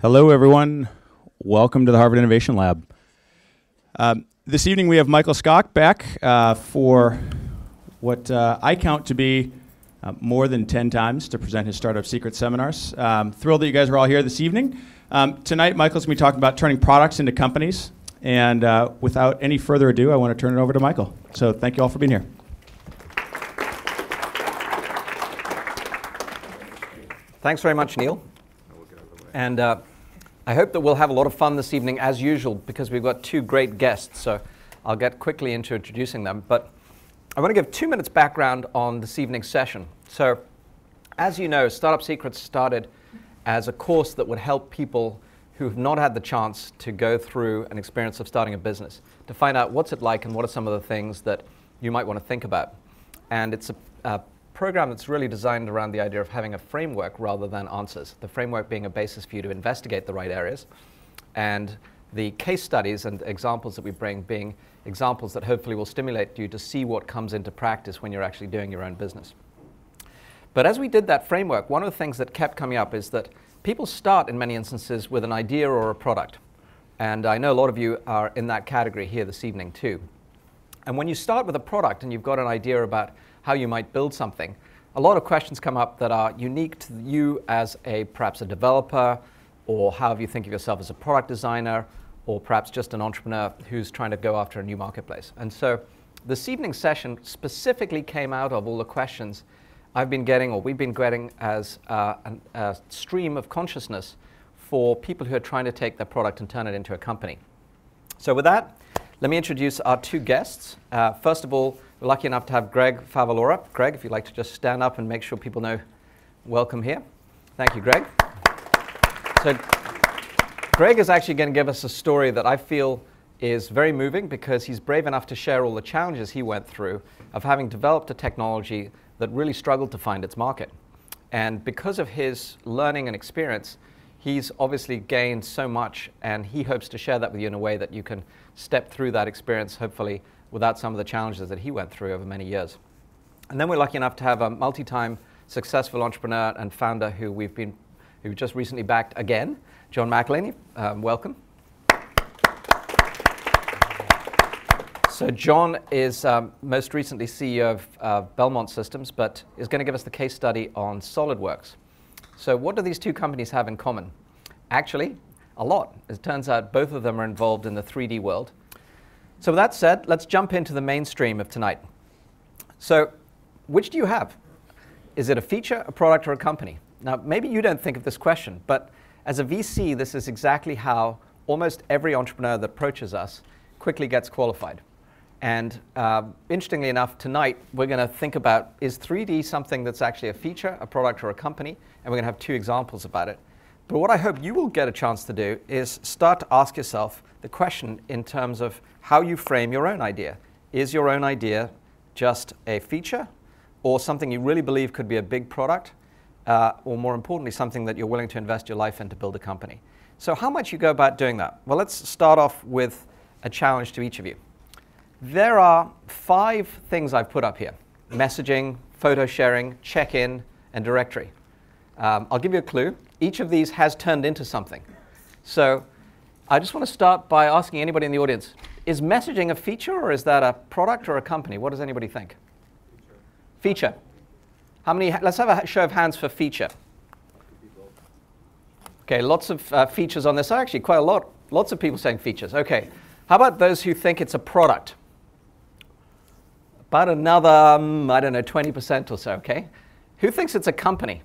Hello, everyone. Welcome to the Harvard Innovation Lab. Um, this evening we have Michael Skok back uh, for what uh, I count to be uh, more than 10 times to present his Startup Secret seminars. Um, thrilled that you guys are all here this evening. Um, tonight, Michael's going to be talking about turning products into companies. And uh, without any further ado, I want to turn it over to Michael. So thank you all for being here. Thanks very much, Neil. And uh, I hope that we'll have a lot of fun this evening, as usual, because we've got two great guests. So I'll get quickly into introducing them. But I want to give two minutes background on this evening's session. So, as you know, Startup Secrets started as a course that would help people who have not had the chance to go through an experience of starting a business to find out what's it like and what are some of the things that you might want to think about. And it's a, a program that's really designed around the idea of having a framework rather than answers. The framework being a basis for you to investigate the right areas, and the case studies and examples that we bring being examples that hopefully will stimulate you to see what comes into practice when you're actually doing your own business. But as we did that framework, one of the things that kept coming up is that people start in many instances with an idea or a product. And I know a lot of you are in that category here this evening too. And when you start with a product and you've got an idea about how you might build something, a lot of questions come up that are unique to you as a perhaps a developer, or however you think of yourself as a product designer, or perhaps just an entrepreneur who's trying to go after a new marketplace. And so this evening's session specifically came out of all the questions I've been getting, or we've been getting, as uh, an, a stream of consciousness for people who are trying to take their product and turn it into a company. So with that, let me introduce our two guests. Uh, first of all, we're lucky enough to have Greg Favalora. Greg, if you'd like to just stand up and make sure people know, welcome here. Thank you, Greg. So, Greg is actually going to give us a story that I feel is very moving because he's brave enough to share all the challenges he went through of having developed a technology that really struggled to find its market. And because of his learning and experience, he's obviously gained so much, and he hopes to share that with you in a way that you can step through that experience, hopefully, without some of the challenges that he went through over many years. And then we're lucky enough to have a multi-time successful entrepreneur and founder who we've been, who just recently backed again, John McEleney. Um, welcome. So John is um, most recently CEO of uh, Belmont Systems, but is going to give us the case study on SolidWorks. So what do these two companies have in common? Actually, a lot. It turns out both of them are involved in the 3D world. So with that said, let's jump into the mainstream of tonight. So which do you have? Is it a feature, a product, or a company? Now, maybe you don't think of this question, but as a VC, this is exactly how almost every entrepreneur that approaches us quickly gets qualified. And uh, interestingly enough, tonight we're going to think about is 3D something that's actually a feature, a product, or a company? And we're going to have two examples about it. But what I hope you will get a chance to do is start to ask yourself the question in terms of how you frame your own idea. Is your own idea just a feature or something you really believe could be a big product? Uh, or more importantly, something that you're willing to invest your life in to build a company. So, how might you go about doing that? Well, let's start off with a challenge to each of you. There are five things I've put up here messaging, photo sharing, check in, and directory. Um, I'll give you a clue. Each of these has turned into something. So, I just want to start by asking anybody in the audience is messaging a feature or is that a product or a company? What does anybody think? Feature. feature. How many? Let's have a show of hands for feature. Okay, lots of uh, features on this. Actually, quite a lot. Lots of people saying features. Okay. How about those who think it's a product? About another, um, I don't know, 20% or so, okay? Who thinks it's a company?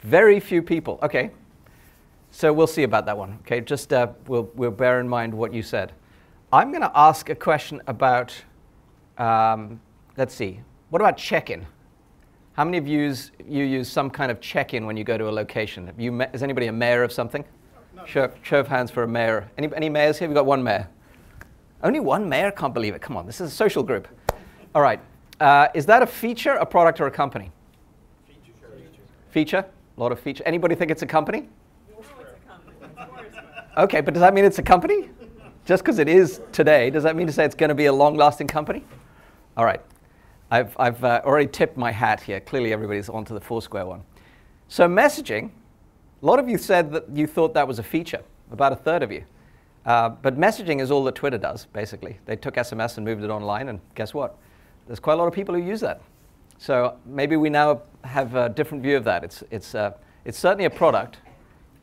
Very few people. Okay, so we'll see about that one. Okay, just uh, we'll, we'll bear in mind what you said. I'm going to ask a question about, um, let's see, what about check-in? How many of you use, you use some kind of check-in when you go to a location? You, is anybody a mayor of something? No. Show, show, of hands for a mayor. Any, any mayors here? We've got one mayor. Only one mayor? Can't believe it. Come on, this is a social group. All right. Uh, is that a feature, a product, or a company? Feature. Feature? A lot of feature. Anybody think it's a company? Okay, but does that mean it's a company? Just because it is today, does that mean to say it's going to be a long lasting company? All right. I've, I've uh, already tipped my hat here. Clearly, everybody's onto the Foursquare one. So, messaging A lot of you said that you thought that was a feature, about a third of you. Uh, but messaging is all that Twitter does, basically. They took SMS and moved it online, and guess what? There's quite a lot of people who use that. So maybe we now have a different view of that. It's, it's, uh, it's certainly a product,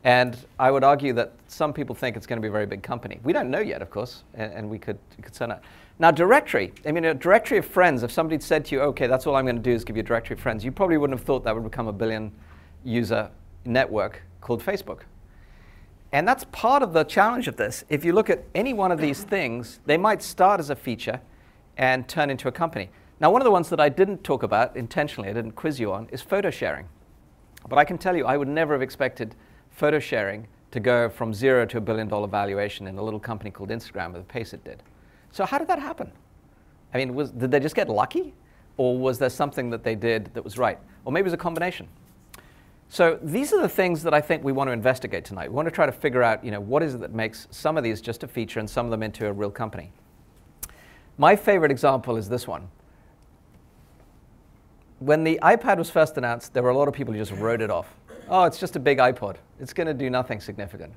and I would argue that some people think it's going to be a very big company. We don't know yet, of course, and, and we could, send out. Now, directory. I mean, a directory of friends, if somebody said to you, okay, that's all I'm going to do is give you a directory of friends, you probably wouldn't have thought that would become a billion user network called Facebook. And that's part of the challenge of this. If you look at any one of these things, they might start as a feature and turn into a company. Now, one of the ones that I didn't talk about intentionally, I didn't quiz you on, is photo sharing. But I can tell you, I would never have expected photo sharing to go from zero to a billion dollar valuation in a little company called Instagram at the pace it did. So how did that happen? I mean, was, did they just get lucky? Or was there something that they did that was right? Or maybe it was a combination. So these are the things that I think we want to investigate tonight. We want to try to figure out, you know, what is it that makes some of these just a feature and some of them into a real company. My favorite example is this one. When the iPad was first announced, there were a lot of people who just wrote it off. Oh, it's just a big iPod. It's going to do nothing significant.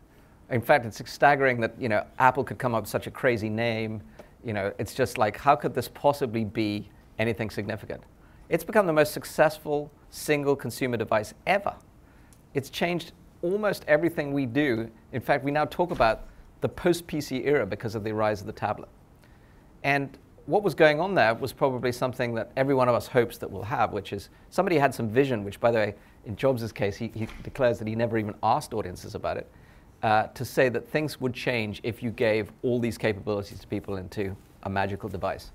In fact, it's staggering that you know Apple could come up with such a crazy name. You know, it's just like how could this possibly be anything significant? It's become the most successful single consumer device ever. It's changed almost everything we do. In fact, we now talk about the post PC era because of the rise of the tablet. And what was going on there was probably something that every one of us hopes that we'll have, which is somebody had some vision, which, by the way, in Jobs' case, he, he declares that he never even asked audiences about it, uh, to say that things would change if you gave all these capabilities to people into a magical device.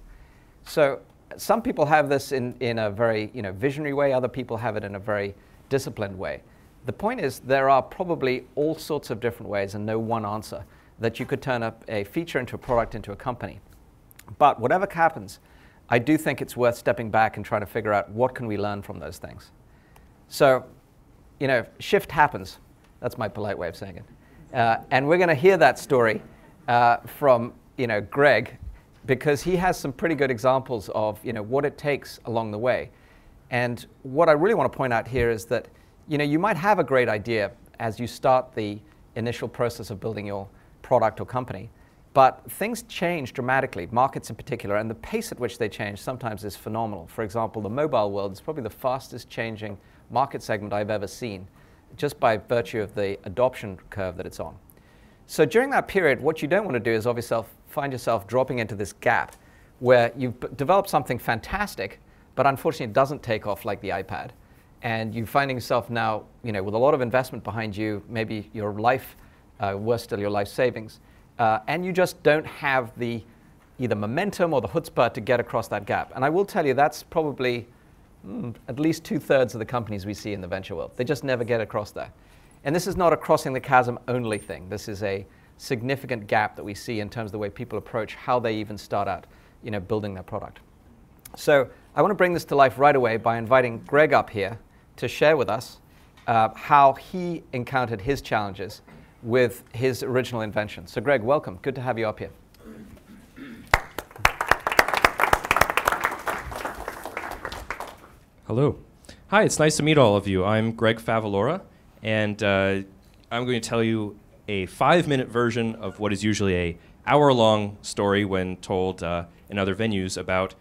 So some people have this in, in a very you know, visionary way, other people have it in a very disciplined way. The point is, there are probably all sorts of different ways and no one answer that you could turn up a feature into a product into a company. But whatever happens, I do think it's worth stepping back and trying to figure out what can we learn from those things. So, you know, shift happens. That's my polite way of saying it. Uh, and we're going to hear that story uh, from, you know, Greg, because he has some pretty good examples of you know, what it takes along the way. And what I really want to point out here is that you, know, you might have a great idea as you start the initial process of building your product or company, but things change dramatically, markets in particular, and the pace at which they change sometimes is phenomenal. For example, the mobile world is probably the fastest changing market segment I've ever seen, just by virtue of the adoption curve that it's on. So during that period, what you don't want to do is obviously find yourself dropping into this gap where you've developed something fantastic, but unfortunately it doesn't take off like the iPad. And you're finding yourself now, you know, with a lot of investment behind you, maybe your life, uh, worse still, your life savings, uh, and you just don't have the either momentum or the chutzpah to get across that gap. And I will tell you, that's probably mm, at least two thirds of the companies we see in the venture world. They just never get across that. And this is not a crossing the chasm only thing. This is a significant gap that we see in terms of the way people approach how they even start out, you know, building their product. So I want to bring this to life right away by inviting Greg up here to share with us uh, how he encountered his challenges with his original invention. So Greg, welcome. Good to have you up here. Hello. Hi, it's nice to meet all of you. I'm Greg Favalora and uh, I'm going to tell you a five-minute version of what is usually a hour-long story when told uh, in other venues about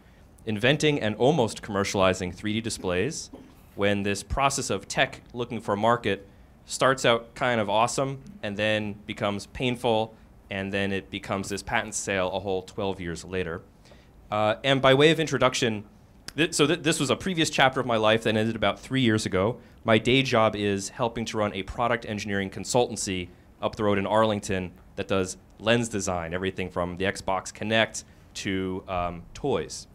inventing and almost commercializing 3D displays when this process of tech looking for a market starts out kind of awesome and then becomes painful and then it becomes this patent sale a whole 12 years later. Uh, and by way of introduction, th- so th- this was a previous chapter of my life that ended about three years ago. My day job is helping to run a product engineering consultancy up the road in Arlington that does lens design, everything from the Xbox Kinect to um, toys.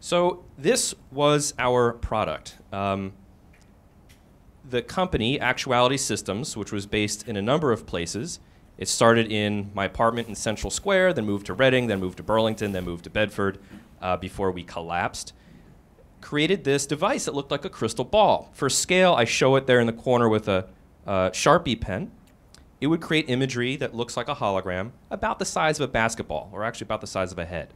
So this was our product. Um, the company, Actuality Systems, which was based in a number of places, it started in my apartment in Central Square, then moved to Reading, then moved to Burlington, then moved to Bedford uh, before we collapsed created this device that looked like a crystal ball. For scale, I show it there in the corner with a Sharpie pen. It would create imagery that looks like a hologram, about the size of a basketball, or actually about the size of a head.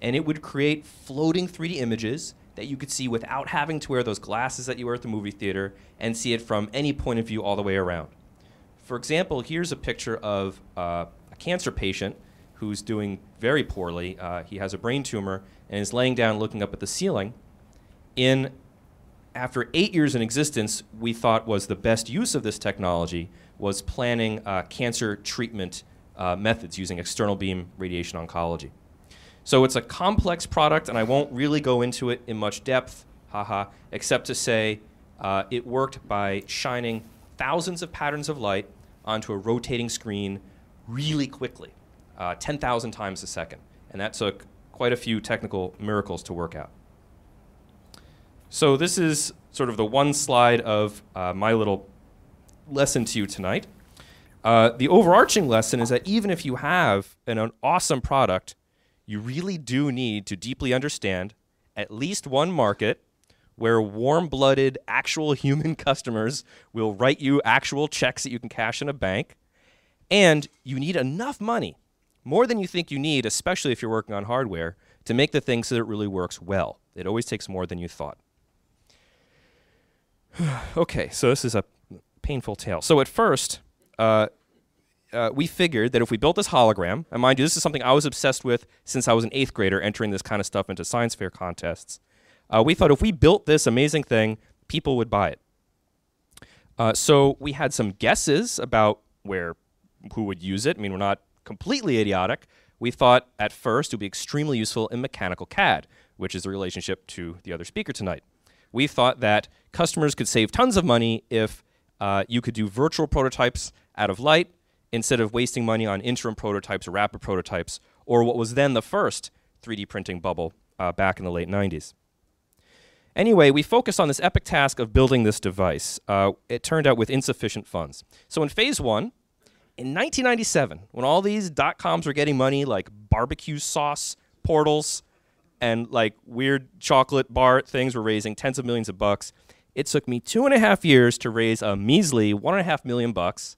And it would create floating 3D images that you could see without having to wear those glasses that you wear at the movie theater and see it from any point of view all the way around. For example, here's a picture of uh, a cancer patient who's doing very poorly. Uh, he has a brain tumor and is laying down looking up at the ceiling. In after eight years in existence, we thought was the best use of this technology was planning uh, cancer treatment uh, methods using external beam radiation oncology. So it's a complex product, and I won't really go into it in much depth, haha, except to say uh, it worked by shining thousands of patterns of light onto a rotating screen really quickly, uh, 10,000 times a second. And that took quite a few technical miracles to work out. So this is sort of the one slide of uh, my little lesson to you tonight. Uh, the overarching lesson is that even if you have an, an awesome product, you really do need to deeply understand at least one market where warm blooded, actual human customers will write you actual checks that you can cash in a bank. And you need enough money, more than you think you need, especially if you're working on hardware, to make the thing so that it really works well. It always takes more than you thought. okay, so this is a painful tale. So at first, uh, uh, we figured that if we built this hologram, and mind you, this is something I was obsessed with since I was an eighth grader entering this kind of stuff into science fair contests. Uh, we thought if we built this amazing thing, people would buy it. Uh, so we had some guesses about where who would use it. I mean, we're not completely idiotic. We thought at first it would be extremely useful in mechanical CAD, which is the relationship to the other speaker tonight. We thought that customers could save tons of money if uh, you could do virtual prototypes out of light instead of wasting money on interim prototypes or rapid prototypes, or what was then the first 3D printing bubble uh, back in the late 90s. Anyway, we focused on this epic task of building this device. Uh, it turned out with insufficient funds. So in phase one, in 1997, when all these dot coms were getting money like barbecue sauce portals and like weird chocolate bar things were raising tens of millions of bucks, it took me two and a half years to raise a measly one and a half million bucks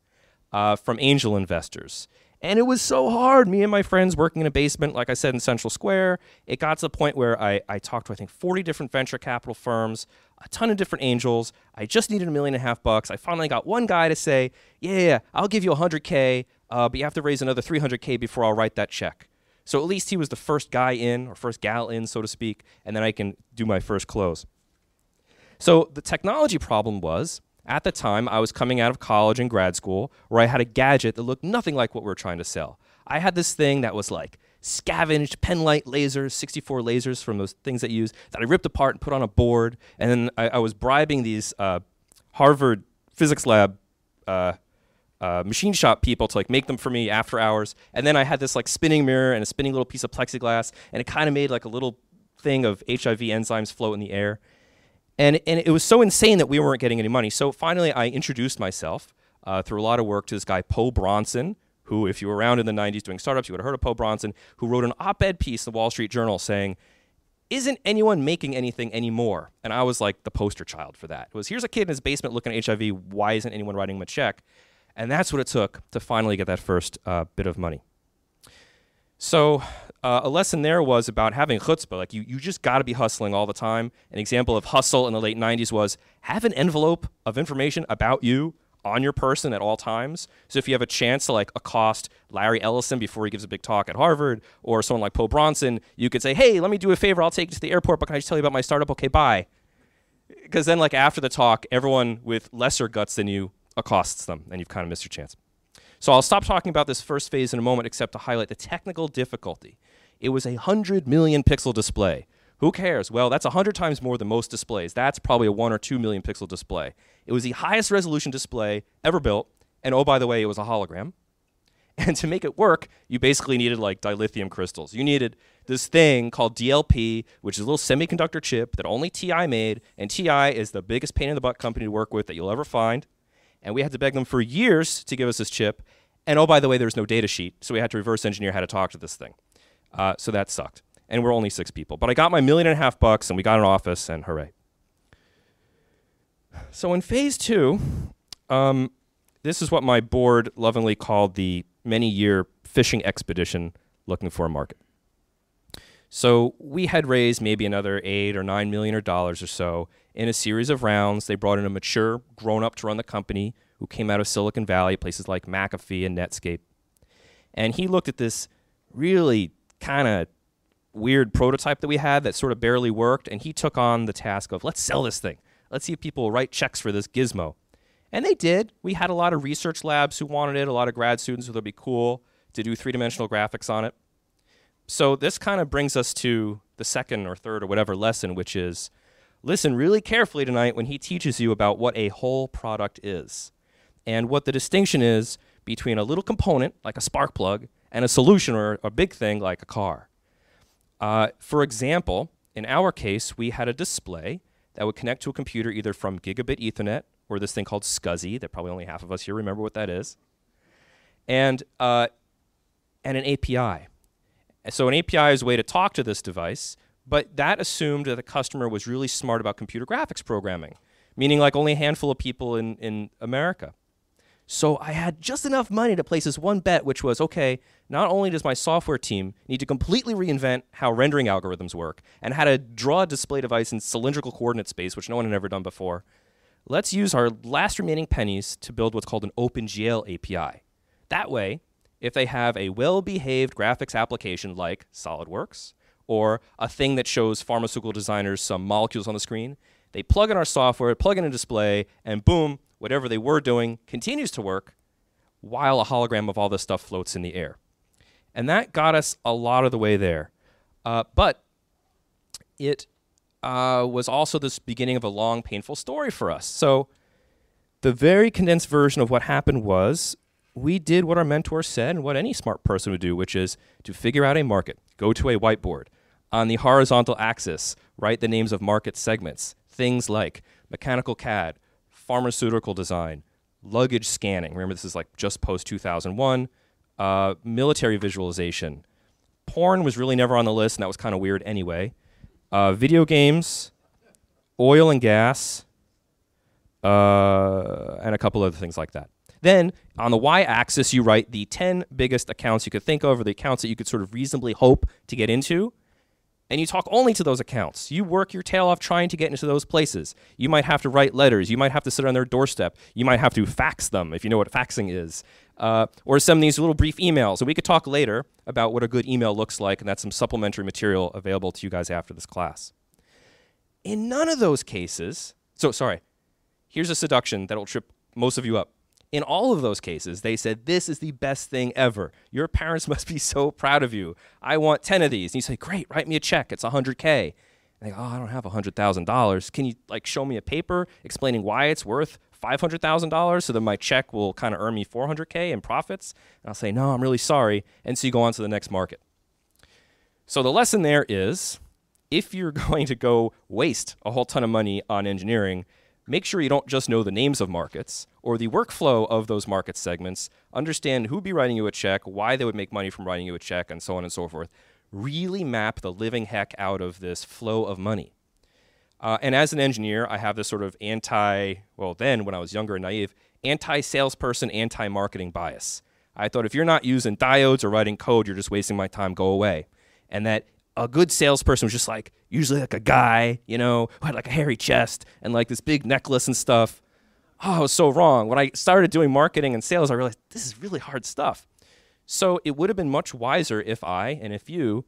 uh, from angel investors. And it was so hard. Me and my friends working in a basement, like I said, in Central Square. It got to the point where I, I talked to, I think, 40 different venture capital firms, a ton of different angels. I just needed a million and a half bucks. I finally got one guy to say, Yeah, yeah I'll give you 100K, uh, but you have to raise another 300K before I'll write that check. So at least he was the first guy in, or first gal in, so to speak, and then I can do my first close. So the technology problem was at the time, I was coming out of college and grad school where I had a gadget that looked nothing like what we were trying to sell. I had this thing that was like scavenged penlight lasers, 64 lasers from those things that you use, that I ripped apart and put on a board. And then I, I was bribing these uh, Harvard physics lab uh, uh, machine shop people to like make them for me after hours. And then I had this like spinning mirror and a spinning little piece of plexiglass, and it kind of made like a little thing of HIV enzymes float in the air. And, and it was so insane that we weren't getting any money. So finally, I introduced myself uh, through a lot of work to this guy, Po Bronson, who, if you were around in the 90s doing startups, you would have heard of Po Bronson, who wrote an op ed piece in the Wall Street Journal saying, Isn't anyone making anything anymore? And I was like the poster child for that. It was, Here's a kid in his basement looking at HIV. Why isn't anyone writing him a check? And that's what it took to finally get that first uh, bit of money. So uh, a lesson there was about having chutzpah. Like you, you just got to be hustling all the time. An example of hustle in the late 90s was have an envelope of information about you on your person at all times. So if you have a chance to like accost Larry Ellison before he gives a big talk at Harvard, or someone like Po Bronson, you could say, "Hey, let me do a favor. I'll take you to the airport, but can I just tell you about my startup? Okay, bye." Because then, like after the talk, everyone with lesser guts than you accosts them, and you've kind of missed your chance. So I'll stop talking about this first phase in a moment, except to highlight the technical difficulty. It was a 100 million pixel display. Who cares? Well, that's 100 times more than most displays. That's probably a 1 or 2 million pixel display. It was the highest resolution display ever built. And oh, by the way, it was a hologram. And to make it work, you basically needed like dilithium crystals. You needed this thing called DLP, which is a little semiconductor chip that only TI made. And TI is the biggest pain in the butt company to work with that you'll ever find and we had to beg them for years to give us this chip. And oh, by the way, there was no data sheet, so we had to reverse engineer how to talk to this thing. Uh, so that sucked. And we're only six people. But I got my million and a half bucks, and we got an office, and hooray. So in phase two, um, this is what my board lovingly called the many year fishing expedition looking for a market. So we had raised maybe another eight or nine million dollars or so in a series of rounds. They brought in a mature grown up to run the company who came out of Silicon Valley, places like McAfee and Netscape. And he looked at this really kind of weird prototype that we had that sort of barely worked, and he took on the task of let's sell this thing. Let's see if people will write checks for this gizmo. And they did. We had a lot of research labs who wanted it, a lot of grad students who thought it'd be cool to do three dimensional graphics on it. So this kind of brings us to the second or third or whatever lesson, which is listen really carefully tonight when he teaches you about what a whole product is and what the distinction is between a little component like a spark plug and a solution or a big thing like a car. Uh, for example, in our case, we had a display that would connect to a computer either from gigabit Ethernet or this thing called SCSI that probably only half of us here remember what that is, and uh, and an API. So an API is a way to talk to this device, but that assumed that the customer was really smart about computer graphics programming, meaning like only a handful of people in, in America. So I had just enough money to place this one bet, which was okay, not only does my software team need to completely reinvent how rendering algorithms work and how to draw a display device in cylindrical coordinate space, which no one had ever done before, let's use our last remaining pennies to build what's called an OpenGL API. That way, if they have a well behaved graphics application like SolidWorks or a thing that shows pharmaceutical designers some molecules on the screen, they plug in our software, plug in a display, and boom, whatever they were doing continues to work while a hologram of all this stuff floats in the air. And that got us a lot of the way there. Uh, but it uh, was also this beginning of a long, painful story for us. So, the very condensed version of what happened was we did what our mentor said and what any smart person would do, which is to figure out a market, go to a whiteboard. On the horizontal axis, write the names of market segments, things like mechanical CAD, pharmaceutical design, luggage scanning. Remember, this is like just post 2001. Uh, military visualization. Porn was really never on the list, and that was kind of weird anyway. Uh, video games, oil and gas, uh, and a couple other things like that. Then on the y axis, you write the 10 biggest accounts you could think of, or the accounts that you could sort of reasonably hope to get into and you talk only to those accounts. You work your tail off trying to get into those places. You might have to write letters. You might have to sit on their doorstep. You might have to fax them if you know what faxing is, uh, or send these little brief emails. And we could talk later about what a good email looks like, and that's some supplementary material available to you guys after this class. In none of those cases, so sorry, here's a seduction that'll trip most of you up. In all of those cases, they said, This is the best thing ever. Your parents must be so proud of you. I want 10 of these. And you say, Great, write me a check. It's 100K. And they go, Oh, I don't have $100,000. Can you like show me a paper explaining why it's worth $500,000 so that my check will kind of earn me 400K in profits? And I'll say, No, I'm really sorry. And so you go on to the next market. So the lesson there is if you're going to go waste a whole ton of money on engineering, make sure you don't just know the names of markets or the workflow of those market segments, understand who'd be writing you a check, why they would make money from writing you a check, and so on and so forth. Really map the living heck out of this flow of money. Uh, and as an engineer, I have this sort of anti, well, then when I was younger and naive, anti salesperson, anti marketing bias. I thought if you're not using diodes or writing code, you're just wasting my time, go away. And that a good salesperson was just like usually like a guy, you know, who had like a hairy chest and like this big necklace and stuff. Oh, I was so wrong. When I started doing marketing and sales, I realized this is really hard stuff. So it would have been much wiser if I and if you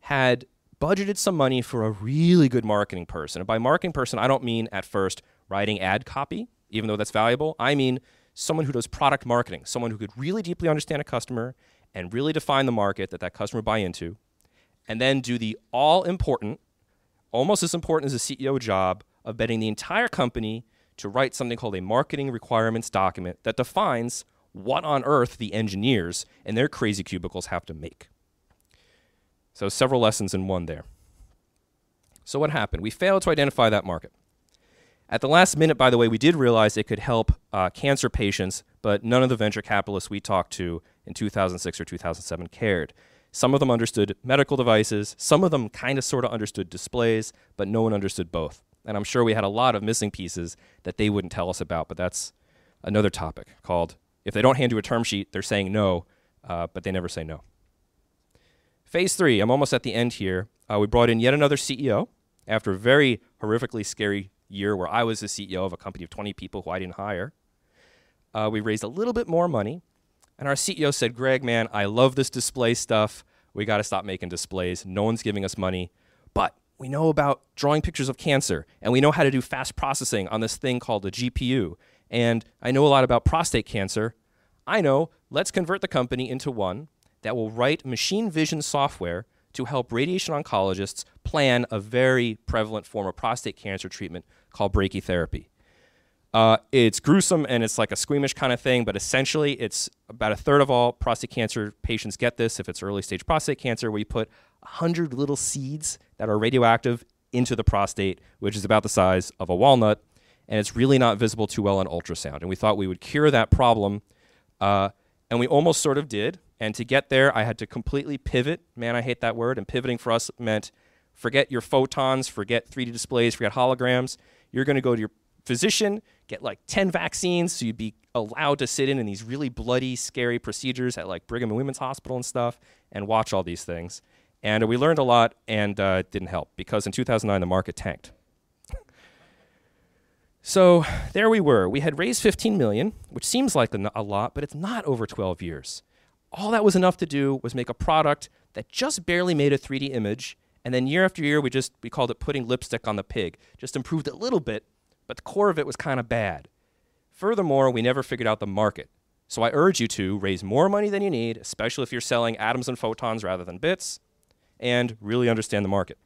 had budgeted some money for a really good marketing person. And by marketing person, I don't mean at first writing ad copy, even though that's valuable. I mean someone who does product marketing, someone who could really deeply understand a customer and really define the market that that customer buy into and then do the all important, almost as important as a CEO job, of betting the entire company to write something called a marketing requirements document that defines what on earth the engineers and their crazy cubicles have to make. So, several lessons in one there. So, what happened? We failed to identify that market. At the last minute, by the way, we did realize it could help uh, cancer patients, but none of the venture capitalists we talked to in 2006 or 2007 cared. Some of them understood medical devices, some of them kind of sort of understood displays, but no one understood both. And I'm sure we had a lot of missing pieces that they wouldn't tell us about, but that's another topic called if they don't hand you a term sheet, they're saying no, uh, but they never say no. phase three, I'm almost at the end here. Uh, we brought in yet another CEO after a very horrifically scary year where I was the CEO of a company of 20 people who I didn't hire. Uh, we raised a little bit more money, and our CEO said, Greg, man, I love this display stuff. We got to stop making displays. No one's giving us money. But we know about drawing pictures of cancer, and we know how to do fast processing on this thing called a GPU. And I know a lot about prostate cancer. I know, let's convert the company into one that will write machine vision software to help radiation oncologists plan a very prevalent form of prostate cancer treatment called brachytherapy. Uh, it's gruesome and it's like a squeamish kind of thing, but essentially, it's about a third of all prostate cancer patients get this if it's early stage prostate cancer, you put 100 little seeds that are radioactive into the prostate, which is about the size of a walnut, and it's really not visible too well on ultrasound. And we thought we would cure that problem, uh, and we almost sort of did. And to get there, I had to completely pivot. Man, I hate that word. And pivoting for us meant forget your photons, forget 3D displays, forget holograms. You're going to go to your physician, get like 10 vaccines so you'd be allowed to sit in in these really bloody, scary procedures at like Brigham and Women's Hospital and stuff and watch all these things. And we learned a lot and uh, it didn't help because in 2009 the market tanked. so there we were. We had raised 15 million, which seems like a lot, but it's not over 12 years. All that was enough to do was make a product that just barely made a 3D image and then year after year we just we called it putting lipstick on the pig. Just improved a little bit but the core of it was kind of bad. Furthermore, we never figured out the market. So I urge you to raise more money than you need, especially if you're selling atoms and photons rather than bits, and really understand the market.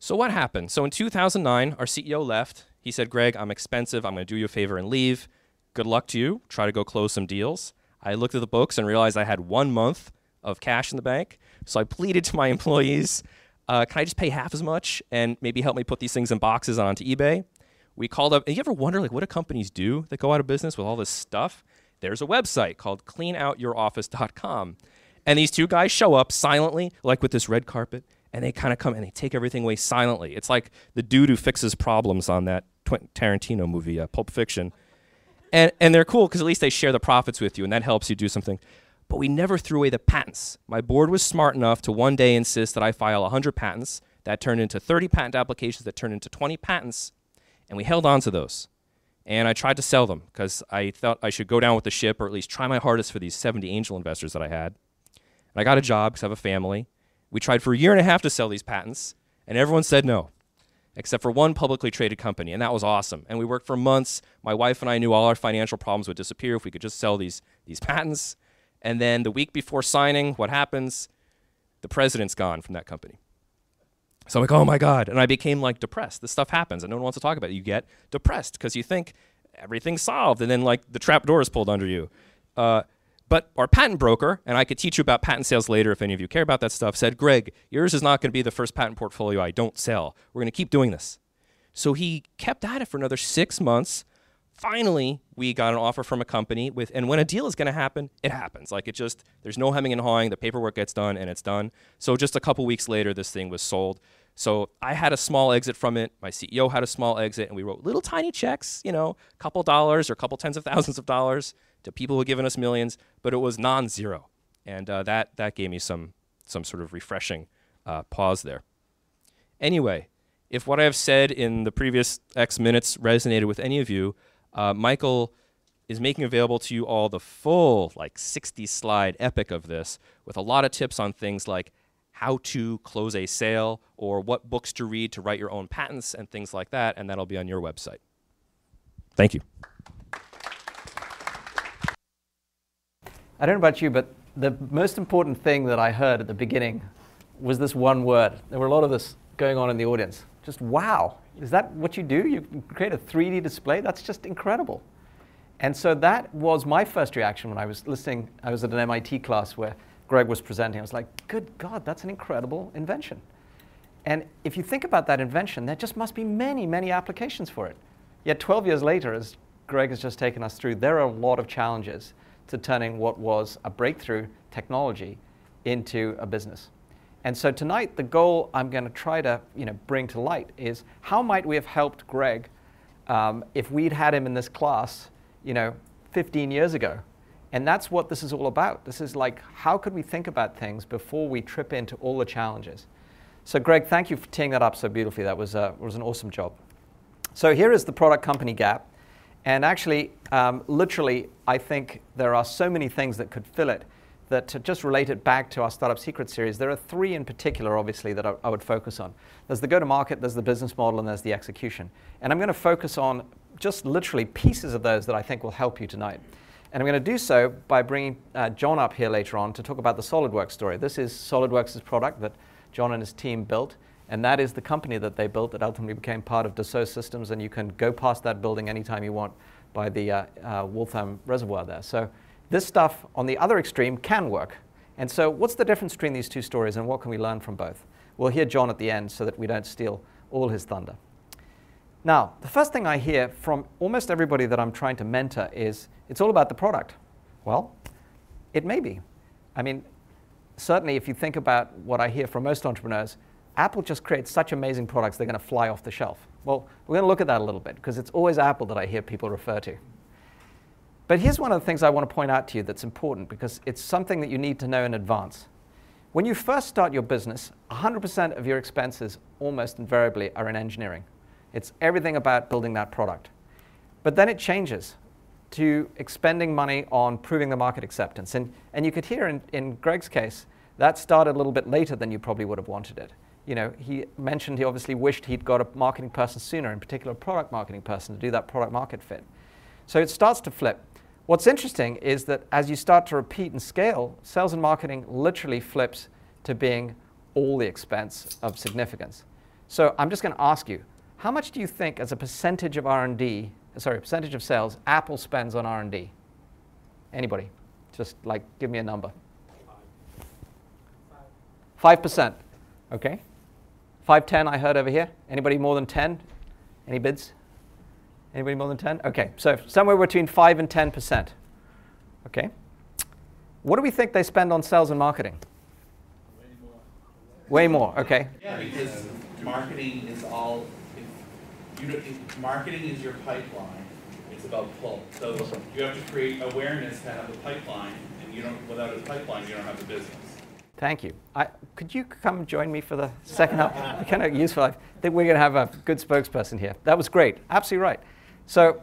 So what happened? So in 2009, our CEO left. He said, Greg, I'm expensive. I'm going to do you a favor and leave. Good luck to you. Try to go close some deals. I looked at the books and realized I had one month of cash in the bank. So I pleaded to my employees uh, can I just pay half as much and maybe help me put these things in boxes onto eBay? We called up. And you ever wonder like what do companies do that go out of business with all this stuff? There's a website called cleanoutyouroffice.com, and these two guys show up silently, like with this red carpet, and they kind of come and they take everything away silently. It's like the dude who fixes problems on that Tarantino movie, uh, Pulp Fiction. And, and they're cool because at least they share the profits with you, and that helps you do something but we never threw away the patents. My board was smart enough to one day insist that I file 100 patents. That turned into 30 patent applications that turned into 20 patents, and we held on to those. And I tried to sell them because I thought I should go down with the ship or at least try my hardest for these 70 angel investors that I had. And I got a job because I have a family. We tried for a year and a half to sell these patents, and everyone said no, except for one publicly traded company, and that was awesome. And we worked for months. My wife and I knew all our financial problems would disappear if we could just sell these, these patents. And then the week before signing, what happens? The president's gone from that company. So I'm like, oh my God. And I became like depressed. This stuff happens and no one wants to talk about it. You get depressed because you think everything's solved and then like the trap door is pulled under you. Uh, but our patent broker, and I could teach you about patent sales later if any of you care about that stuff, said, Greg, yours is not going to be the first patent portfolio I don't sell. We're going to keep doing this. So he kept at it for another six months finally we got an offer from a company with and when a deal is going to happen it happens. Like it just there's no hemming and hawing. The paperwork gets done and it's done. So just a couple weeks later this thing was sold. So i had a small exit from it. My ceo had a small exit and we wrote little tiny checks you know a couple dollars or a couple tens of thousands of dollars to people who had given us millions but it was non-zero. And uh, that that gave me some some sort of refreshing uh, pause there. Anyway if what i have said in the previous x minutes resonated with any of you uh, Michael is making available to you all the full, like 60 slide epic of this with a lot of tips on things like how to close a sale or what books to read to write your own patents and things like that, and that'll be on your website. Thank you. I don't know about you, but the most important thing that I heard at the beginning was this one word. There were a lot of this going on in the audience. Just wow. Is that what you do? You create a 3D display? That's just incredible. And so that was my first reaction when I was listening. I was at an MIT class where Greg was presenting. I was like, good God, that's an incredible invention. And if you think about that invention, there just must be many, many applications for it. Yet 12 years later, as Greg has just taken us through, there are a lot of challenges to turning what was a breakthrough technology into a business. And so tonight, the goal I'm going to try to you know, bring to light is how might we have helped Greg um, if we'd had him in this class you know, 15 years ago? And that's what this is all about. This is like, how could we think about things before we trip into all the challenges? So, Greg, thank you for teeing that up so beautifully. That was, uh, was an awesome job. So, here is the product company gap. And actually, um, literally, I think there are so many things that could fill it that just relate it back to our Startup Secret series, there are three in particular, obviously, that I, I would focus on. There's the go to market, there's the business model, and there's the execution. And I'm going to focus on just literally pieces of those that I think will help you tonight. And I'm going to do so by bringing uh, John up here later on to talk about the SolidWorks story. This is SolidWorks' product that John and his team built, and that is the company that they built that ultimately became part of Dassault Systems, and you can go past that building anytime you want by the uh, uh, Waltham Reservoir there. So this stuff on the other extreme can work. And so what's the difference between these two stories, and what can we learn from both? We'll hear John at the end so that we don't steal all his thunder. Now, the first thing I hear from almost everybody that I'm trying to mentor is it's all about the product. Well, it may be. I mean, certainly if you think about what I hear from most entrepreneurs, Apple just creates such amazing products they're going to fly off the shelf. Well, we're going to look at that a little bit because it's always Apple that I hear people refer to. But here's one of the things I want to point out to you that's important because it's something that you need to know in advance. When you first start your business, 100% of your expenses almost invariably are in engineering. It's everything about building that product. But then it changes to expending money on proving the market acceptance. And, and you could hear in, in Greg's case, that started a little bit later than you probably would have wanted it. You know, he mentioned he obviously wished he'd got a marketing person sooner, in particular a product marketing person, to do that product market fit. So it starts to flip. What's interesting is that as you start to repeat and scale, sales and marketing literally flips to being all the expense of significance. So I'm just going to ask you, how much do you think, as a percentage of R&D, sorry, percentage of sales, Apple spends on R&D? Anybody? Just like, give me a number. Five percent. Okay. Five ten. I heard over here. Anybody more than ten? Any bids? Anybody more than ten? Okay. So somewhere between five and ten percent. Okay. What do we think they spend on sales and marketing? Way more. Way more. Okay. Yeah, because marketing is all you if marketing is your pipeline. It's about pull. So you have to create awareness to have a pipeline, and you don't. Without a pipeline, you don't have a business. Thank you. I, could you come join me for the second half? kind of useful. I think we're going to have a good spokesperson here. That was great. Absolutely right. So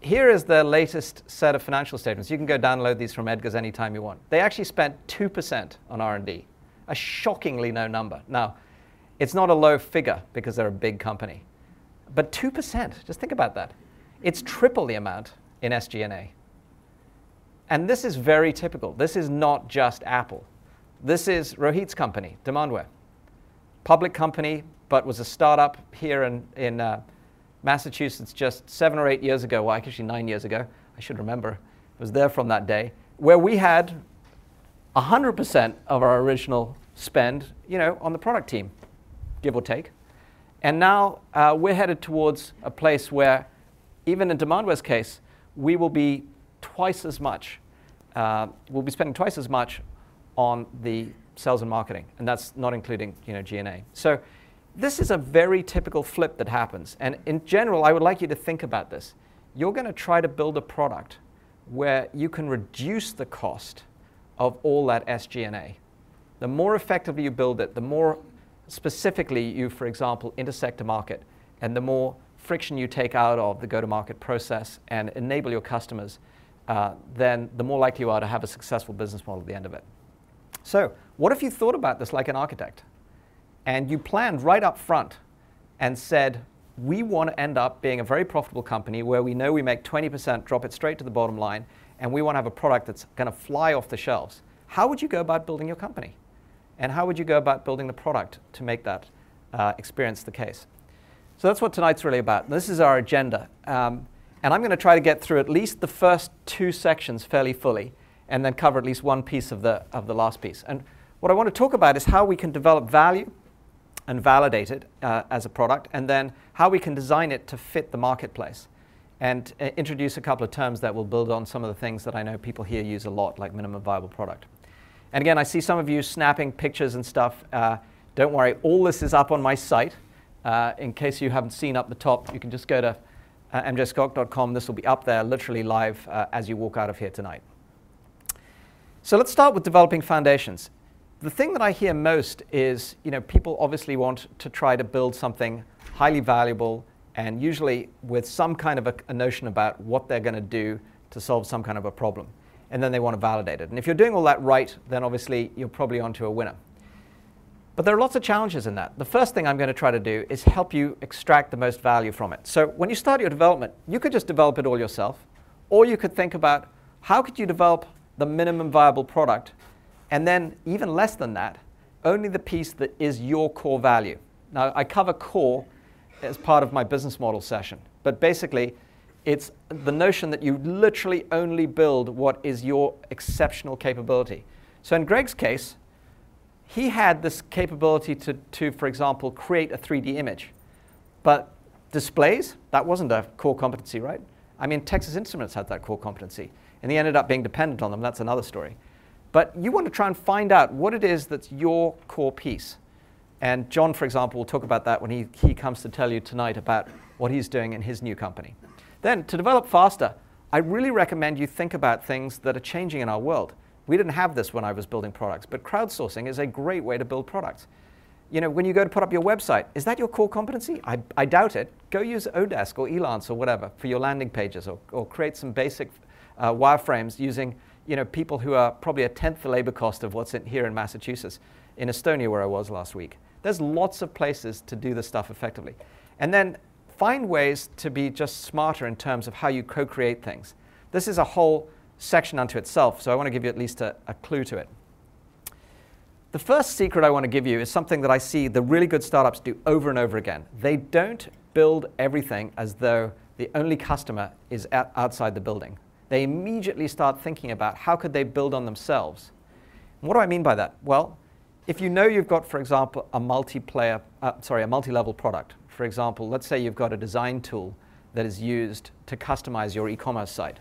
here is the latest set of financial statements. You can go download these from Edgar's anytime you want. They actually spent 2% on R&D, a shockingly low number. Now, it's not a low figure because they're a big company. But 2%, just think about that. It's triple the amount in SG&A. And this is very typical. This is not just Apple. This is Rohit's company, Demandware. Public company, but was a startup here in, in uh, Massachusetts just seven or eight years ago. Well, actually, nine years ago. I should remember. I was there from that day, where we had 100% of our original spend, you know, on the product team, give or take. And now uh, we're headed towards a place where, even in Demandware's case, we will be twice as much, uh, we'll be spending twice as much on the sales and marketing, and that's not including you know, G&A. So this is a very typical flip that happens. And in general, I would like you to think about this. You're going to try to build a product where you can reduce the cost of all that SG&A. The more effectively you build it, the more specifically you, for example, intersect a market, and the more friction you take out of the go-to-market process and enable your customers, uh, then the more likely you are to have a successful business model at the end of it. So what if you thought about this like an architect? And you planned right up front and said, we want to end up being a very profitable company where we know we make 20%, drop it straight to the bottom line, and we want to have a product that's going to fly off the shelves. How would you go about building your company? and how would you go about building the product to make that uh, experience the case? So that's what tonight's really about. This is our agenda. Um, and I'm going to try to get through at least the first two sections fairly fully and then cover at least one piece of the, of the last piece. And what I want to talk about is how we can develop value and validate it uh, as a product, and then how we can design it to fit the marketplace. And uh, introduce a couple of terms that will build on some of the things that I know people here use a lot, like minimum viable product. And again, I see some of you snapping pictures and stuff. Uh, don't worry, all this is up on my site. Uh, in case you haven't seen up the top, you can just go to uh, mjskok.com. This will be up there literally live uh, as you walk out of here tonight. So let's start with developing foundations. The thing that I hear most is, you know, people obviously want to try to build something highly valuable and usually with some kind of a, a notion about what they're going to do to solve some kind of a problem. And then they want to validate it. And if you're doing all that right, then obviously you're probably onto a winner. But there are lots of challenges in that. The first thing I'm going to try to do is help you extract the most value from it. So when you start your development, you could just develop it all yourself, or you could think about how could you develop the minimum viable product, and then even less than that, only the piece that is your core value. Now, I cover core as part of my business model session, but basically, it's the notion that you literally only build what is your exceptional capability. So in Greg's case, he had this capability to, to, for example, create a 3D image. But displays, that wasn't a core competency, right? I mean, Texas Instruments had that core competency and he ended up being dependent on them. That's another story. But you want to try and find out what it is that's your core piece. And John, for example, will talk about that when he, he comes to tell you tonight about what he's doing in his new company. Then, to develop faster, I really recommend you think about things that are changing in our world. We didn't have this when I was building products, but crowdsourcing is a great way to build products. You know, when you go to put up your website, is that your core competency? I, I doubt it. Go use Odesk or Elance or whatever for your landing pages or, or create some basic uh, wireframes using you know, people who are probably a tenth the labor cost of what's in, here in Massachusetts, in Estonia where I was last week. There's lots of places to do this stuff effectively. And then find ways to be just smarter in terms of how you co-create things. This is a whole section unto itself, so I want to give you at least a, a clue to it. The first secret I want to give you is something that I see the really good startups do over and over again. They don't build everything as though the only customer is outside the building they immediately start thinking about how could they build on themselves. what do I mean by that? Well, if you know you've got, for example, a multiplayer, uh, sorry, a multi-level product. For example, let's say you've got a design tool that is used to customize your e-commerce site.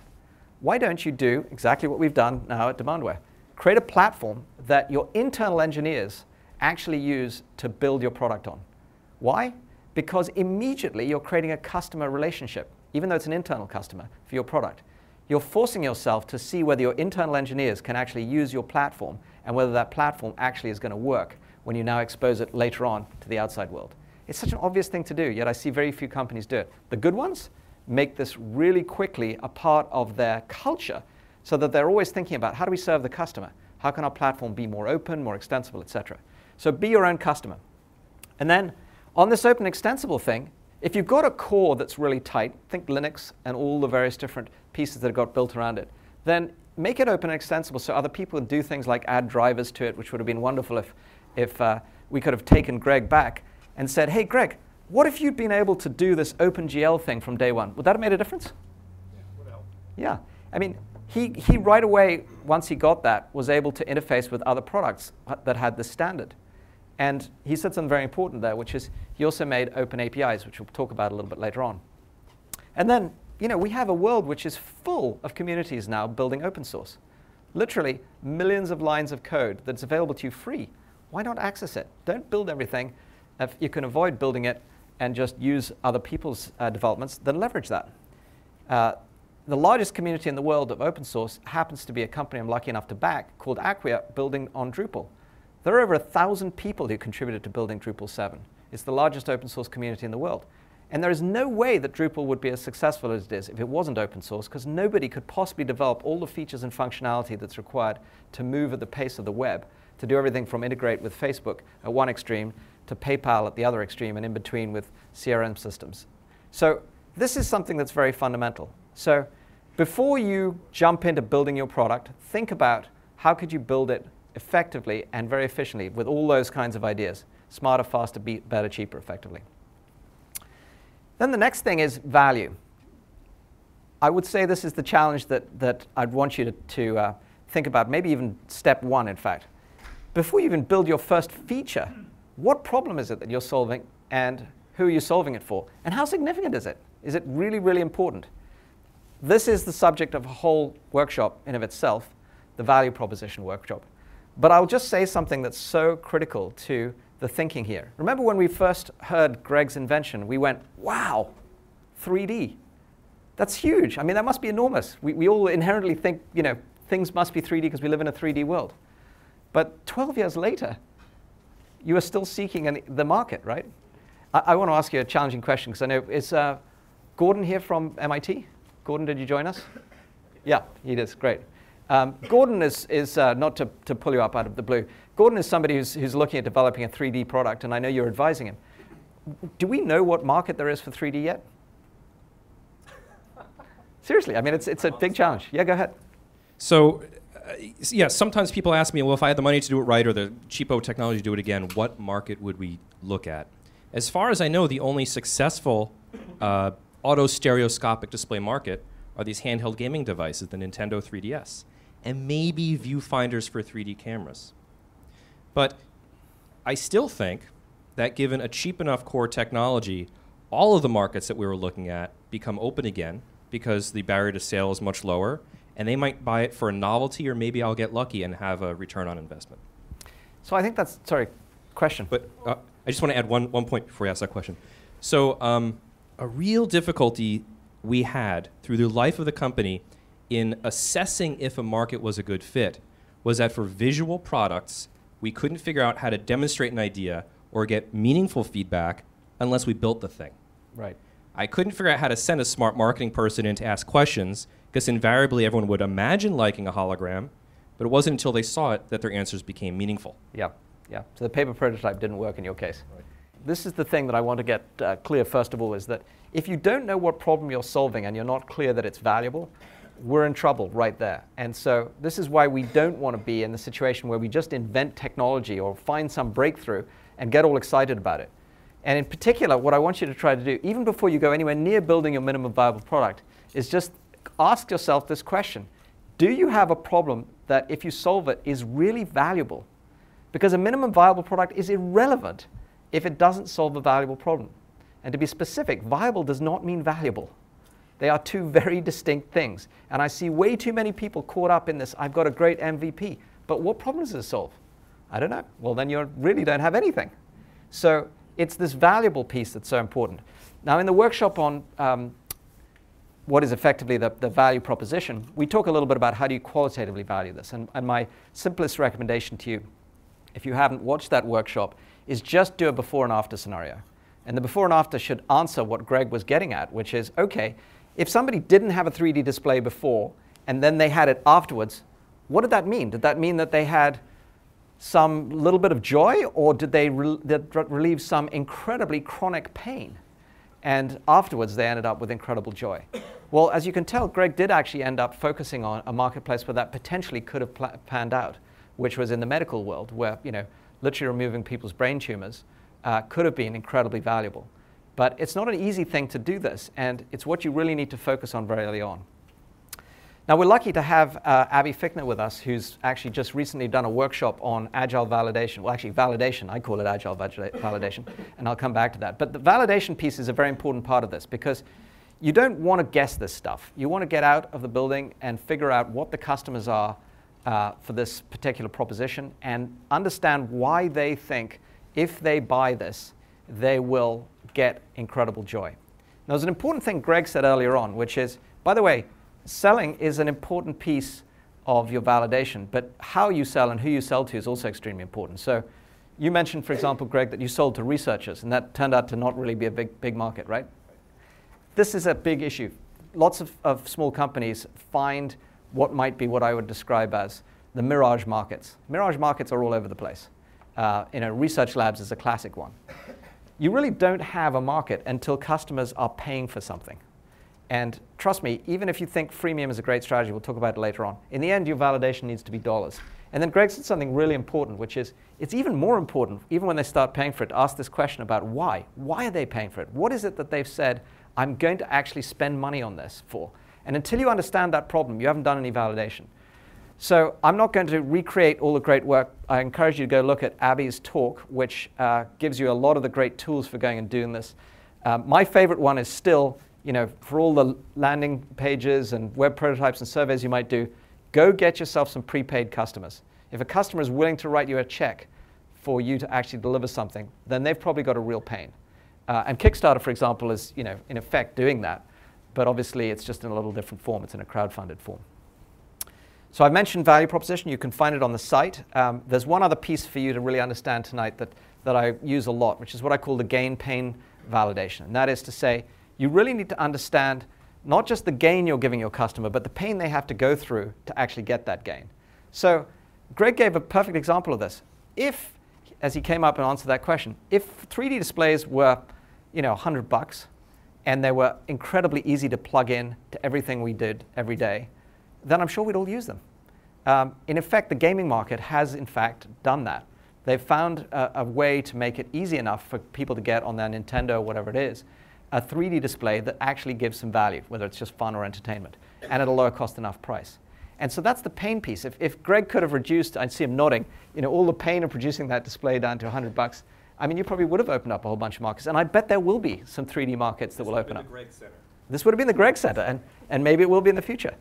Why don't you do exactly what we've done now at Demandware? Create a platform that your internal engineers actually use to build your product on. Why? Because immediately you're creating a customer relationship, even though it's an internal customer for your product you're forcing yourself to see whether your internal engineers can actually use your platform and whether that platform actually is going to work when you now expose it later on to the outside world. It's such an obvious thing to do, yet I see very few companies do it. The good ones make this really quickly a part of their culture so that they're always thinking about how do we serve the customer? How can our platform be more open, more extensible, etc. So be your own customer. And then on this open extensible thing, if you've got a core that's really tight, think Linux and all the various different pieces that have got built around it, then make it open and extensible so other people can do things like add drivers to it, which would have been wonderful if, if uh, we could have taken Greg back and said, hey, Greg, what if you'd been able to do this OpenGL thing from day one? Would that have made a difference? Yeah. Yeah. I mean, he, he right away, once he got that, was able to interface with other products that had this standard. And he said something very important there, which is he also made open APIs, which we'll talk about a little bit later on. And then, you know, we have a world which is full of communities now building open source. Literally millions of lines of code that's available to you free. Why not access it? Don't build everything. If you can avoid building it and just use other people's uh, developments, then leverage that. Uh, the largest community in the world of open source happens to be a company I'm lucky enough to back called Acquia, building on Drupal. There are over a thousand people who contributed to building Drupal 7. It's the largest open source community in the world. And there is no way that Drupal would be as successful as it is if it wasn't open source, because nobody could possibly develop all the features and functionality that's required to move at the pace of the web, to do everything from integrate with Facebook at one extreme to PayPal at the other extreme, and in between with CRM systems. So this is something that's very fundamental. So before you jump into building your product, think about how could you build it effectively and very efficiently with all those kinds of ideas. Smarter, faster, better, cheaper, effectively. Then the next thing is value. I would say this is the challenge that, that I'd want you to, to uh, think about, maybe even step one, in fact. Before you even build your first feature, what problem is it that you're solving and who are you solving it for? And how significant is it? Is it really, really important? This is the subject of a whole workshop in of itself, the value proposition workshop. But I'll just say something that's so critical to the thinking here. Remember when we first heard Greg's invention, we went, wow, 3D. That's huge. I mean, that must be enormous. We, we all inherently think, you know, things must be 3D because we live in a 3D world. But 12 years later, you are still seeking an, the market, right? I, I, want to ask you a challenging question because I know, is uh, Gordon here from MIT? Gordon, did you join us? Yeah, he does, great. Um, Gordon is, is uh, not to, to pull you up out of the blue, Gordon is somebody who's, who's looking at developing a 3D product, and I know you're advising him. Do we know what market there is for 3D yet? Seriously, I mean, it's, it's a big challenge. Yeah, go ahead. So, uh, yeah, sometimes people ask me, well, if I had the money to do it right or the cheapo technology to do it again, what market would we look at? As far as I know, the only successful uh, auto stereoscopic display market are these handheld gaming devices, the Nintendo 3DS, and maybe viewfinders for 3D cameras. But I still think that given a cheap enough core technology, all of the markets that we were looking at become open again because the barrier to sale is much lower, and they might buy it for a novelty, or maybe I'll get lucky and have a return on investment. So I think that's sorry, question. But uh, I just want to add one, one point before you ask that question. So um, a real difficulty we had through the life of the company in assessing if a market was a good fit was that for visual products, we couldn't figure out how to demonstrate an idea or get meaningful feedback unless we built the thing. Right. I couldn't figure out how to send a smart marketing person in to ask questions because invariably everyone would imagine liking a hologram, but it wasn't until they saw it that their answers became meaningful. Yeah, yeah. So the paper prototype didn't work in your case. Right. This is the thing that I want to get uh, clear first of all is that if you don't know what problem you're solving and you're not clear that it's valuable, we're in trouble right there. And so this is why we don't want to be in the situation where we just invent technology or find some breakthrough and get all excited about it. And in particular, what I want you to try to do, even before you go anywhere near building your minimum viable product, is just ask yourself this question. Do you have a problem that if you solve it is really valuable? Because a minimum viable product is irrelevant if it doesn't solve a valuable problem. And to be specific, viable does not mean valuable. They are two very distinct things. And I see way too many people caught up in this I've got a great MVP, but what problem does it solve? I don't know. Well, then you really don't have anything. So it's this valuable piece that's so important. Now, in the workshop on um, what is effectively the, the value proposition, we talk a little bit about how do you qualitatively value this. And, and my simplest recommendation to you, if you haven't watched that workshop, is just do a before and after scenario. And the before and after should answer what Greg was getting at, which is okay, if somebody didn't have a 3D display before and then they had it afterwards, what did that mean? Did that mean that they had some little bit of joy or did they re- relieve some incredibly chronic pain? And afterwards, they ended up with incredible joy. Well, as you can tell, Greg did actually end up focusing on a marketplace where that potentially could have pl- panned out, which was in the medical world, where you know, literally removing people's brain tumors uh, could have been incredibly valuable. But it's not an easy thing to do this, and it's what you really need to focus on very early on. Now, we're lucky to have uh, Abby Fichtner with us, who's actually just recently done a workshop on agile validation. Well, actually, validation. I call it agile validation, and I'll come back to that. But the validation piece is a very important part of this because you don't want to guess this stuff. You want to get out of the building and figure out what the customers are uh, for this particular proposition and understand why they think if they buy this, they will get incredible joy. Now, there's an important thing Greg said earlier on, which is, by the way, selling is an important piece of your validation, but how you sell and who you sell to is also extremely important. So, you mentioned, for example, Greg, that you sold to researchers, and that turned out to not really be a big, big market, right? This is a big issue. Lots of, of small companies find what might be what I would describe as the mirage markets. Mirage markets are all over the place. Uh, you know, research labs is a classic one you really don't have a market until customers are paying for something. And trust me, even if you think freemium is a great strategy, we'll talk about it later on, in the end, your validation needs to be dollars. And then Greg said something really important, which is it's even more important, even when they start paying for it, to ask this question about why. Why are they paying for it? What is it that they've said, I'm going to actually spend money on this for? And until you understand that problem, you haven't done any validation. So I'm not going to recreate all the great work. I encourage you to go look at Abby's talk, which uh, gives you a lot of the great tools for going and doing this. Uh, my favorite one is still, you know, for all the landing pages and web prototypes and surveys you might do, go get yourself some prepaid customers. If a customer is willing to write you a check for you to actually deliver something, then they've probably got a real pain. Uh, and Kickstarter, for example, is, you know, in effect doing that. But obviously, it's just in a little different form. It's in a crowd-funded form. So I mentioned value proposition. You can find it on the site. Um, there's one other piece for you to really understand tonight that, that I use a lot, which is what I call the gain pain validation. And that is to say, you really need to understand not just the gain you're giving your customer, but the pain they have to go through to actually get that gain. So Greg gave a perfect example of this. If, as he came up and answered that question, if 3D displays were, you know, 100 bucks, and they were incredibly easy to plug in to everything we did every day, then I'm sure we'd all use them. Um, in effect, the gaming market has, in fact, done that. They've found a, a, way to make it easy enough for people to get on their Nintendo or whatever it is, a 3D display that actually gives some value, whether it's just fun or entertainment, and at a lower cost enough price. And so that's the pain piece. If, if Greg could have reduced, I'd see him nodding, you know, all the pain of producing that display down to 100 bucks, I mean, you probably would have opened up a whole bunch of markets. And I bet there will be some 3D markets that this will open up. Center. This would have been the Greg Center, and, and maybe it will be in the future.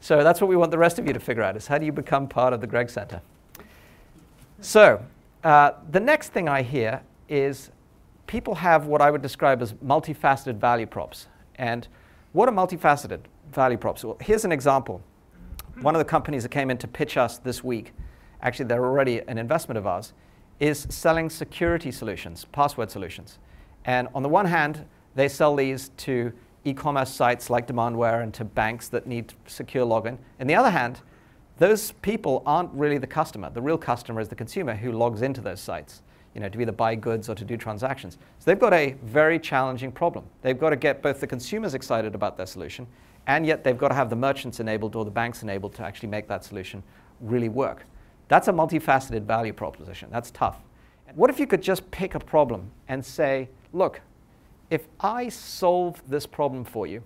So that's what we want the rest of you to figure out is how do you become part of the Greg Center? So uh, the next thing I hear is people have what I would describe as multifaceted value props. And what are multifaceted value props? Well, here's an example. One of the companies that came in to pitch us this week, actually they're already an investment of ours, is selling security solutions, password solutions. And on the one hand, they sell these to e-commerce sites like Demandware and to banks that need secure login. On the other hand, those people aren't really the customer. The real customer is the consumer who logs into those sites, you know, to either buy goods or to do transactions. So they've got a very challenging problem. They've got to get both the consumers excited about their solution, and yet they've got to have the merchants enabled or the banks enabled to actually make that solution really work. That's a multifaceted value proposition. That's tough. What if you could just pick a problem and say, look, if I solve this problem for you,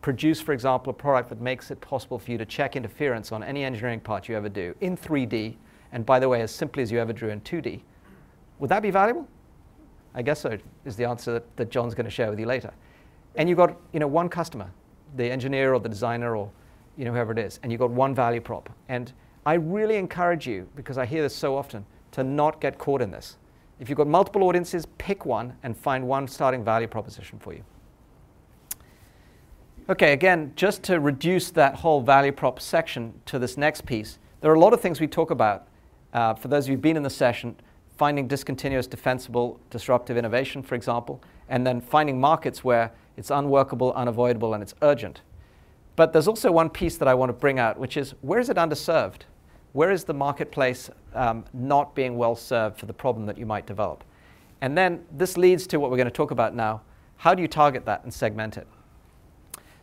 produce, for example, a product that makes it possible for you to check interference on any engineering part you ever do in 3D, and by the way, as simply as you ever drew in 2D, would that be valuable? I guess so, is the answer that, that John's going to share with you later. And you've got you know, one customer, the engineer or the designer or you know, whoever it is, and you've got one value prop. And I really encourage you, because I hear this so often, to not get caught in this. If you've got multiple audiences, pick one and find one starting value proposition for you. Okay, again, just to reduce that whole value prop section to this next piece, there are a lot of things we talk about. Uh, for those of you who've been in the session, finding discontinuous, defensible, disruptive innovation, for example, and then finding markets where it's unworkable, unavoidable, and it's urgent. But there's also one piece that I want to bring out, which is where is it underserved? Where is the marketplace um, not being well served for the problem that you might develop? And then this leads to what we're going to talk about now. How do you target that and segment it?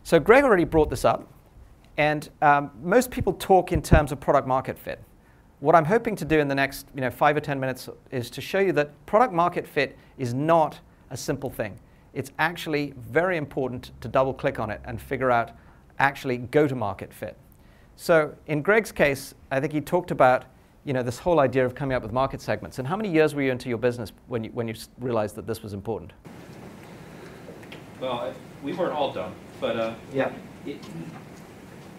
So Greg already brought this up, and um, most people talk in terms of product market fit. What I'm hoping to do in the next you know, five or 10 minutes is to show you that product market fit is not a simple thing. It's actually very important to double click on it and figure out actually go to market fit. So in Greg's case, I think he talked about you know, this whole idea of coming up with market segments. And how many years were you into your business when you, when you realized that this was important? Well, we weren't all dumb, But uh, yeah. It,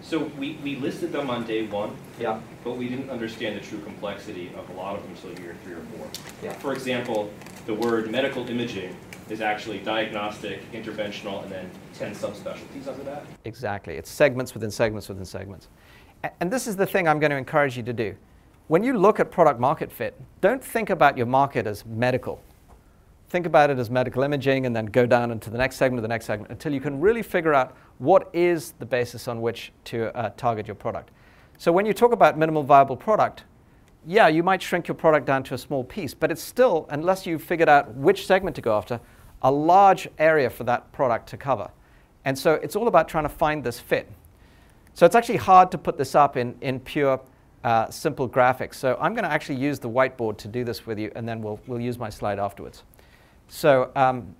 so we, we listed them on day one, yeah. but we didn't understand the true complexity of a lot of them until year three or four. Yeah. For example, the word medical imaging is actually diagnostic, interventional, and then 10 subspecialties under that. Exactly. It's segments within segments within segments. And this is the thing I'm going to encourage you to do. When you look at product market fit, don't think about your market as medical think about it as medical imaging and then go down into the next segment, the next segment, until you can really figure out what is the basis on which to uh, target your product. So when you talk about minimal viable product, yeah, you might shrink your product down to a small piece, but it's still, unless you've figured out which segment to go after, a large area for that product to cover. And so it's all about trying to find this fit. So it's actually hard to put this up in, in pure uh, simple graphics. So I'm going to actually use the whiteboard to do this with you, and then we'll, we'll use my slide afterwards. So um,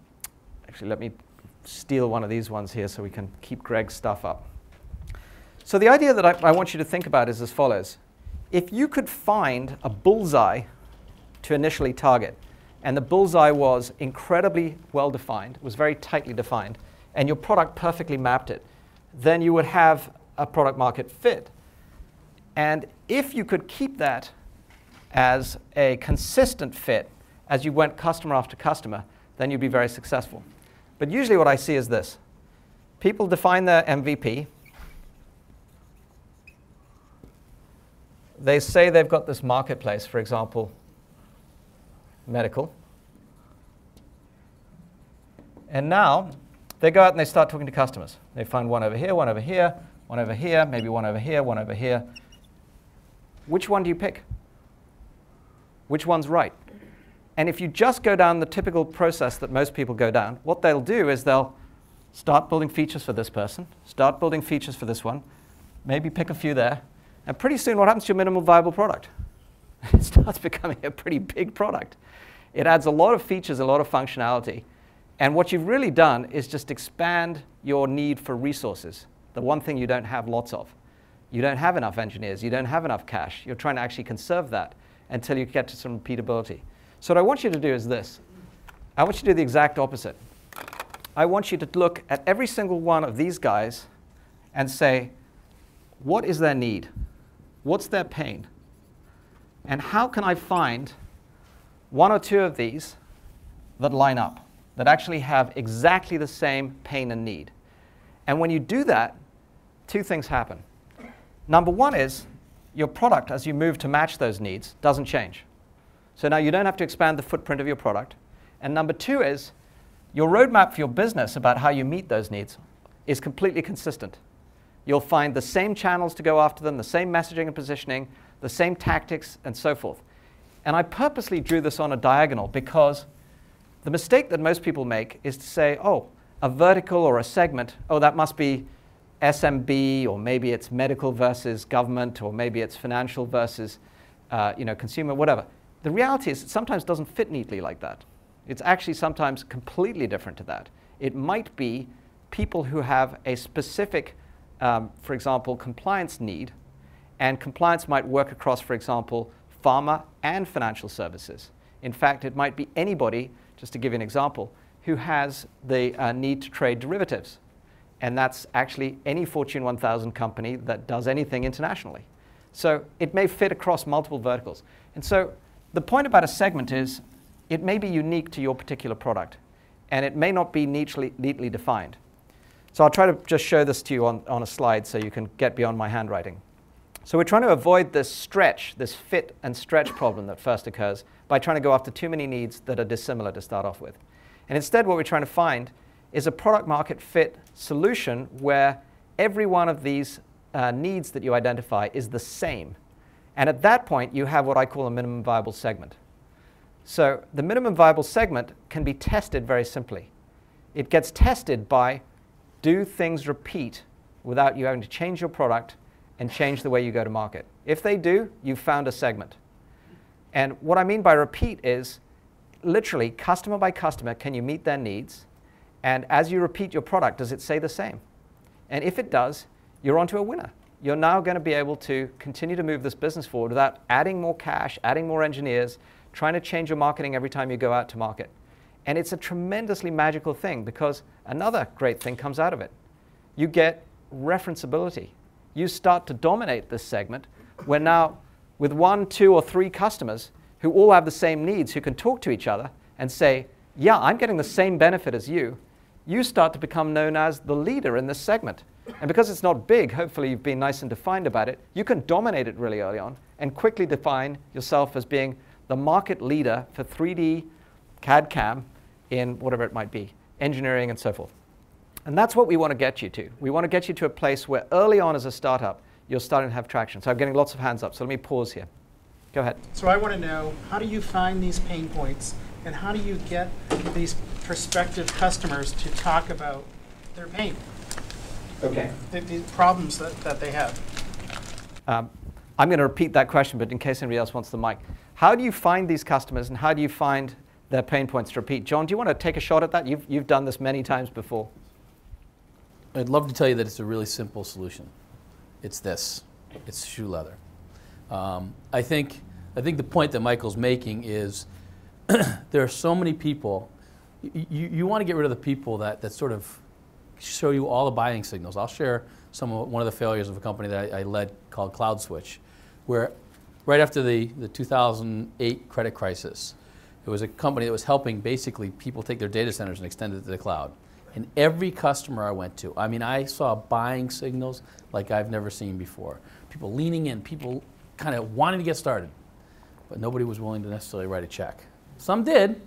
actually, let me steal one of these ones here so we can keep Greg's stuff up. So the idea that I, I want you to think about is as follows. If you could find a bullseye to initially target, and the bullseye was incredibly well defined, was very tightly defined, and your product perfectly mapped it, then you would have a product market fit. And if you could keep that as a consistent fit, as you went customer after customer, then you'd be very successful. But usually what I see is this. People define their MVP, they say they've got this marketplace, for example, medical. And now they go out and they start talking to customers. They find one over here, one over here, one over here, maybe one over here, one over here. Which one do you pick? Which one's right? And if you just go down the typical process that most people go down, what they'll do is they'll start building features for this person, start building features for this one, maybe pick a few there, and pretty soon what happens to your minimum viable product? It starts becoming a pretty big product. It adds a lot of features, a lot of functionality. And what you've really done is just expand your need for resources, the one thing you don't have lots of. You don't have enough engineers, you don't have enough cash. You're trying to actually conserve that until you get to some repeatability. So what I want you to do is this. I want you to do the exact opposite. I want you to look at every single one of these guys and say, what is their need? What's their pain? And how can I find one or two of these that line up, that actually have exactly the same pain and need? And when you do that, two things happen. Number one is your product, as you move to match those needs, doesn't change. So now you don't have to expand the footprint of your product. And number two is your roadmap for your business about how you meet those needs is completely consistent. You'll find the same channels to go after them, the same messaging and positioning, the same tactics, and so forth. And I purposely drew this on a diagonal because the mistake that most people make is to say, oh, a vertical or a segment, oh, that must be SMB, or maybe it's medical versus government, or maybe it's financial versus uh, you know, consumer, whatever. The reality is it sometimes doesn't fit neatly like that. It's actually sometimes completely different to that. It might be people who have a specific, um, for example, compliance need, and compliance might work across, for example, pharma and financial services. In fact, it might be anybody, just to give you an example, who has the uh, need to trade derivatives. And that's actually any Fortune 1000 company that does anything internationally. So it may fit across multiple verticals. And so the point about a segment is it may be unique to your particular product, and it may not be neatly, neatly defined. So I'll try to just show this to you on, on a slide so you can get beyond my handwriting. So we're trying to avoid this stretch, this fit and stretch problem that first occurs by trying to go after too many needs that are dissimilar to start off with. And instead what we're trying to find is a product market fit solution where every one of these uh, needs that you identify is the same and at that point, you have what I call a minimum viable segment. So the minimum viable segment can be tested very simply. It gets tested by do things repeat without you having to change your product and change the way you go to market. If they do, you've found a segment. And what I mean by repeat is literally customer by customer, can you meet their needs? And as you repeat your product, does it say the same? And if it does, you're onto a winner you're now going to be able to continue to move this business forward without adding more cash, adding more engineers, trying to change your marketing every time you go out to market. And it's a tremendously magical thing because another great thing comes out of it. You get referenceability. You start to dominate this segment where now, with one, two, or three customers who all have the same needs, who can talk to each other and say, Yeah, I'm getting the same benefit as you, you start to become known as the leader in this segment. And because it's not big, hopefully you've been nice and defined about it, you can dominate it really early on and quickly define yourself as being the market leader for 3D CAD CAM in whatever it might be, engineering and so forth. And that's what we want to get you to. We want to get you to a place where early on as a startup, you're starting to have traction. So I'm getting lots of hands up, so let me pause here. Go ahead. So I want to know, how do you find these pain points and how do you get these prospective customers to talk about their pain? Okay. The, the problems that, that they have. Um, I'm going to repeat that question, but in case anybody else wants the mic. How do you find these customers and how do you find their pain points to repeat? John, do you want to take a shot at that? You've, you've done this many times before. I'd love to tell you that it's a really simple solution. It's this. It's shoe leather. Um, I think I think the point that Michael's making is there are so many people. You, you want to get rid of the people that, that sort of show you all the buying signals. I'll share some of, one of the failures of a company that I, I led called CloudSwitch, where right after the, the 2008 credit crisis, it was a company that was helping basically people take their data centers and extend it to the cloud. And every customer I went to, I mean, I saw buying signals like I've never seen before. People leaning in, people kind of wanting to get started, but nobody was willing to necessarily write a check. Some did,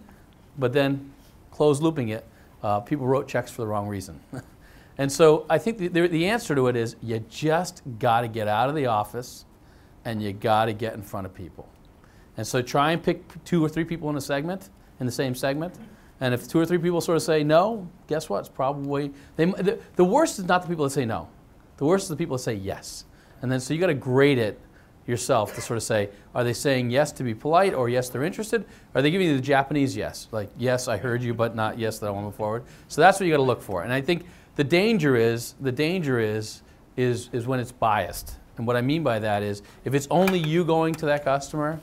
but then closed looping it, uh, people wrote checks for the wrong reason. and so I think the, the, the answer to it is you just got to get out of the office and you got to get in front of people. And so try and pick two or three people in a segment, in the same segment. And if two or three people sort of say no, guess what? It's probably, they, the, the worst is not the people that say no. The worst is the people that say yes. And then so you got to grade it yourself to sort of say, are they saying yes to be polite or yes, they're interested? Are they giving you the Japanese yes? Like, yes, I heard you, but not yes, that I want to move forward. So that's what you got to look for. And I think the danger is, the danger is, is, is when it's biased. And what I mean by that is if it's only you going to that customer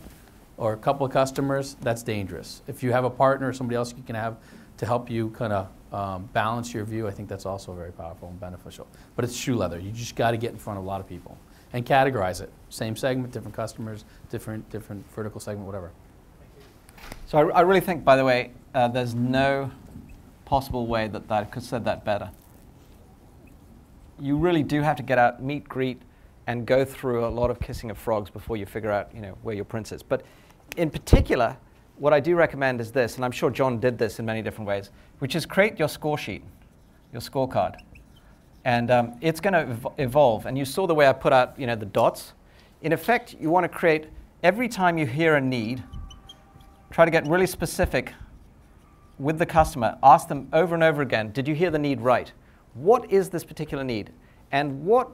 or a couple of customers, that's dangerous. If you have a partner or somebody else you can have to help you kind of um, balance your view, I think that's also very powerful and beneficial. But it's shoe leather. You just got to get in front of a lot of people and categorize it. Same segment, different customers, different, different vertical segment, whatever. So I, I really think, by the way, uh, there's no possible way that, that I could have said that better. You really do have to get out, meet, greet, and go through a lot of kissing of frogs before you figure out, you know, where your prince is. But in particular, what I do recommend is this, and I'm sure John did this in many different ways, which is create your score sheet, your scorecard. And um, it's going to evolve. And you saw the way I put out, you know, the dots. In effect, you want to create, every time you hear a need, try to get really specific with the customer. Ask them over and over again, did you hear the need right? What is this particular need? And what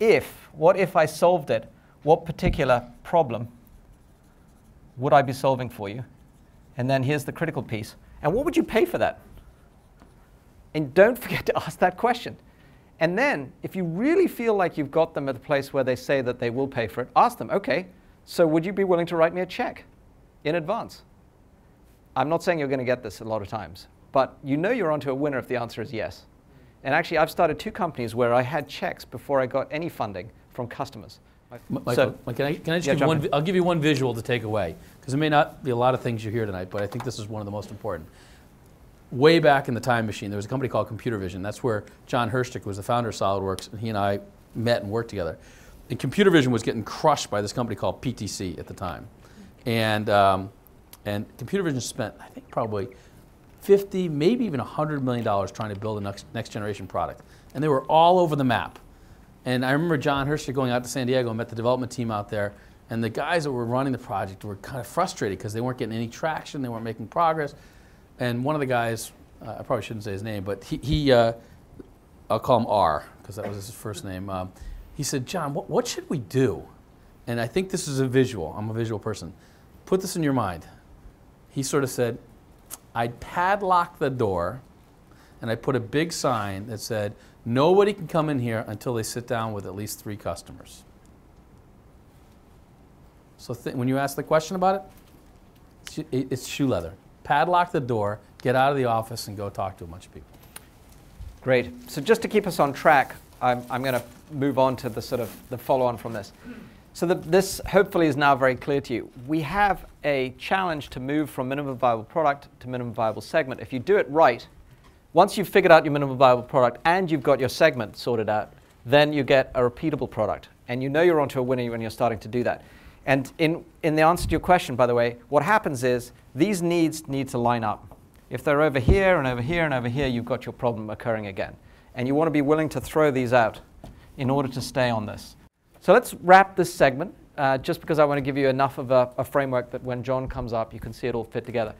if, what if I solved it? What particular problem would I be solving for you? And then here's the critical piece. And what would you pay for that? And don't forget to ask that question. And then, if you really feel like you've got them at a place where they say that they will pay for it, ask them, okay, so would you be willing to write me a check in advance? I'm not saying you're going to get this a lot of times, but you know you're onto a winner if the answer is yes. And actually, I've started two companies where I had checks before I got any funding from customers. Michael, So- can I, can I just yeah, give one, I'll give you one visual to take away, because there may not be a lot of things you hear tonight, but I think this is one of the most important. Way back in the time machine, there was a company called Computer Vision. That's where John Hirschtick was the founder of SolidWorks, and he and I met and worked together. And Computer Vision was getting crushed by this company called PTC at the time. And, um, and Computer Vision spent, I think, probably 50, maybe even $100 million trying to build a next, next generation product. And they were all over the map. And I remember John Hirschtick going out to San Diego and met the development team out there. And the guys that were running the project were kind of frustrated because they weren't getting any traction, they weren't making progress. And one of the guys, uh, I probably shouldn't say his name, but he, he uh, I'll call him R because that was his first name. Um, he said, John, what, what should we do? And I think this is a visual. I'm a visual person. Put this in your mind. He sort of said, I'd padlock the door and I put a big sign that said, nobody can come in here until they sit down with at least three customers. So when you ask the question about it- it's shoe leather. Padlock the door, get out of the office, and go talk to a bunch of people. Great. So just to keep us on track, I'm, I'm going to move on to the sort of the follow-on from this. So the, this hopefully is now very clear to you. We have a challenge to move from minimum viable product to minimum viable segment. If you do it right, once you've figured out your minimum viable product and you've got your segment sorted out, then you get a repeatable product. And you know you're onto a winner when you're starting to do that. And in, in the answer to your question, by the way, what happens is these needs need to line up. If they're over here and over here and over here, you've got your problem occurring again. And you want to be willing to throw these out in order to stay on this. So let's wrap this segment, uh, just because I want to give you enough of a, a framework that when John comes up, you can see it all fit together.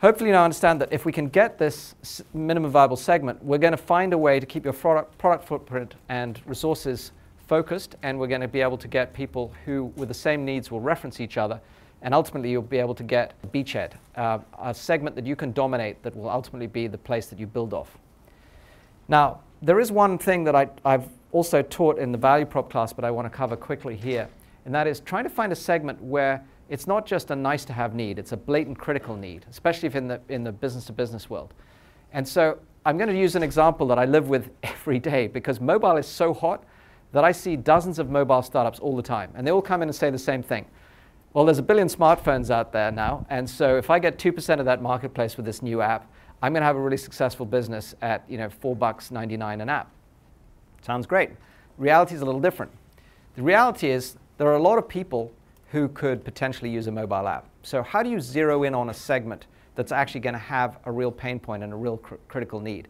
Hopefully, you now understand that if we can get this minimum viable segment, we're going to find a way to keep your product, product footprint and resources focused, and we're going to be able to get people who, with the same needs, will reference each other, and ultimately, you'll be able to get a beachhead, uh, a segment that you can dominate that will ultimately be the place that you build off. Now, there is one thing that I, I've also taught in the value prop class, but I want to cover quickly here, and that is trying to find a segment where it's not just a nice to have need, it's a blatant critical need, especially if in the, in the business to business world. And so I'm going to use an example that I live with every day because mobile is so hot that I see dozens of mobile startups all the time, and they all come in and say the same thing. Well, there's a billion smartphones out there now, and so if I get 2% of that marketplace with this new app, I'm going to have a really successful business at you know four bucks 99 an app. Sounds great. Reality is a little different. The reality is there are a lot of people who could potentially use a mobile app. So, how do you zero in on a segment that's actually going to have a real pain point and a real cr- critical need?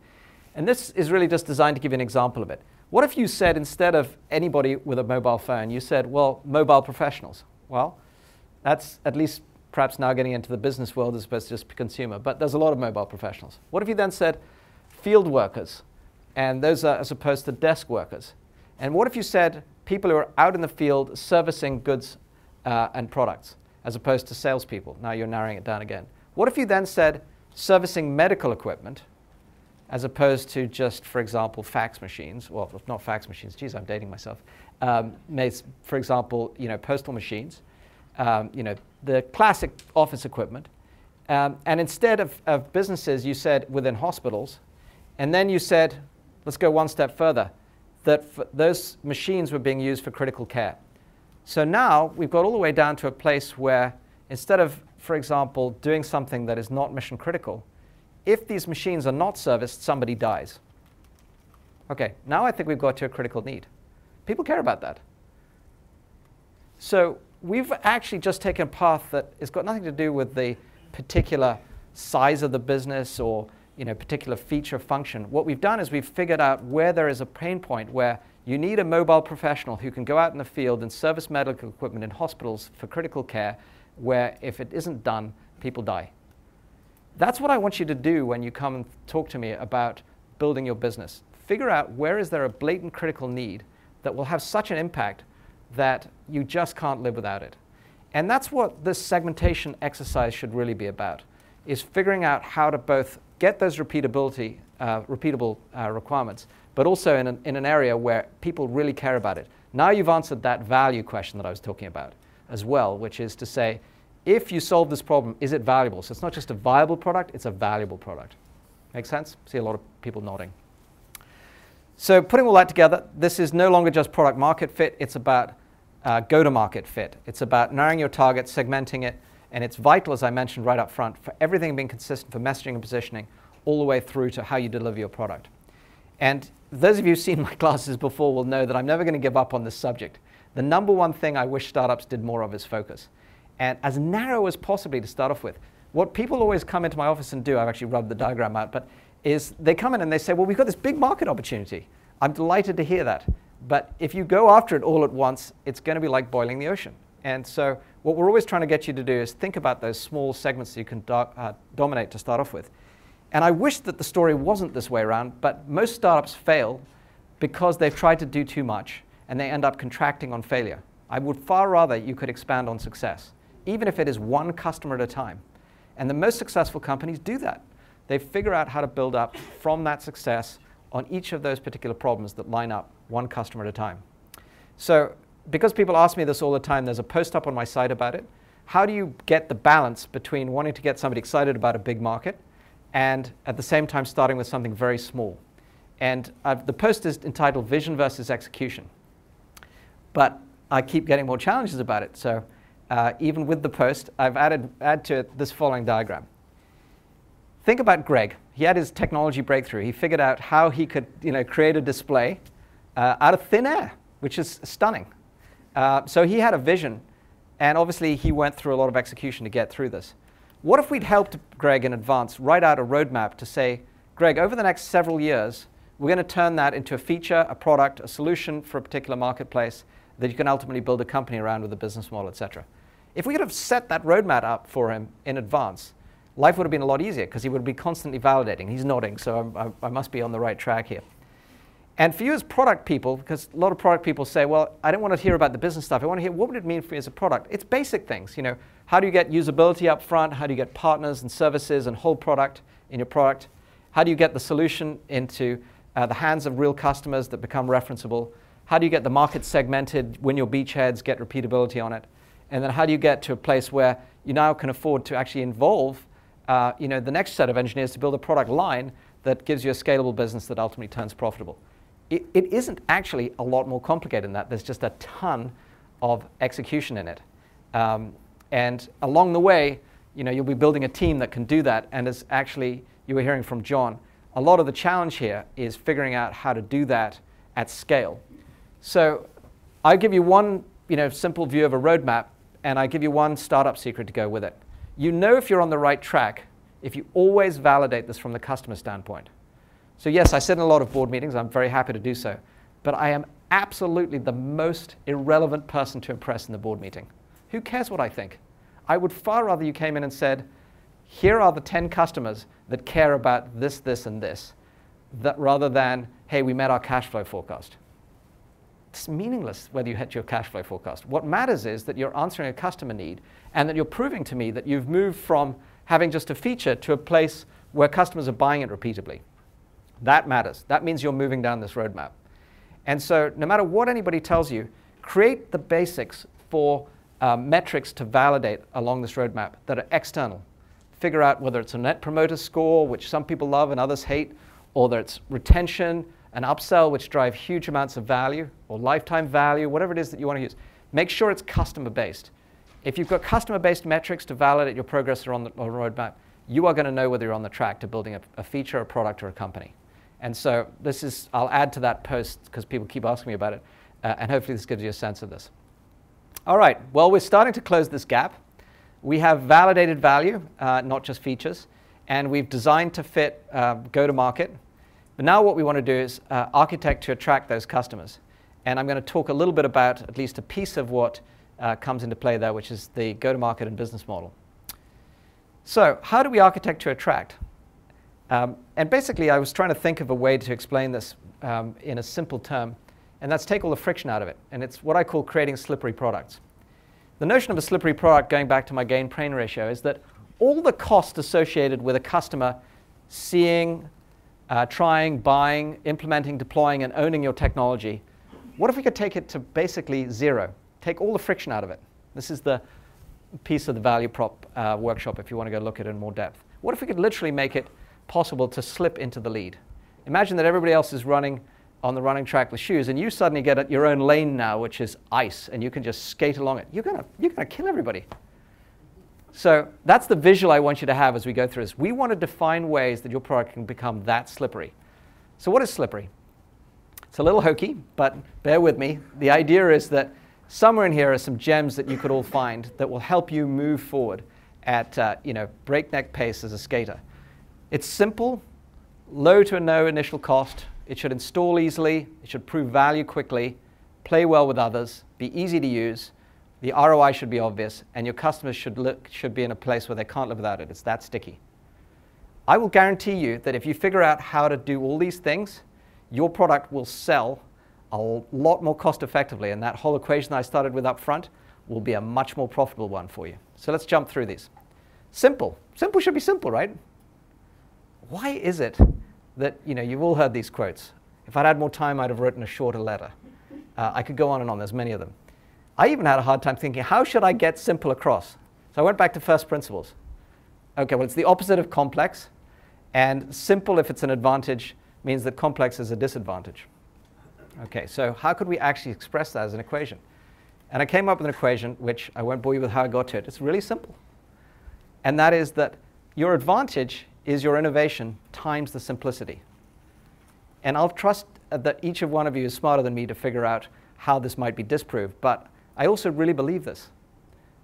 And this is really just designed to give you an example of it. What if you said instead of anybody with a mobile phone, you said, well, mobile professionals? Well, that's at least perhaps now getting into the business world as opposed to just consumer, but there's a lot of mobile professionals. What if you then said field workers, and those are as opposed to desk workers? And what if you said people who are out in the field servicing goods uh, and products, as opposed to salespeople? Now you're narrowing it down again. What if you then said servicing medical equipment, as opposed to just, for example, fax machines? Well, not fax machines. Geez, I'm dating myself. Um, for example, you know, postal machines. Um, you know, the classic office equipment. Um, and instead of, of businesses, you said within hospitals. And then you said, let's go one step further, that those machines were being used for critical care. So now we've got all the way down to a place where instead of, for example, doing something that is not mission critical, if these machines are not serviced, somebody dies. Okay, now I think we've got to a critical need. People care about that. So we've actually just taken a path that has got nothing to do with the particular size of the business or you know, particular feature function. What we've done is we've figured out where there is a pain point where you need a mobile professional who can go out in the field and service medical equipment in hospitals for critical care, where if it isn't done, people die. That's what I want you to do when you come and talk to me about building your business. Figure out where is there a blatant critical need that will have such an impact that you just can't live without it. And that's what this segmentation exercise should really be about, is figuring out how to both get those repeatability, uh, repeatable uh, requirements, but also in an, in an area where people really care about it. Now you've answered that value question that I was talking about as well, which is to say, if you solve this problem, is it valuable? So it's not just a viable product, it's a valuable product. Make sense? See a lot of people nodding. So putting all that together, this is no longer just product market fit, it's about uh, go to market fit. It's about narrowing your target, segmenting it, and it's vital, as I mentioned right up front, for everything being consistent for messaging and positioning all the way through to how you deliver your product. And those of you who've seen my classes before will know that I'm never going to give up on this subject. The number one thing I wish startups did more of is focus. And as narrow as possibly to start off with. What people always come into my office and do, I've actually rubbed the diagram out, but is they come in and they say, well, we've got this big market opportunity. I'm delighted to hear that. But if you go after it all at once, it's going to be like boiling the ocean. And so, what we're always trying to get you to do is think about those small segments that you can do, uh, dominate to start off with. And I wish that the story wasn't this way around, but most startups fail because they've tried to do too much and they end up contracting on failure. I would far rather you could expand on success, even if it is one customer at a time. And the most successful companies do that. They figure out how to build up from that success on each of those particular problems that line up one customer at a time. So because people ask me this all the time, there's a post up on my site about it. How do you get the balance between wanting to get somebody excited about a big market and at the same time starting with something very small? And I've, the post is entitled Vision versus Execution. But I keep getting more challenges about it. So uh, even with the post, I've added add to it this following diagram. Think about Greg. He had his technology breakthrough. He figured out how he could you know, create a display uh, out of thin air, which is stunning. Uh, so he had a vision, and obviously he went through a lot of execution to get through this. What if we'd helped Greg in advance write out a roadmap to say, Greg, over the next several years, we're going to turn that into a feature, a product, a solution for a particular marketplace that you can ultimately build a company around with a business model, et cetera. If we could have set that roadmap up for him in advance, life would have been a lot easier because he would be constantly validating. He's nodding, so I, I must be on the right track here. And for you as product people, because a lot of product people say, well, I don't want to hear about the business stuff. I want to hear what would it mean for you as a product? It's basic things. You know, how do you get usability up front? How do you get partners and services and whole product in your product? How do you get the solution into uh, the hands of real customers that become referenceable? How do you get the market segmented, win your beachheads, get repeatability on it? And then how do you get to a place where you now can afford to actually involve uh, you know, the next set of engineers to build a product line that gives you a scalable business that ultimately turns profitable? It, it isn't actually a lot more complicated than that. There's just a ton of execution in it. Um, and along the way, you know, you'll be building a team that can do that. And as actually you were hearing from John, a lot of the challenge here is figuring out how to do that at scale. So I'll give you one you know, simple view of a roadmap, and I give you one startup secret to go with it. You know if you're on the right track if you always validate this from the customer standpoint. So yes, I sit in a lot of board meetings. I'm very happy to do so. But I am absolutely the most irrelevant person to impress in the board meeting. Who cares what I think? I would far rather you came in and said, here are the 10 customers that care about this, this, and this, that rather than, hey, we met our cash flow forecast. It's meaningless whether you hit your cash flow forecast. What matters is that you're answering a customer need and that you're proving to me that you've moved from having just a feature to a place where customers are buying it repeatedly. That matters. That means you're moving down this roadmap. And so, no matter what anybody tells you, create the basics for uh, metrics to validate along this roadmap that are external. Figure out whether it's a net promoter score, which some people love and others hate, or whether it's retention, an upsell, which drive huge amounts of value, or lifetime value, whatever it is that you want to use. Make sure it's customer based. If you've got customer based metrics to validate your progress or on the roadmap, you are going to know whether you're on the track to building a, a feature, a product, or a company. And so this is, I'll add to that post because people keep asking me about it, uh, and hopefully this gives you a sense of this. All right, well, we're starting to close this gap. We have validated value, uh, not just features, and we've designed to fit uh, go to market. But now what we want to do is uh, architect to attract those customers. And I'm going to talk a little bit about at least a piece of what uh, comes into play there, which is the go to market and business model. So, how do we architect to attract? Um, and basically, I was trying to think of a way to explain this um, in a simple term, and that's take all the friction out of it. And it's what I call creating slippery products. The notion of a slippery product, going back to my gain pain ratio, is that all the cost associated with a customer seeing, uh, trying, buying, implementing, deploying, and owning your technology, what if we could take it to basically zero? Take all the friction out of it. This is the piece of the value prop uh, workshop if you want to go look at it in more depth. What if we could literally make it possible to slip into the lead? Imagine that everybody else is running on the running track with shoes, and you suddenly get your own lane now, which is ice, and you can just skate along it. You're gonna, you're gonna kill everybody. So that's the visual I want you to have as we go through this. We want to define ways that your product can become that slippery. So what is slippery? It's a little hokey, but bear with me. The idea is that somewhere in here are some gems that you could all find that will help you move forward at uh, you know, breakneck pace as a skater. It's simple, low to no initial cost. It should install easily. It should prove value quickly, play well with others, be easy to use. The ROI should be obvious, and your customers should, look, should be in a place where they can't live without it. It's that sticky. I will guarantee you that if you figure out how to do all these things, your product will sell a lot more cost effectively, and that whole equation I started with up front will be a much more profitable one for you. So let's jump through these. Simple. Simple should be simple, right? Why is it that, you know, you've all heard these quotes. If I'd had more time, I'd have written a shorter letter. Uh, I could go on and on, there's many of them. I even had a hard time thinking, how should I get simple across? So I went back to first principles. Okay, well, it's the opposite of complex, and simple, if it's an advantage, means that complex is a disadvantage. Okay, so how could we actually express that as an equation? And I came up with an equation, which I won't bore you with how I got to it. It's really simple. And that is that your advantage is your innovation times the simplicity. And I'll trust that each of one of you is smarter than me to figure out how this might be disproved. But I also really believe this.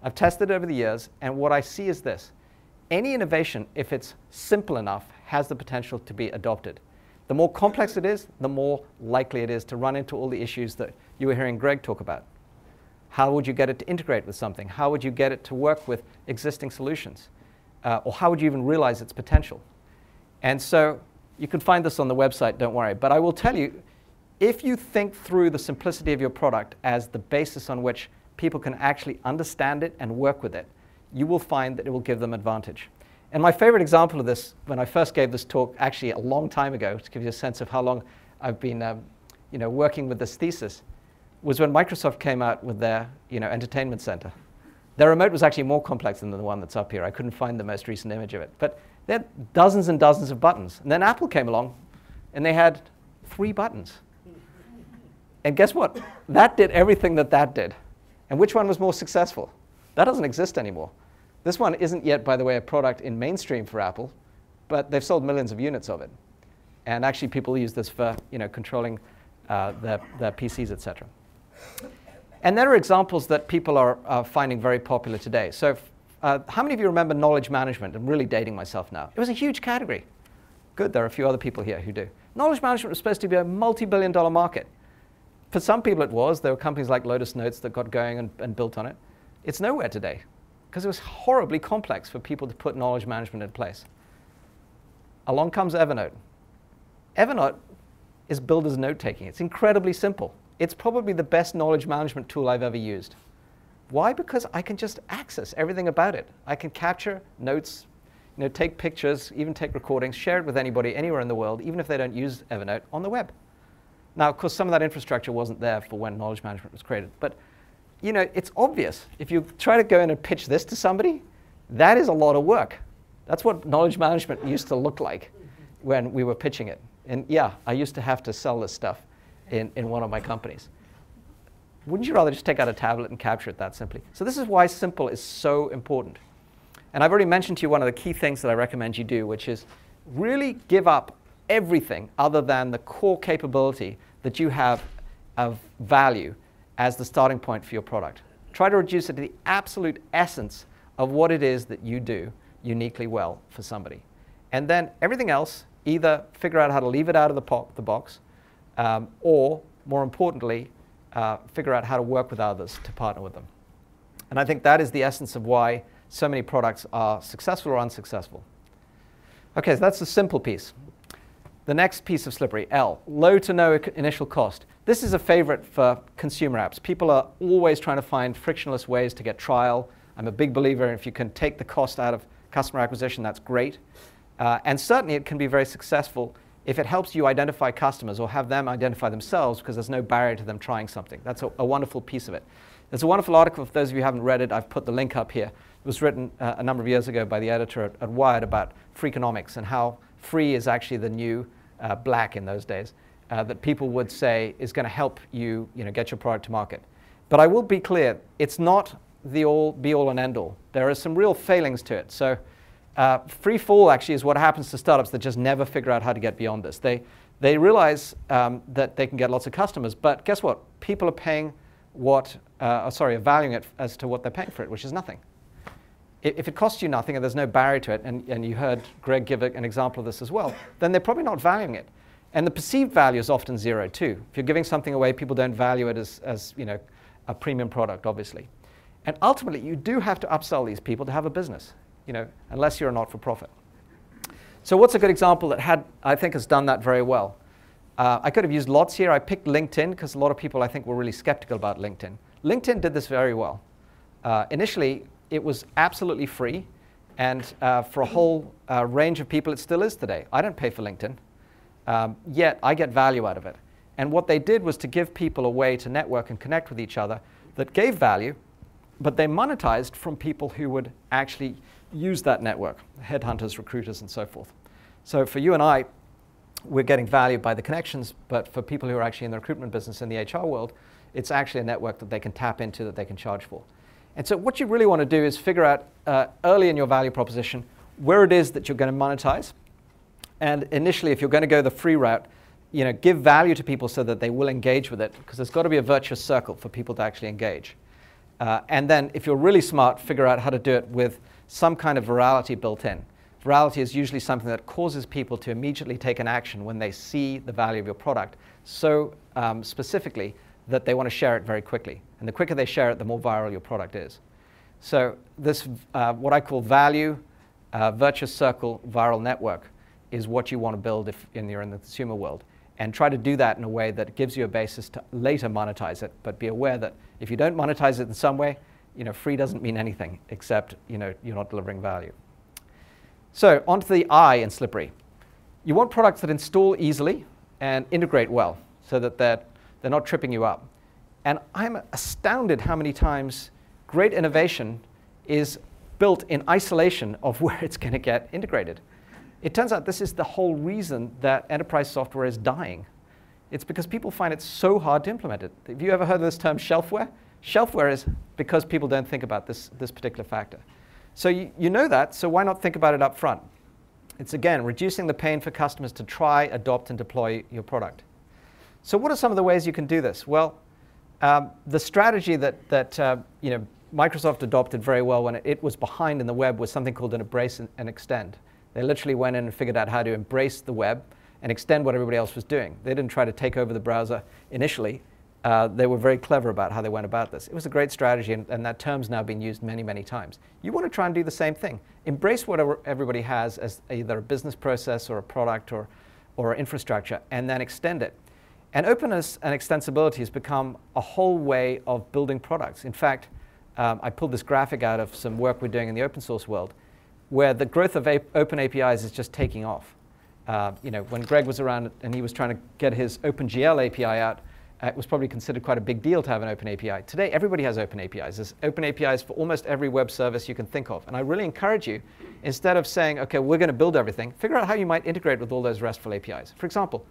I've tested it over the years, and what I see is this. Any innovation, if it's simple enough, has the potential to be adopted. The more complex it is, the more likely it is to run into all the issues that you were hearing Greg talk about. How would you get it to integrate with something? How would you get it to work with existing solutions? Uh, or how would you even realize its potential? And so you can find this on the website, don't worry. But I will tell you, if you think through the simplicity of your product as the basis on which people can actually understand it and work with it, you will find that it will give them advantage. And my favorite example of this, when I first gave this talk, actually a long time ago, to give you a sense of how long I've been um, you know, working with this thesis, was when Microsoft came out with their you know, entertainment center. Their remote was actually more complex than the one that's up here. I couldn't find the most recent image of it. But they had dozens and dozens of buttons. And then Apple came along, and they had three buttons. And guess what? That did everything that that did. And which one was more successful? That doesn't exist anymore. This one isn't yet, by the way, a product in mainstream for Apple, but they've sold millions of units of it. And actually, people use this for you know, controlling uh, their, their PCs, etc. And there are examples that people are finding very popular today. So, uh, how many of you remember knowledge management? I'm really dating myself now. It was a huge category. Good, there are a few other people here who do. Knowledge management was supposed to be a multi billion dollar market. For some people, it was. There were companies like Lotus Notes that got going and, and built on it. It's nowhere today because it was horribly complex for people to put knowledge management in place. Along comes Evernote. Evernote is built as note taking. It's incredibly simple. It's probably the best knowledge management tool I've ever used. Why? Because I can just access everything about it. I can capture notes, you know, take pictures, even take recordings, share it with anybody anywhere in the world, even if they don't use Evernote, on the web. Now, of course, some of that infrastructure wasn't there for when knowledge management was created, but you know, it's obvious. If you try to go in and pitch this to somebody, that is a lot of work. That's what knowledge management used to look like when we were pitching it. And yeah, I used to have to sell this stuff in, in one of my companies. Wouldn't you rather just take out a tablet and capture it that simply? So this is why simple is so important. And I've already mentioned to you one of the key things that I recommend you do, which is really give up everything other than the core capability that you have of value as the starting point for your product. Try to reduce it to the absolute essence of what it is that you do uniquely well for somebody. And then everything else, either figure out how to leave it out of the, the box, um, or more importantly, uh, figure out how to work with others to partner with them. And I think that is the essence of why so many products are successful or unsuccessful. Okay, so that's the simple piece. The next piece of slippery, L, low to no initial cost. This is a favorite for consumer apps. People are always trying to find frictionless ways to get trial. I'm a big believer if you can take the cost out of customer acquisition, that's great. Uh, and certainly it can be very successful if it helps you identify customers or have them identify themselves because there's no barrier to them trying something. That's a, a wonderful piece of it. There's a wonderful article, for those of you who haven't read it, I've put the link up here. It was written uh, a number of years ago by the editor at, at Wired about Freeconomics and how free is actually the new uh, black in those days, uh, that people would say is going to help you, you know, get your product to market. But I will be clear, it's not the all be all and end all. There are some real failings to it. So uh, free fall actually is what happens to startups that just never figure out how to get beyond this. They, they realize um, that they can get lots of customers, but guess what? People are paying what, uh, oh, sorry, are valuing it as to what they're paying for it, which is nothing. If it costs you nothing and there's no barrier to it, and, and you heard Greg give an example of this as well, then they're probably not valuing it. And the perceived value is often zero too. If you're giving something away, people don't value it as, as you know, a premium product, obviously. And ultimately, you do have to upsell these people to have a business, you know, unless you're a not-for-profit. So what's a good example that had, I think, has done that very well? Uh, I could have used lots here. I picked LinkedIn because a lot of people, I think, were really skeptical about LinkedIn. LinkedIn did this very well. Uh, initially, it was absolutely free, and uh, for a whole uh, range of people, it still is today. I don't pay for LinkedIn, um, yet I get value out of it. And what they did was to give people a way to network and connect with each other that gave value, but they monetized from people who would actually use that network, headhunters, recruiters, and so forth. So for you and I, we're getting value by the connections, but for people who are actually in the recruitment business in the HR world, it's actually a network that they can tap into that they can charge for. And so what you really want to do is figure out uh, early in your value proposition where it is that you're going to monetize. And initially, if you're going to go the free route, you know, give value to people so that they will engage with it, because there's got to be a virtuous circle for people to actually engage. Uh, and then, if you're really smart, figure out how to do it with some kind of virality built in. Virality is usually something that causes people to immediately take an action when they see the value of your product so um, specifically that they want to share it very quickly. And the quicker they share it, the more viral your product is. So this, uh, what I call value, uh, virtuous circle, viral network, is what you want to build if you're in the consumer world. And try to do that in a way that gives you a basis to later monetize it. But be aware that if you don't monetize it in some way, you know, free doesn't mean anything except you know, you're not delivering value. So onto the I in Slippery. You want products that install easily and integrate well so that they're they're not tripping you up. And I'm astounded how many times great innovation is built in isolation of where it's going to get integrated. It turns out this is the whole reason that enterprise software is dying. It's because people find it so hard to implement it. Have you ever heard of this term shelfware? Shelfware is because people don't think about this, this particular factor. So you, you know that, so why not think about it up front? It's again reducing the pain for customers to try, adopt, and deploy your product. So what are some of the ways you can do this? Well, um, the strategy that, that uh, you know, Microsoft adopted very well when it, was behind in the web was something called an embrace and, and extend. They literally went in and figured out how to embrace the web and extend what everybody else was doing. They didn't try to take over the browser initially. Uh, they were very clever about how they went about this. It was a great strategy, and, and, that term's now been used many, many times. You want to try and do the same thing. Embrace whatever everybody has as either a business process or a product or, or infrastructure, and then extend it. And openness and extensibility has become a whole way of building products. In fact, um, I pulled this graphic out of some work we're doing in the open source world, where the growth of open APIs is just taking off. Uh, you know, when Greg was around and he was trying to get his OpenGL API out, uh, it was probably considered quite a big deal to have an open API. Today, everybody has open APIs. There's open APIs for almost every web service you can think of. And I really encourage you, instead of saying, OK, we're going to build everything, figure out how you might integrate with all those RESTful APIs. For example,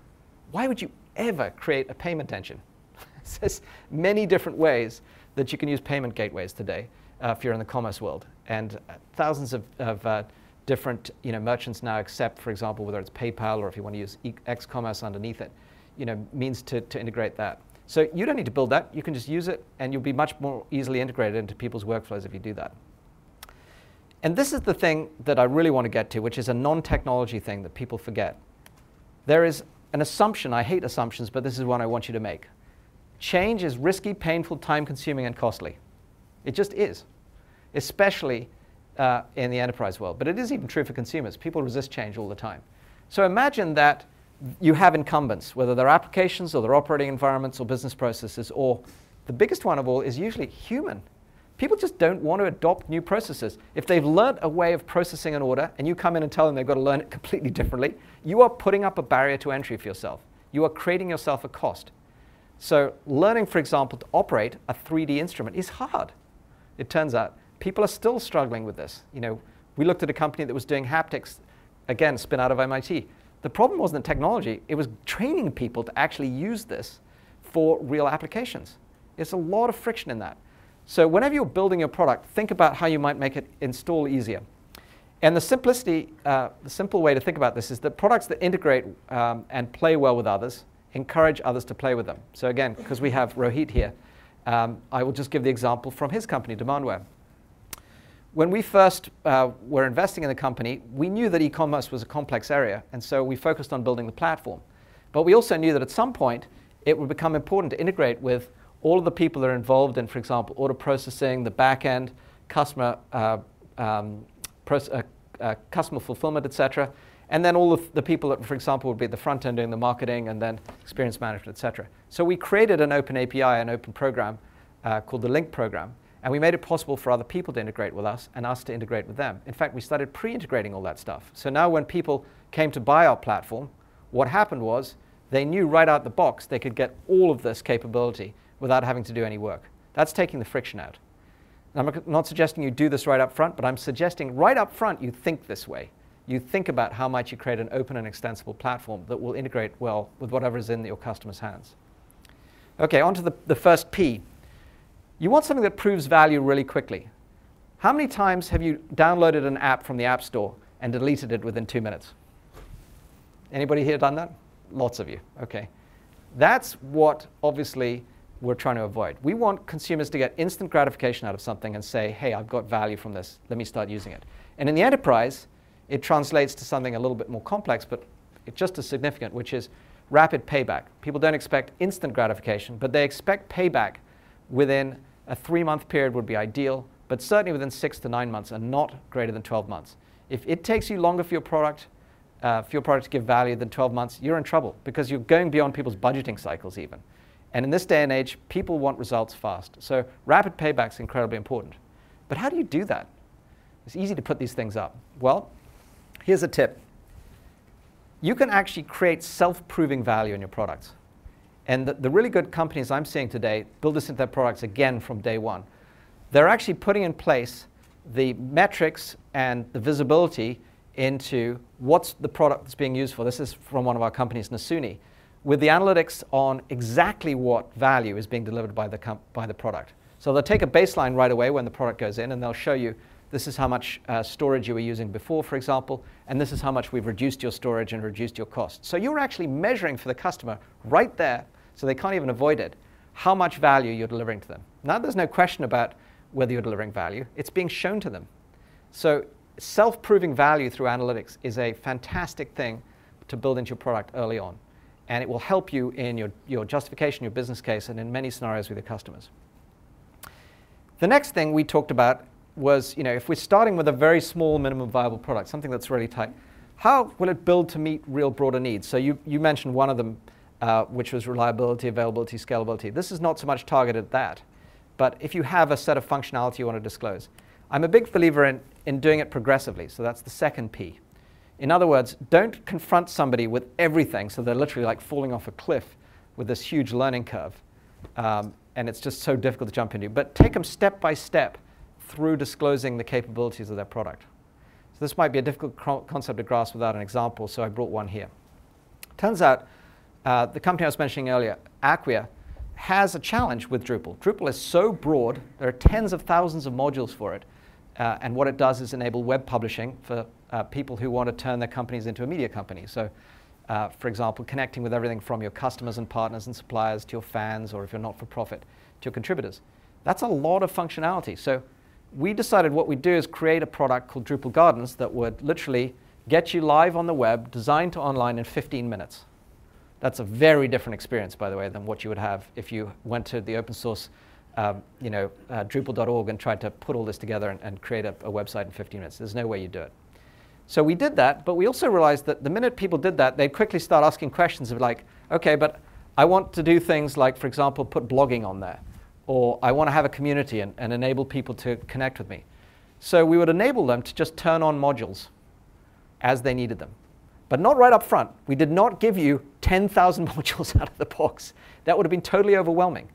why would you ever create a payment engine? There's many different ways that you can use payment gateways today uh, if you're in the commerce world. And uh, thousands of, of uh, different you know, merchants now accept, for example, whether it's PayPal or if you want to use e- X-commerce underneath it, you know, means to, to integrate that. So you don't need to build that. You can just use it, and you'll be much more easily integrated into people's workflows if you do that. And this is the thing that I really want to get to, which is a non-technology thing that people forget. There is an assumption, I hate assumptions, but this is one I want you to make. Change is risky, painful, time consuming, and costly. It just is, especially uh, in the enterprise world. But it is even true for consumers. People resist change all the time. So imagine that you have incumbents, whether they're applications or they're operating environments or business processes, or the biggest one of all is usually human. People just don't want to adopt new processes. If they've learned a way of processing an order and you come in and tell them they've got to learn it completely differently, you are putting up a barrier to entry for yourself. You are creating yourself a cost. So, learning, for example, to operate a 3D instrument is hard. It turns out people are still struggling with this. You know, we looked at a company that was doing haptics, again, spin out of MIT. The problem wasn't the technology, it was training people to actually use this for real applications. There's a lot of friction in that. So whenever you're building your product, think about how you might make it install easier. And the simplicity, uh, the simple way to think about this is that products that integrate um, and play well with others encourage others to play with them. So again, because we have Rohit here, um, I will just give the example from his company, Demandware. When we first uh, were investing in the company, we knew that e-commerce was a complex area, and so we focused on building the platform. But we also knew that at some point, it would become important to integrate with all of the people that are involved in, for example, order processing, the back end, customer, uh, um, uh, uh, customer fulfillment, etc. And then all of the people that, for example, would be the front end doing the marketing and then experience management, etc. So we created an open API, an open program uh, called the Link program. And we made it possible for other people to integrate with us and us to integrate with them. In fact, we started pre integrating all that stuff. So now when people came to buy our platform, what happened was they knew right out the box they could get all of this capability without having to do any work. That's taking the friction out. And I'm not suggesting you do this right up front, but I'm suggesting right up front you think this way. You think about how might you create an open and extensible platform that will integrate well with whatever is in your customer's hands. Okay, on to the, the first P. You want something that proves value really quickly. How many times have you downloaded an app from the App Store and deleted it within two minutes? Anybody here done that? Lots of you. Okay. That's what obviously we're trying to avoid. We want consumers to get instant gratification out of something and say, hey, I've got value from this. Let me start using it. And in the enterprise, it translates to something a little bit more complex, but it's just as significant, which is rapid payback. People don't expect instant gratification, but they expect payback within a three month period would be ideal, but certainly within six to nine months and not greater than 12 months. If it takes you longer for your product, uh, for your product to give value than 12 months, you're in trouble because you're going beyond people's budgeting cycles even. And in this day and age, people want results fast. So rapid payback is incredibly important. But how do you do that? It's easy to put these things up. Well, here's a tip. You can actually create self-proving value in your products. And the, the, really good companies I'm seeing today build this into their products again from day one. They're actually putting in place the metrics and the visibility into what's the product that's being used for. This is from one of our companies, Nasuni with the analytics on exactly what value is being delivered by the, by the product. So they'll take a baseline right away when the product goes in and they'll show you this is how much uh, storage you were using before, for example, and this is how much we've reduced your storage and reduced your cost. So you're actually measuring for the customer right there, so they can't even avoid it, how much value you're delivering to them. Now, there's no question about whether you're delivering value, it's being shown to them. So, self proving value through analytics is a fantastic thing to build into your product early on. And it will help you in your, your justification, your business case, and in many scenarios with your customers. The next thing we talked about was, you know, if we're starting with a very small minimum viable product, something that's really tight, how will it build to meet real broader needs? So you, you mentioned one of them, uh, which was reliability, availability, scalability. This is not so much targeted at that, but if you have a set of functionality you want to disclose. I'm a big believer in, in doing it progressively, so that's the second P. In other words, don't confront somebody with everything so they're literally like falling off a cliff with this huge learning curve. Um, and it's just so difficult to jump into. But take them step by step through disclosing the capabilities of their product. So this might be a difficult concept to grasp without an example, so I brought one here. Turns out uh, the company I was mentioning earlier, Acquia, has a challenge with Drupal. Drupal is so broad, there are tens of thousands of modules for it. Uh, and what it does is enable web publishing for uh, people who want to turn their companies into a media company. So uh, for example, connecting with everything from your customers and partners and suppliers to your fans, or if you're not for profit, to your contributors. That's a lot of functionality. So we decided what we'd do is create a product called Drupal Gardens that would literally get you live on the web, designed to online in 15 minutes. That's a very different experience, by the way, than what you would have if you went to the open source, um, you know, uh, Drupal.org and tried to put all this together and, and create a, a website in 15 minutes. There's no way you do it. So we did that, but we also realized that the minute people did that, they'd quickly start asking questions of like, okay, but I want to do things like, for example, put blogging on there, or I want to have a community and, and enable people to connect with me. So we would enable them to just turn on modules as they needed them. But not right up front. We did not give you 10,000 modules out of the box. That would have been totally overwhelming.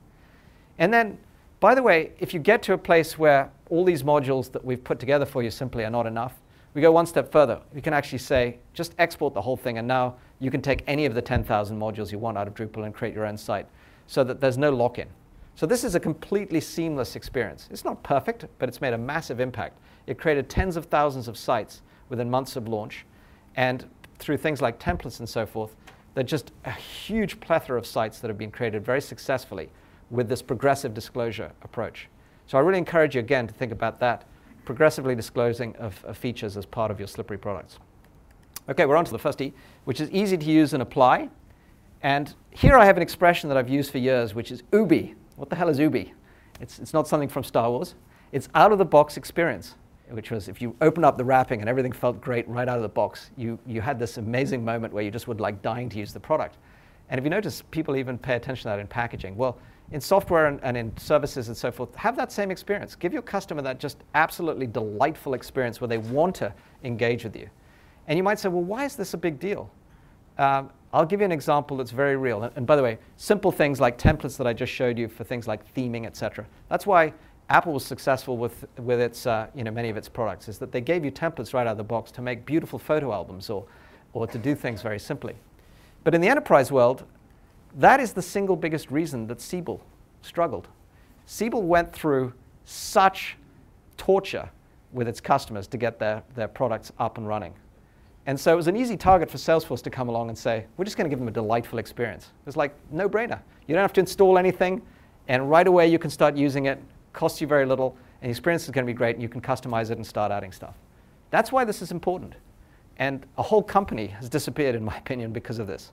And then, by the way, if you get to a place where all these modules that we've put together for you simply are not enough, we go one step further. We can actually say, just export the whole thing, and now you can take any of the 10,000 modules you want out of Drupal and create your own site so that there's no lock-in. So this is a completely seamless experience. It's not perfect, but it's made a massive impact. It created tens of thousands of sites within months of launch, and through things like templates and so forth, there's just a huge plethora of sites that have been created very successfully with this progressive disclosure approach. So I really encourage you again to think about that progressively disclosing of, of, features as part of your slippery products. Okay, we're on to the first E, which is easy to use and apply. And here I have an expression that I've used for years, which is OOBE. What the hell is OOBE? It's, it's not something from Star Wars. It's out of the box experience, which was if you open up the wrapping and everything felt great right out of the box, you, you had this amazing moment where you just would like dying to use the product. And if you notice, people even pay attention to that in packaging. Well, in software and, and, in services and so forth, have that same experience. Give your customer that just absolutely delightful experience where they want to engage with you. And you might say, well, why is this a big deal? Um, I'll give you an example that's very real. And, and, by the way, simple things like templates that I just showed you for things like theming, etc. That's why Apple was successful with, with its, uh, you know, many of its products, is that they gave you templates right out of the box to make beautiful photo albums or, or to do things very simply. But in the enterprise world, that is the single biggest reason that Siebel struggled. Siebel went through such torture with its customers to get their, their products up and running. And so it was an easy target for Salesforce to come along and say, we're just going to give them a delightful experience. It was like, no brainer. You don't have to install anything, and right away you can start using it, costs you very little, and the experience is going to be great, and you can customize it and start adding stuff. That's why this is important. And a whole company has disappeared, in my opinion, because of this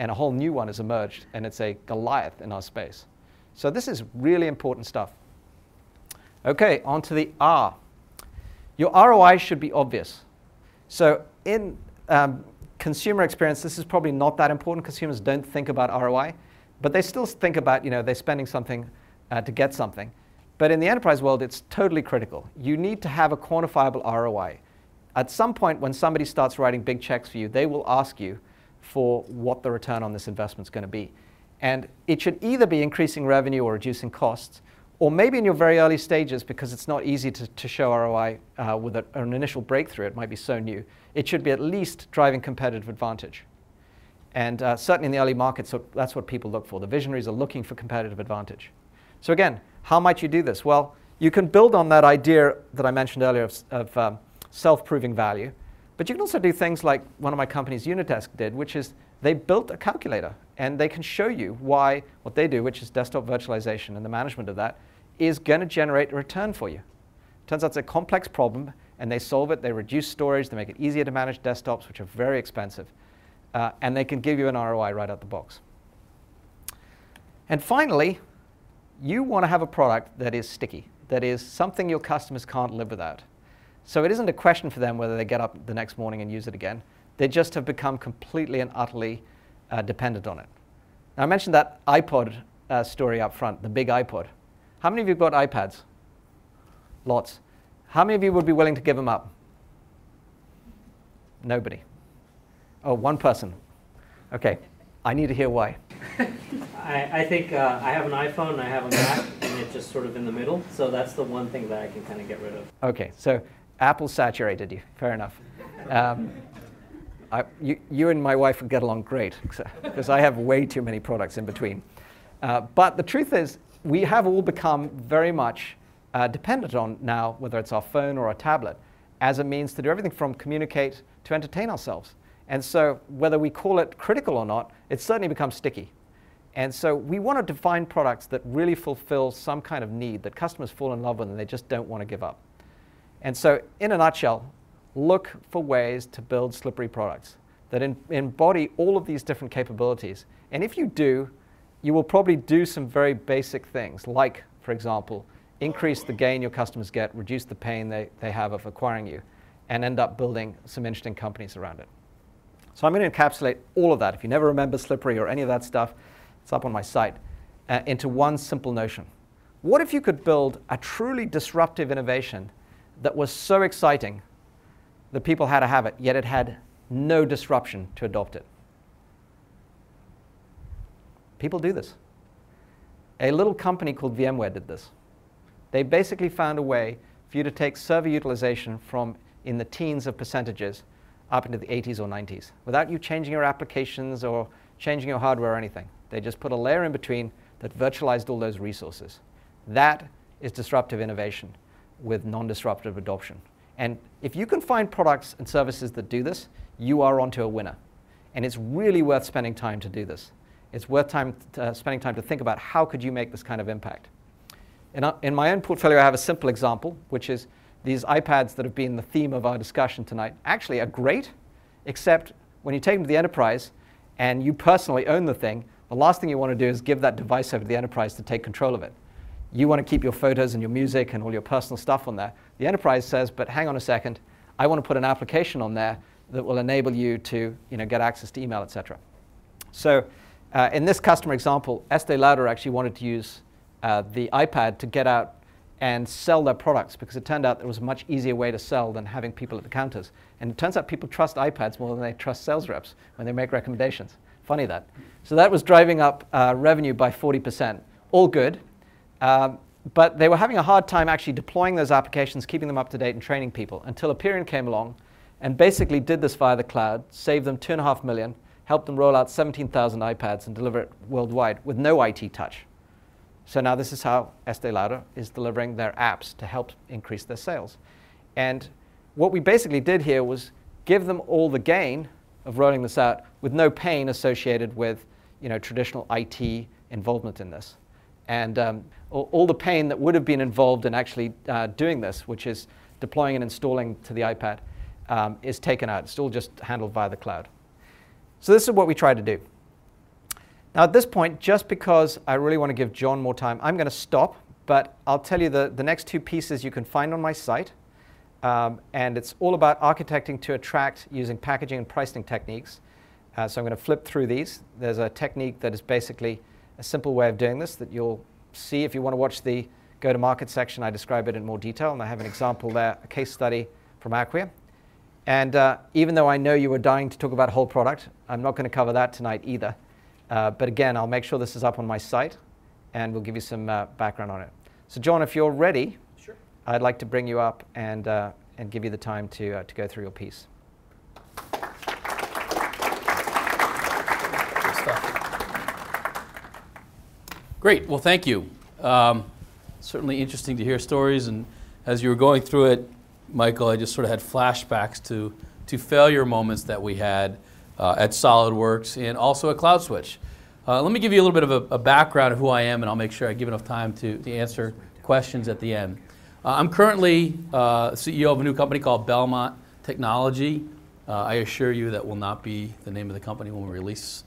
and a whole new one has emerged, and it's a Goliath in our space. So this is really important stuff. Okay, on to the R. Your ROI should be obvious. So in um, consumer experience, this is probably not that important. Consumers don't think about ROI, but they still think about, you know, they're spending something uh, to get something. But in the enterprise world, it's totally critical. You need to have a quantifiable ROI. At some point, when somebody starts writing big checks for you, they will ask you, for what the return on this investment is going to be. And it should either be increasing revenue or reducing costs, or maybe in your very early stages, because it's not easy to, to show ROI uh, with a, an initial breakthrough, it might be so new, it should be at least driving competitive advantage. And uh, certainly in the early markets, so that's what people look for. The visionaries are looking for competitive advantage. So again, how might you do this? Well, you can build on that idea that I mentioned earlier of, of um, self-proving value. But you can also do things like one of my companies, Unidesk, did, which is they built a calculator. and they can show you why what they do, which is desktop virtualization and the management of that, is going to generate a return for you. Turns out it's a complex problem, and they solve it. They reduce storage, they make it easier to manage desktops, which are very expensive, uh, and they can give you an ROI right out the box. And finally, you want to have a product that is sticky, that is something your customers can't live without. So it isn't a question for them whether they get up the next morning and use it again. They just have become completely and utterly uh, dependent on it. Now, I mentioned that iPod uh, story up front, the big iPod. How many of you have got iPads? Lots. How many of you would be willing to give them up? Nobody. Oh, one person. Okay. I need to hear why. I, I think uh, I have an iPhone, and I have a Mac, and it's just sort of in the middle. So that's the one thing that I can kind of get rid of. Okay, so Apple saturated you. Fair enough. Um, I, you, you, and my wife would get along great because I have way too many products in between. Uh, but the truth is, we have all become very much uh, dependent on now, whether it's our phone or our tablet, as a means to do everything from communicate to entertain ourselves. And so, whether we call it critical or not, it certainly becomes sticky. And so, we want to define products that really fulfill some kind of need that customers fall in love with and they just don't want to give up. And so, in a nutshell, look for ways to build slippery products that in, embody all of these different capabilities. And if you do, you will probably do some very basic things, like, for example, increase the gain your customers get, reduce the pain they, they have of acquiring you, and end up building some interesting companies around it. So I'm going to encapsulate all of that. If you never remember Slippery or any of that stuff, it's up on my site, uh, into one simple notion. What if you could build a truly disruptive innovation that was so exciting that people had to have it, yet it had no disruption to adopt it? People do this. A little company called VMware did this. They basically found a way for you to take server utilization from in the teens of percentages up into the 80s or 90s without you changing your applications or changing your hardware or anything. They just put a layer in between that virtualized all those resources. That is disruptive innovation with non disruptive adoption. And if you can find products and services that do this, you are onto a winner. And it's really worth spending time to do this. It's worth time to, uh, spending time to think about how could you make this kind of impact. In, uh, in my own portfolio, I have a simple example, which is these iPads that have been the theme of our discussion tonight actually are great, except when you take them to the enterprise and you personally own the thing, the last thing you want to do is give that device over to the enterprise to take control of it. You want to keep your photos and your music and all your personal stuff on there. The enterprise says, but hang on a second, I want to put an application on there that will enable you to you know, get access to email, etc. So uh, in this customer example, Estee Lauder actually wanted to use uh, the iPad to get out and sell their products because it turned out there was a much easier way to sell than having people at the counters. And it turns out people trust iPads more than they trust sales reps when they make recommendations. Funny that. So that was driving up uh, revenue by 40%. All good. Um, but they were having a hard time actually deploying those applications, keeping them up to date, and training people until Apperian came along and basically did this via the cloud, saved them two and a half million, helped them roll out 17,000 iPads and deliver it worldwide with no IT touch. So now this is how Estee Lauder is delivering their apps to help increase their sales. And what we basically did here was give them all the gain of rolling this out with no pain associated with you know, traditional IT involvement in this. And um, all, the pain that would have been involved in actually uh, doing this, which is deploying and installing to the iPad, um, is taken out. It's all just handled via the cloud. So this is what we try to do. Now, at this point, just because I really want to give John more time, I'm going to stop, but I'll tell you the, the next two pieces you can find on my site. Um, and it's all about architecting to attract using packaging and pricing techniques. Uh, so I'm going to flip through these. There's a technique that is basically a simple way of doing this that you'll see if you want to watch the go to market section. I describe it in more detail, and I have an example there, a case study from Acquia. And uh, even though I know you were dying to talk about whole product, I'm not going to cover that tonight either. Uh, but again, I'll make sure this is up on my site and we'll give you some uh, background on it. So, John, if you're ready, sure. I'd like to bring you up and, uh, and give you the time to, uh, to go through your piece. Great. Well, thank you. Um, certainly interesting to hear stories. And as you were going through it, Michael, I just sort of had flashbacks to, to failure moments that we had uh, at SolidWorks and also at CloudSwitch. Uh, let me give you a little bit of a, a, background of who I am, and I'll make sure I give enough time to, to answer questions at the end. Uh, I'm currently uh, CEO of a new company called Belmont Technology. Uh, I assure you that will not be the name of the company when we release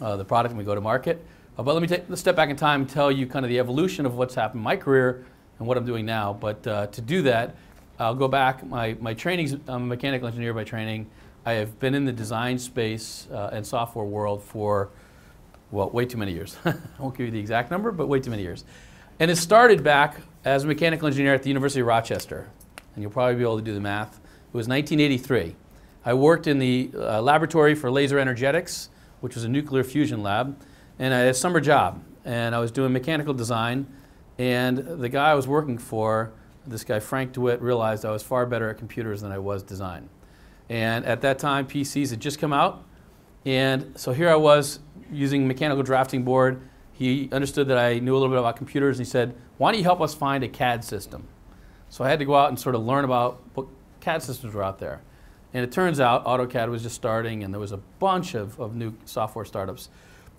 uh, the product and we go to market. Uh, but let me take a step back in time and tell you kind of the evolution of what's happened in my career and what I'm doing now. But to do that, I'll go back. My, my training, I'm a mechanical engineer by training. I have been in the design space and software world for, well, way too many years. I won't give you the exact number, but way too many years. And it started back as a mechanical engineer at the University of Rochester. And you'll probably be able to do the math. It was 1983. I worked in the uh, laboratory for laser energetics, which was a nuclear fusion lab, and I had a summer job. And I was doing mechanical design. And the guy I was working for, this guy Frank DeWitt, realized I was far better at computers than I was design. And at that time, PCs had just come out. And so here I was using mechanical drafting board he understood that I knew a little bit about computers and he said, why don't you help us find a CAD system? So I had to go out and sort of learn about what CAD systems were out there. And it turns out AutoCAD was just starting and there was a bunch of, of new software startups.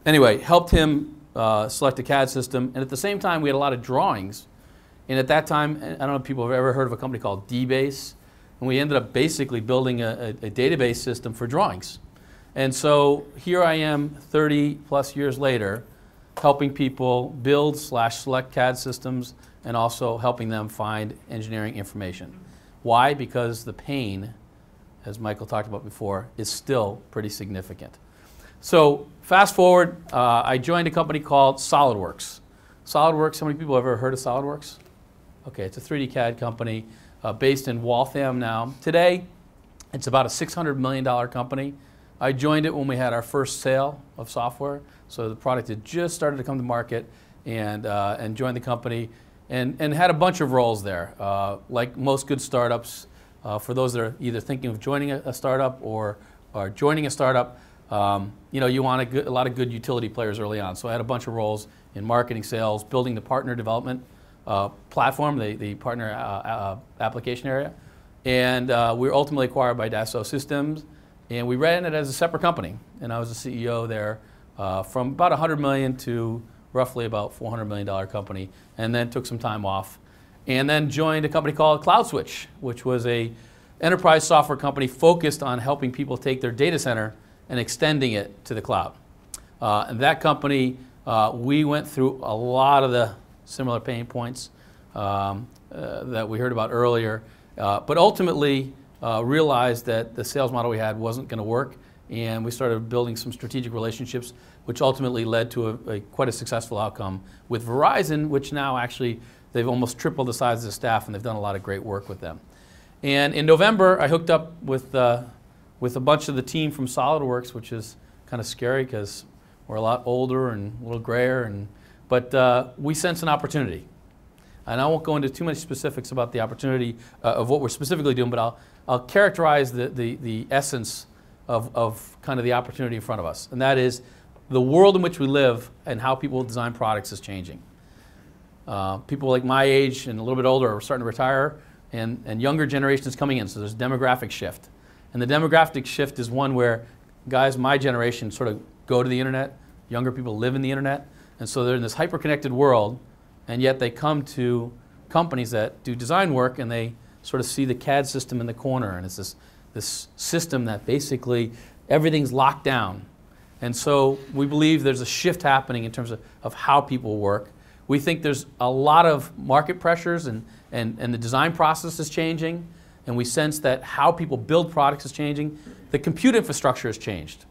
Anyway, helped him uh, select a CAD system. And at the same time, we had a lot of drawings. And at that time, I don't know if people have ever heard of a company called DBase. And we ended up basically building a, a, a database system for drawings. And so here I am 30 plus years later, helping people build slash select CAD systems and also helping them find engineering information. Why? Because the pain, as Michael talked about before, is still pretty significant. So fast forward, uh, I joined a company called SolidWorks. SolidWorks, how many people have ever heard of SolidWorks? Okay, it's a 3D CAD company uh, based in Waltham now. Today, it's about a $600 million company. I joined it when we had our first sale of software. So the product had just started to come to market and, uh, and joined the company and, and had a bunch of roles there. Uh, like most good startups, uh, for those that are either thinking of joining a, a startup or, are joining a startup, um, you know, you want a, good, a, lot of good utility players early on. So I had a bunch of roles in marketing, sales, building the partner development uh, platform, the, the partner uh, uh, application area. And we were ultimately acquired by Dassault Systems. And we ran it as a separate company. And I was the CEO there uh, from about 100 million to roughly about 400 million dollar company, and then took some time off, and then joined a company called CloudSwitch, which was a enterprise software company focused on helping people take their data center and extending it to the cloud. Uh, and that company, uh, we went through a lot of the similar pain points um, uh, that we heard about earlier, uh, but ultimately uh, realized that the sales model we had wasn't going to work and we started building some strategic relationships, which ultimately led to a, a, quite a successful outcome with Verizon, which now actually they've almost tripled the size of the staff, and they've done a lot of great work with them. And in November, I hooked up with uh, with a bunch of the team from SolidWorks, which is kind of scary because we're a lot older and a little grayer, and but uh, we sense an opportunity. And I won't go into too much specifics about the opportunity uh, of what we're specifically doing, but I'll, I'll characterize the, the, the essence of, of kind of the opportunity in front of us. And that is the world in which we live and how people design products is changing. Uh, people like my age and a little bit older are starting to retire, and, and younger generations coming in. So there's a demographic shift. And the demographic shift is one where guys my generation sort of go to the internet, younger people live in the internet, and so they're in this hyper-connected world, and yet they come to companies that do design work and they sort of see the CAD system in the corner, and it's this this system that basically everything's locked down. And so we believe there's a shift happening in terms of, of how people work. We think there's a lot of market pressures and, and, and the design process is changing. And we sense that how people build products is changing. The compute infrastructure has changed.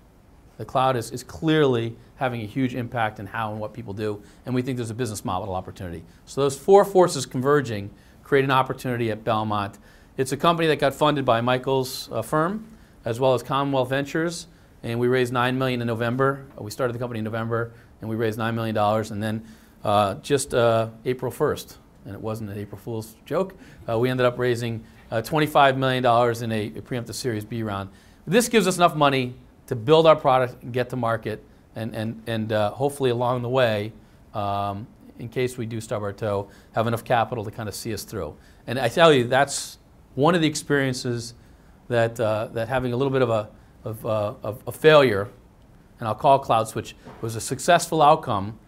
The cloud is, is clearly having a huge impact in how and what people do. And we think there's a business model opportunity. So those four forces converging create an opportunity at Belmont it's a company that got funded by Michael's uh, firm, as well as Commonwealth Ventures, and we raised 9 million in November. Uh, we started the company in November, and we raised nine million dollars, and then uh, just uh, April 1st, and it wasn't an April Fool's joke. Uh, we ended up raising uh, $25 million in a, a, preemptive Series B round. This gives us enough money to build our product and get to market, and, and, and hopefully along the way, um, in case we do stub our toe, have enough capital to kind of see us through. And I tell you, that's one of the experiences that, uh, that having a little bit of a, of, uh, of a failure and I'll call CloudSwitch, was a successful outcome,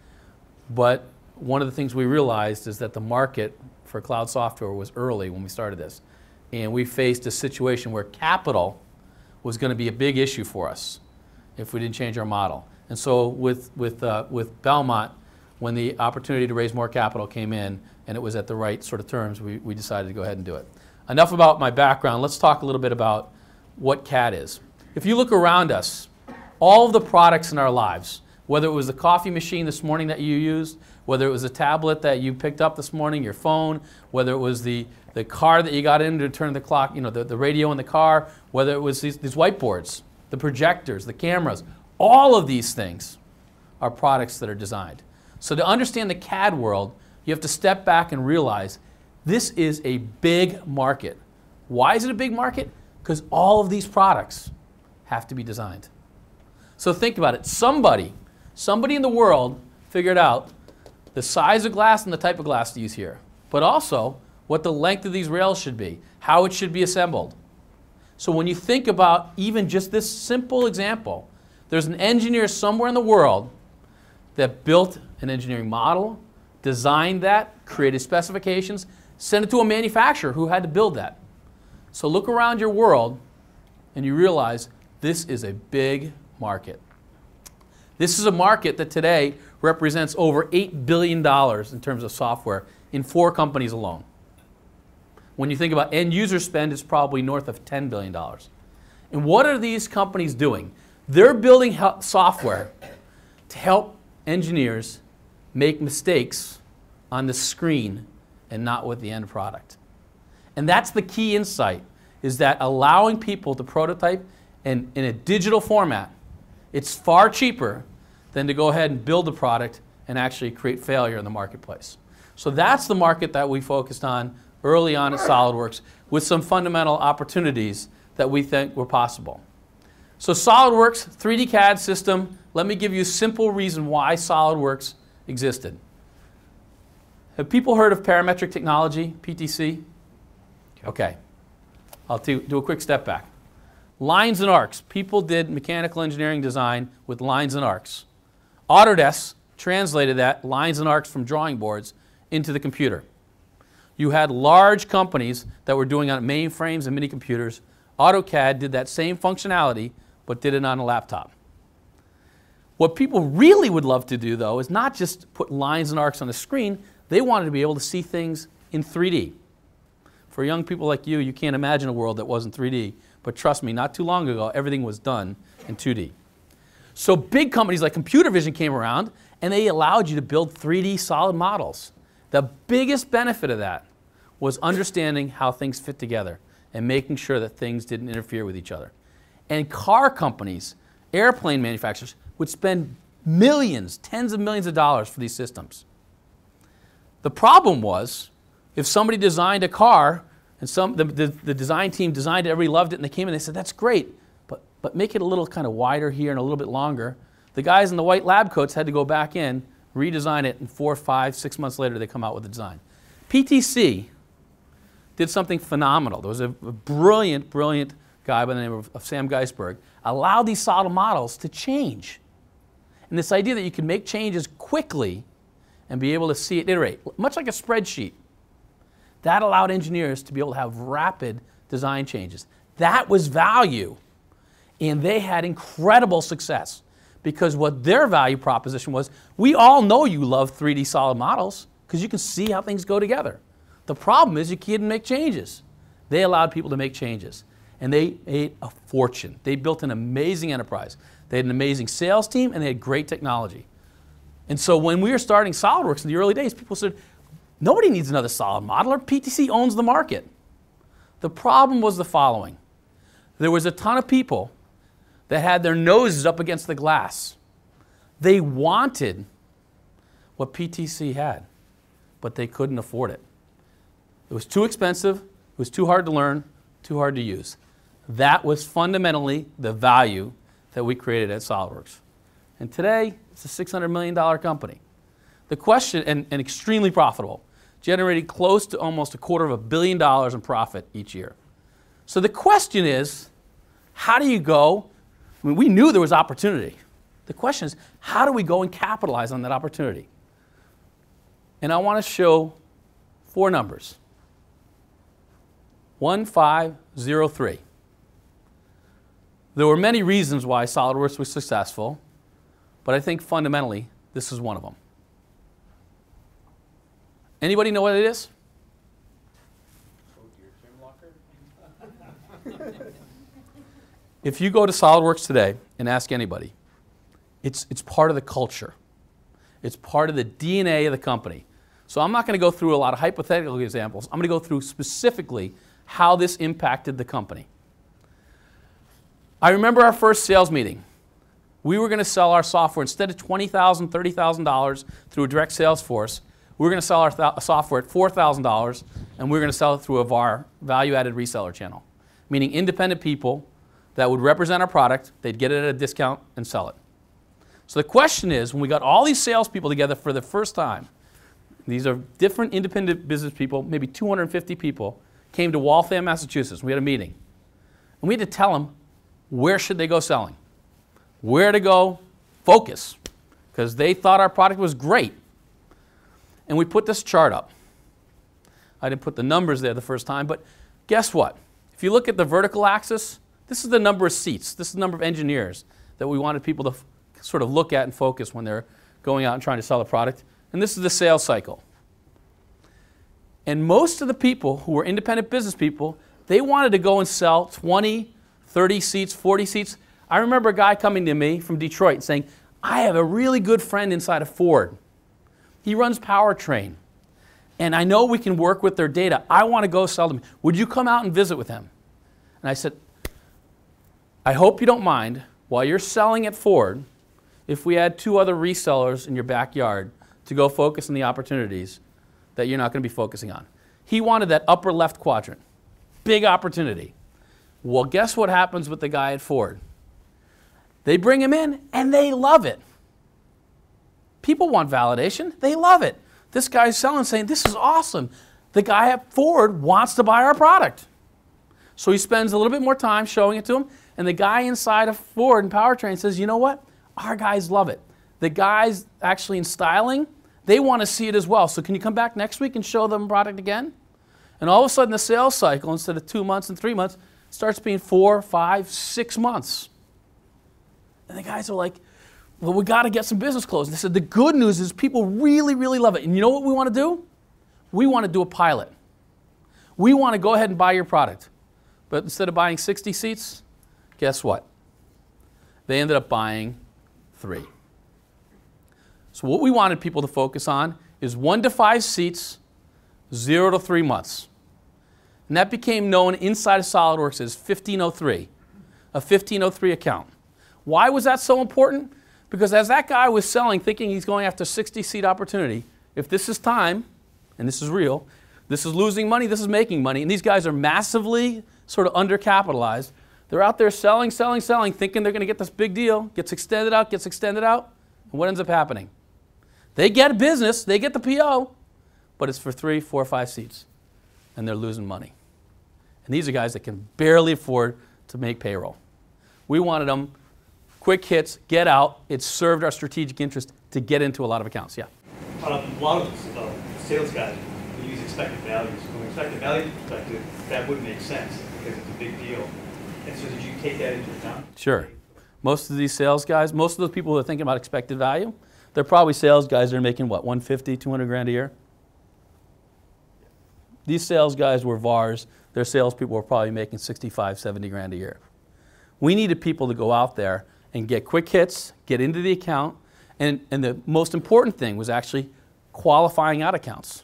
but one of the things we realized is that the market for cloud software was early when we started this. And we faced a situation where capital was going to be a big issue for us if we didn't change our model. And so with, with, uh, with Belmont, when the opportunity to raise more capital came in and it was at the right sort of terms, we, we decided to go ahead and do it. Enough about my background. Let's talk a little bit about what CAD is. If you look around us, all of the products in our lives, whether it was the coffee machine this morning that you used, whether it was a tablet that you picked up this morning, your phone, whether it was the, the car that you got in to turn the clock, you know, the, the radio in the car, whether it was these, these whiteboards, the projectors, the cameras, all of these things are products that are designed. So to understand the CAD world, you have to step back and realize this is a big market. Why is it a big market? Because all of these products have to be designed. So think about it. Somebody, somebody in the world figured out the size of glass and the type of glass to use here, but also what the length of these rails should be, how it should be assembled. So when you think about even just this simple example, there's an engineer somewhere in the world that built an engineering model, designed that, created specifications, sent it to a manufacturer who had to build that. So look around your world and you realize this is a big market. This is a market that today represents over $8 billion in terms of software in four companies alone. When you think about end user spend, it's probably north of $10 billion. And what are these companies doing? They're building software to help engineers make mistakes on the screen and not with the end product. And that's the key insight is that allowing people to prototype in, in a digital format, it's far cheaper than to go ahead and build a product and actually create failure in the marketplace. So that's the market that we focused on early on at SolidWorks with some fundamental opportunities that we think were possible. So SolidWorks 3D CAD system, let me give you a simple reason why SolidWorks existed. Have people heard of parametric technology, PTC? Okay. I'll do, do a quick step back. Lines and arcs. People did mechanical engineering design with lines and arcs. Autodesk translated that, lines and arcs from drawing boards, into the computer. You had large companies that were doing on mainframes and mini computers. AutoCAD did that same functionality, but did it on a laptop. What people really would love to do, though, is not just put lines and arcs on the screen, they wanted to be able to see things in 3D. For young people like you, you can't imagine a world that wasn't 3D, but trust me, not too long ago, everything was done in 2D. So big companies like Computervision came around and they allowed you to build 3D solid models. The biggest benefit of that was understanding how things fit together and making sure that things didn't interfere with each other. And car companies, airplane manufacturers, would spend millions, tens of millions of dollars for these systems. The problem was if somebody designed a car and some, the, the, the design team designed it, everybody loved it, and they came in and they said, That's great, but make it a little kind of wider here and a little bit longer. The guys in the white lab coats had to go back in, redesign it, and four, five, six months later they come out with the design. PTC did something phenomenal. There was a, a brilliant, brilliant guy by the name of, of Sam Geisberg, allowed these solid models to change. And this idea that you can make changes quickly and be able to see it iterate, much like a spreadsheet, that allowed engineers to be able to have rapid design changes. That was value and they had incredible success because what their value proposition was we all know you love 3D solid models because you can see how things go together. The problem is you couldn't make changes. They allowed people to make changes and they made a fortune. They built an amazing enterprise. They had an amazing sales team and they had great technology. And so when we were starting SolidWorks in the early days, people said, nobody needs another solid modeler. PTC owns the market. The problem was the following there was a ton of people that had their noses up against the glass. They wanted what PTC had, but they couldn't afford it. It was too expensive, it was too hard to learn, too hard to use. That was fundamentally the value that we created at SolidWorks. And today, it's a $600 million company. The question, and, and extremely profitable, generating close to almost a quarter of a billion dollars in profit each year. So the question is, how do you go I mean, we knew there was opportunity. The question is, how do we go and capitalize on that opportunity? And I want to show four numbers 1503. There were many reasons why SolidWorks was successful, but I think fundamentally this is one of them. Anybody know what it is? if you go to SolidWorks today and ask anybody, it's, it's part of the culture. It's part of the DNA of the company. So I'm not going to go through a lot of hypothetical examples. I'm going to go through specifically how this impacted the company. I remember our first sales meeting. We were going to sell our software instead of $20,000, $30,000 through a direct sales force. We were going to sell our th- software at $4,000 and we were going to sell it through a VAR, value added reseller channel, meaning independent people that would represent our product, they'd get it at a discount and sell it. So the question is when we got all these salespeople together for the first time, these are different independent business people, maybe 250 people, came to Waltham, Massachusetts. We had a meeting. And we had to tell them where should they go selling, where to go focus, because they thought our product was great. And we put this chart up. I didn't put the numbers there the first time, but guess what? If you look at the vertical axis, this is the number of seats, this is the number of engineers that we wanted people to sort of look at and focus when they're going out and trying to sell a product. And this is the sales cycle. And most of the people who were independent business people, they wanted to go and sell 20, 30 seats, 40 seats. I remember a guy coming to me from Detroit saying, I have a really good friend inside of Ford. He runs Powertrain. And I know we can work with their data. I want to go sell them. Would you come out and visit with him? And I said, I hope you don't mind, while you're selling at Ford, if we add two other resellers in your backyard to go focus on the opportunities that you're not going to be focusing on. He wanted that upper left quadrant. Big opportunity. Well, guess what happens with the guy at Ford? They bring him in and they love it. People want validation, they love it. This guy's selling, saying, This is awesome. The guy at Ford wants to buy our product. So he spends a little bit more time showing it to him, and the guy inside of Ford and Powertrain says, You know what? Our guys love it. The guys actually in styling, they want to see it as well. So can you come back next week and show them product again? And all of a sudden, the sales cycle, instead of two months and three months, starts being four, five, six months. And the guys are like, well, we got to get some business closed. And they said, the good news is people really, really love it. And you know what we want to do? We want to do a pilot. We want to go ahead and buy your product. But instead of buying 60 seats, guess what? They ended up buying three. So, what we wanted people to focus on is one to five seats, zero to three months. And that became known inside of SolidWorks as 1503, a 1503 account. Why was that so important? Because as that guy was selling, thinking he's going after 60 seat opportunity, if this is time, and this is real, this is losing money, this is making money, and these guys are massively sort of undercapitalized. They're out there selling, selling, selling, thinking they're going to get this big deal, gets extended out, gets extended out, and what ends up happening? They get a business, they get the PO, but it's for three, four, five seats, and they're losing money. And these are guys that can barely afford to make payroll. We wanted them quick hits, get out. It served our strategic interest to get into a lot of accounts. Yeah. Um, a lot of uh, sales guys use expected values. From an expected value perspective, that would make sense because it's a big deal. And so, did you take that into account? Sure. Most of these sales guys, most of those people who are thinking about expected value, they're probably sales guys that are making what, 150, 200 grand a year? These sales guys were VARs. Their salespeople were probably making 65, 70 grand a year. We needed people to go out there and get quick hits, get into the account, and, and the most important thing was actually qualifying out accounts.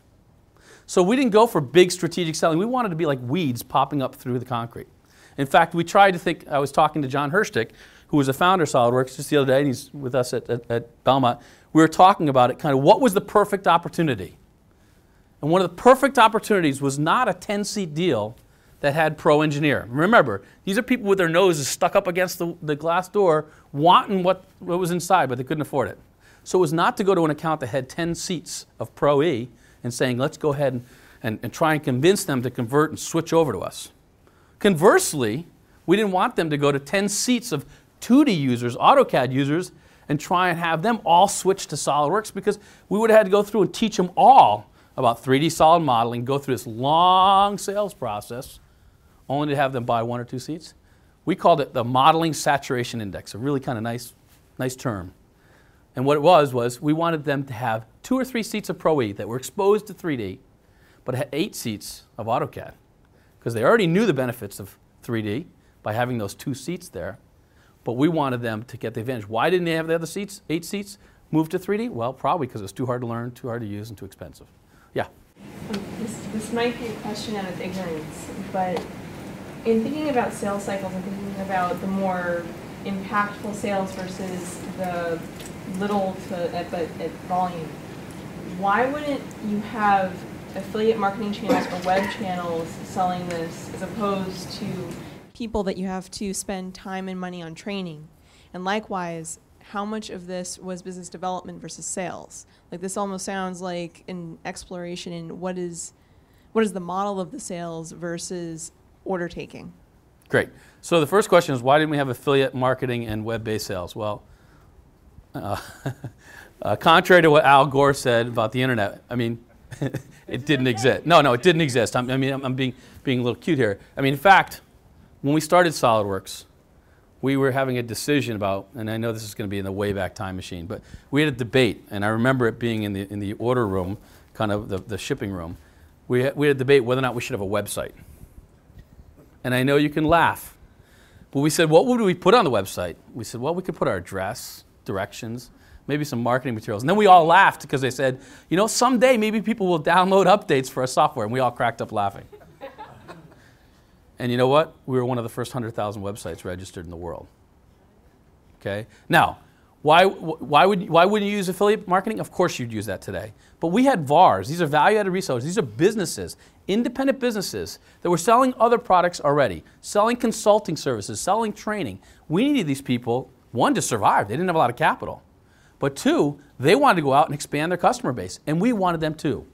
So we didn't go for big strategic selling. We wanted to be like weeds popping up through the concrete. In fact, we tried to think, I was talking to John Hirschtick, who was a founder of SolidWorks just the other day, and he's with us at, at, at Belmont. We were talking about it, kind of what was the perfect opportunity? And one of the perfect opportunities was not a 10 seat deal that had pro engineer. Remember, these are people with their noses stuck up against the, the glass door, wanting what, what was inside, but they couldn't afford it. So it was not to go to an account that had 10 seats of Pro E and saying, let's go ahead and, and, and try and convince them to convert and switch over to us. Conversely, we didn't want them to go to 10 seats of 2D users, AutoCAD users, and try and have them all switch to SolidWorks because we would have had to go through and teach them all about 3D solid modeling, go through this long sales process, only to have them buy one or two seats. We called it the modeling saturation index, a really kind of nice, nice term. And what it was was we wanted them to have two or three seats of Pro E that were exposed to 3D, but had eight seats of AutoCAD because they already knew the benefits of 3D by having those two seats there. But we wanted them to get the advantage. Why didn't they have the other seats, eight seats, move to 3D? Well, probably because it was too hard to learn, too hard to use, and too expensive. Yeah. Um, This, this might be a question out of ignorance, but in thinking about sales cycles and thinking about the more impactful sales versus the little to, at, but at volume, why wouldn't you have affiliate marketing channels or web channels selling this as opposed to people that you have to spend time and money on training? And likewise, how much of this was business development versus sales? Like this almost sounds like an exploration in what is what is the model of the sales versus order taking. Great. So the first question is why didn't we have affiliate marketing and web-based sales? Well, uh, uh, contrary to what Al Gore said about the internet, I mean, it didn't exist. No, no, it didn't exist. I'm, I mean, I'm, I'm being being a little cute here. I mean, in fact, when we started SolidWorks, we were having a decision about, and I know this is going to be in the way back time machine, but we had a debate, and I remember it being in the in the order room, kind of the, the shipping room. We we had a debate whether or not we should have a website. And I know you can laugh, but we said, what would we put on the website? We said, well, we could put our address, directions, maybe some marketing materials. And then we all laughed because they said, you know, someday maybe people will download updates for our software. And we all cracked up laughing. And you know what? We were one of the first 100,000 websites registered in the world. Okay? Now, why, why, would, why wouldn't you use affiliate marketing? Of course you'd use that today. But we had VARs. These are value-added resellers. These are businesses, independent businesses that were selling other products already, selling consulting services, selling training. We needed these people, one, to survive. They didn't have a lot of capital. But two, they wanted to go out and expand their customer base, and we wanted them too.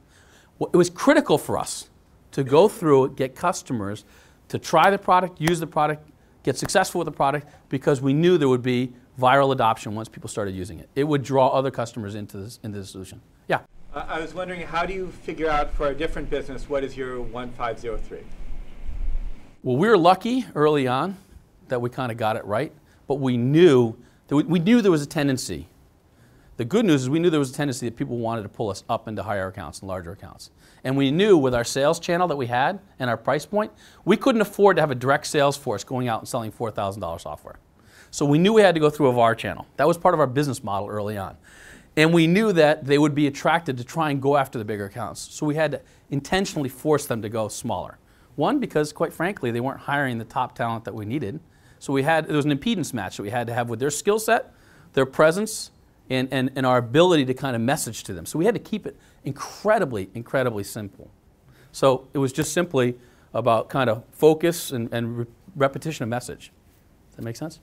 It was critical for us to go through, get customers to try the product, use the product, get successful with the product, because we knew there would be viral adoption once people started using it. It would draw other customers into, this, into the solution. Yeah? Uh, I was wondering, how do you figure out for a different business what is your 1503? Well, we were lucky early on that we kind of got it right, but we knew, that we, we knew there was a tendency. The good news is we knew there was a tendency that people wanted to pull us up into higher accounts and larger accounts. And we knew with our sales channel that we had and our price point, we couldn't afford to have a direct sales force going out and selling $4,000 software. So we knew we had to go through a VAR channel. That was part of our business model early on. And we knew that they would be attracted to try and go after the bigger accounts. So we had to intentionally force them to go smaller. One, because quite frankly, they weren't hiring the top talent that we needed. So we had, there was an impedance match that we had to have with their skill set, their presence, and, and, and our ability to kind of message to them. So we had to keep it incredibly, incredibly simple. So it was just simply about kind of focus and, and re- repetition of message. Does that make sense?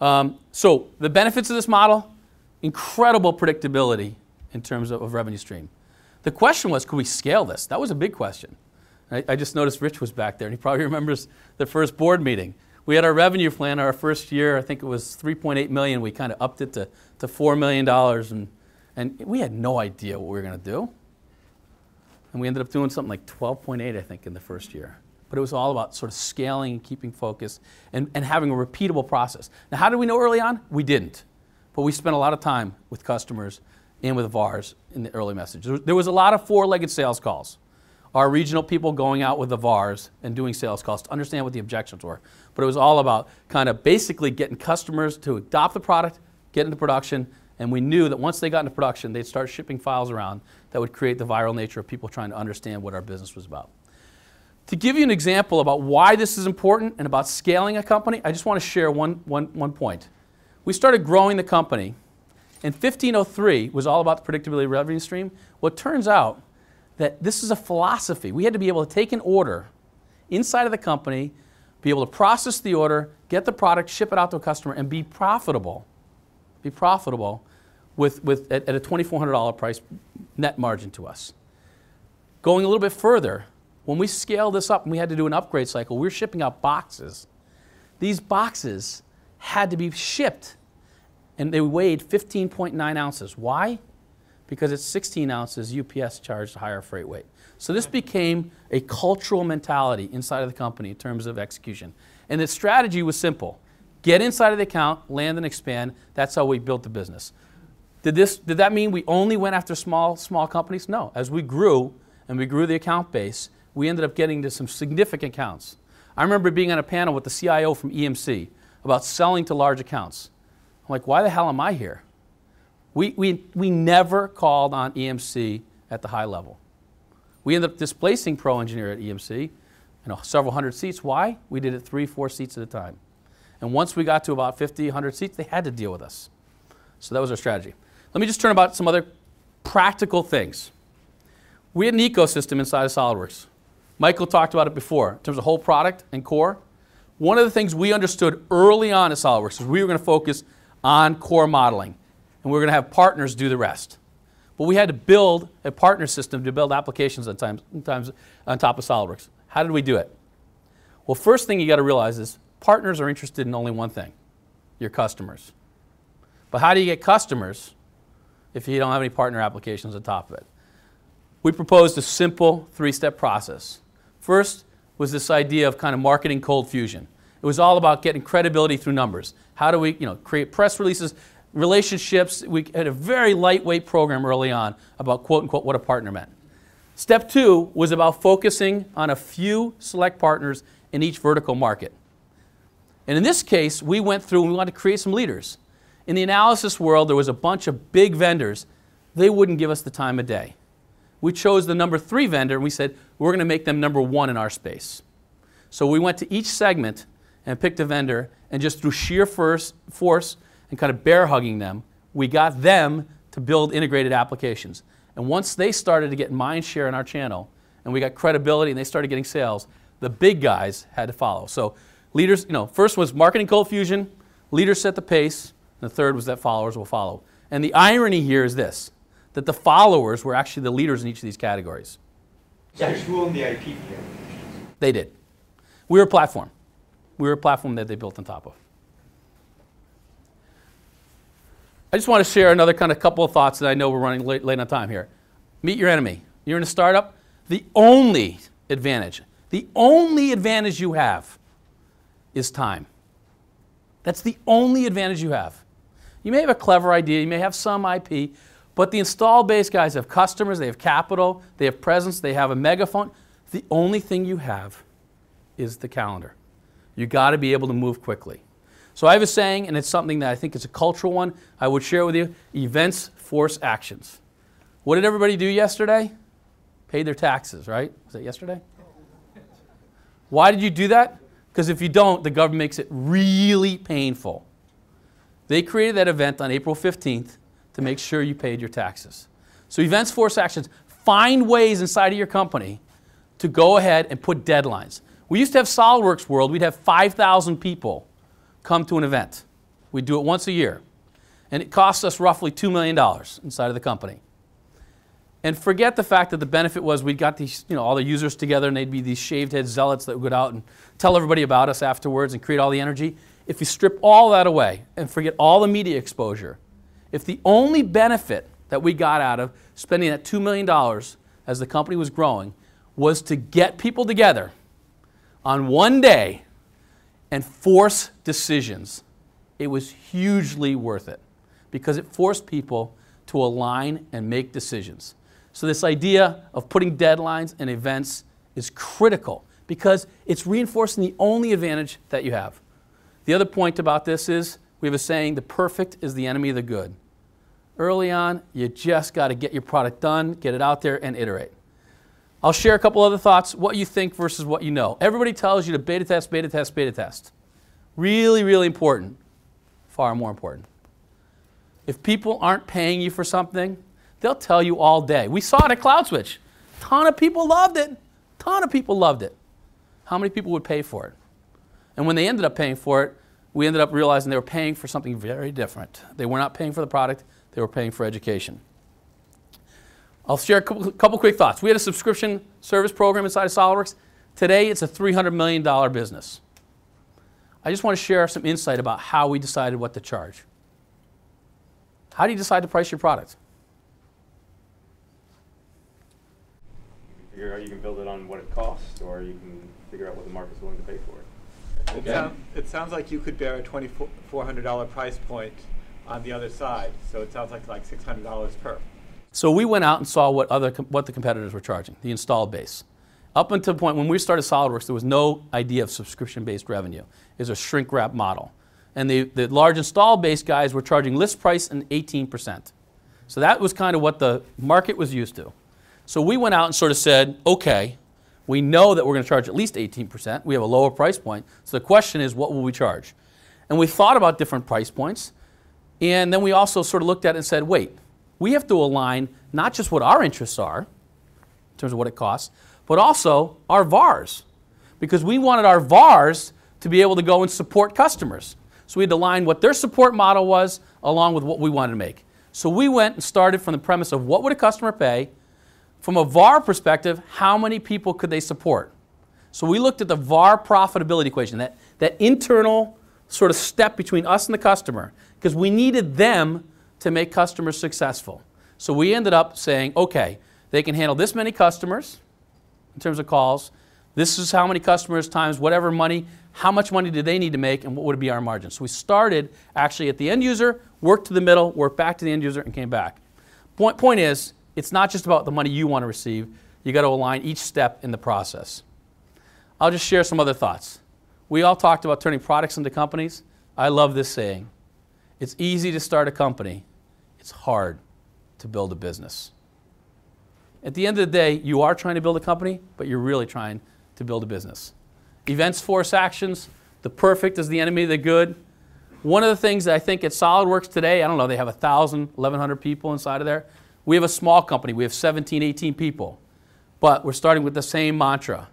Um, so the benefits of this model, incredible predictability in terms of, of, revenue stream. The question was, could we scale this? That was a big question. I, I just noticed Rich was back there, and he probably remembers the first board meeting. We had our revenue plan our first year, I think it was 3.8 million. We kind of upped it to, to $4 million, and, and we had no idea what we were going to do. And we ended up doing something like 12.8, I think, in the first year but it was all about sort of scaling and keeping focus and, and having a repeatable process. Now, how did we know early on? We didn't. But we spent a lot of time with customers and with VARs in the early message. There was a lot of four legged sales calls. Our regional people going out with the VARs and doing sales calls to understand what the objections were. But it was all about kind of basically getting customers to adopt the product, get into production, and we knew that once they got into production, they'd start shipping files around that would create the viral nature of people trying to understand what our business was about. To give you an example about why this is important and about scaling a company, I just want to share one, one, one point. We started growing the company, and 1503 was all about the predictability revenue stream. Well, it turns out that this is a philosophy. We had to be able to take an order inside of the company, be able to process the order, get the product, ship it out to a customer, and be profitable. Be profitable with, with, at, at a $2,400 price net margin to us. Going a little bit further, when we scaled this up and we had to do an upgrade cycle, we were shipping out boxes. These boxes had to be shipped and they weighed 15.9 ounces. Why? Because at 16 ounces, UPS charged a higher freight weight. So this became a cultural mentality inside of the company in terms of execution. And the strategy was simple get inside of the account, land and expand. That's how we built the business. Did, this, did that mean we only went after small, small companies? No. As we grew and we grew the account base, we ended up getting to some significant accounts. I remember being on a panel with the CIO from EMC about selling to large accounts. I'm like, why the hell am I here? We, we, we never called on EMC at the high level. We ended up displacing Pro Engineer at EMC, you know, several hundred seats. Why? We did it three, four seats at a time. And once we got to about 50, 100 seats, they had to deal with us. So that was our strategy. Let me just turn about some other practical things. We had an ecosystem inside of SolidWorks. Michael talked about it before in terms of whole product and core. One of the things we understood early on at SolidWorks is we were going to focus on core modeling, and we were going to have partners do the rest. But we had to build a partner system to build applications on, on top of SolidWorks. How did we do it? Well, first thing you got to realize is partners are interested in only one thing your customers. But how do you get customers if you don't have any partner applications on top of it? We proposed a simple three step process. First was this idea of kind of marketing cold fusion. It was all about getting credibility through numbers. How do we you know, create press releases, relationships? We had a very lightweight program early on about quote unquote what a partner meant. Step two was about focusing on a few select partners in each vertical market. And in this case, we went through and we wanted to create some leaders. In the analysis world, there was a bunch of big vendors. They wouldn't give us the time of day we chose the number three vendor and we said, we're going to make them number one in our space. So we went to each segment and picked a vendor, and just through sheer force, and kind of bear hugging them, we got them to build integrated applications. And once they started to get mind share in our channel, and we got credibility and they started getting sales, the big guys had to follow. So leaders, you know, first was marketing cold fusion, leaders set the pace, and the third was that followers will follow. And the irony here is this that the followers were actually the leaders in each of these categories. So who owned the IP here? They did. We were a platform. We were a platform that they built on top of. I just want to share another kind of couple of thoughts that I know we're running late, late on time here. Meet your enemy. You're in a startup. The only advantage, the only advantage you have is time. That's the only advantage you have. You may have a clever idea, you may have some IP, but the install base guys have customers, they have capital, they have presence, they have a megaphone. The only thing you have is the calendar. You got to be able to move quickly. So I have a saying, and it's something that I think is a cultural one. I would share with you events force actions. What did everybody do yesterday? Paid their taxes, right? Was that yesterday? Why did you do that? Because if you don't, the government makes it really painful. They created that event on April 15th to make sure you paid your taxes. So events force actions. Find ways inside of your company to go ahead and put deadlines. We used to have SolidWorks World, we'd have 5,000 people come to an event. We'd do it once a year. And it cost us roughly $2 million inside of the company. And forget the fact that the benefit was we got these, you know, all the users together and they'd be these shaved head zealots that would go out and tell everybody about us afterwards and create all the energy. If you strip all that away and forget all the media exposure, if the only benefit that we got out of spending that $2 million as the company was growing was to get people together on one day and force decisions, it was hugely worth it because it forced people to align and make decisions. So, this idea of putting deadlines and events is critical because it's reinforcing the only advantage that you have. The other point about this is we have a saying the perfect is the enemy of the good. Early on, you just got to get your product done, get it out there, and iterate. I'll share a couple other thoughts what you think versus what you know. Everybody tells you to beta test, beta test, beta test. Really, really important. Far more important. If people aren't paying you for something, they'll tell you all day. We saw it at Cloud CloudSwitch. Ton of people loved it. Ton of people loved it. How many people would pay for it? And when they ended up paying for it, we ended up realizing they were paying for something very different. They were not paying for the product, they were paying for education. I'll share a couple, couple quick thoughts. We had a subscription service program inside of SolidWorks. Today, it's a $300 million business. I just want to share some insight about how we decided what to charge. How do you decide to price your product? Figure out you can build it on what it costs, or you can figure out what the market's willing to pay for it. It, sound, it sounds like you could bear a $2,400 price point on the other side. So it sounds like like $600 per. So we went out and saw what other com- what the competitors were charging, the installed base. Up until the point when we started SolidWorks, there was no idea of subscription-based revenue. It was a shrink wrap model, and the, the large install base guys were charging list price and 18%. So that was kind of what the market was used to. So we went out and sort of said, okay, we know that we're going to charge at least 18%. We have a lower price point. So the question is, what will we charge? And we thought about different price points. And then we also sort of looked at it and said, wait, we have to align not just what our interests are, in terms of what it costs, but also our VARs. Because we wanted our VARs to be able to go and support customers. So we had to align what their support model was along with what we wanted to make. So we went and started from the premise of what would a customer pay, from a VAR perspective, how many people could they support? So we looked at the VAR profitability equation, that, that internal sort of step between us and the customer, because we needed them to make customers successful. So we ended up saying, okay, they can handle this many customers in terms of calls. This is how many customers times whatever money, how much money do they need to make, and what would be our margin? So we started actually at the end user, worked to the middle, worked back to the end user, and came back. Point, point is, it's not just about the money you want to receive, you got to align each step in the process. I'll just share some other thoughts. We all talked about turning products into companies. I love this saying. It's easy to start a company, it's hard to build a business. At the end of the day, you are trying to build a company, but you're really trying to build a business. Events force actions. The perfect is the enemy of the good. One of the things that I think at SolidWorks today, I don't know, they have 1,000, 1,100 people inside of there. We have a small company, we have 17, 18 people. But we're starting with the same mantra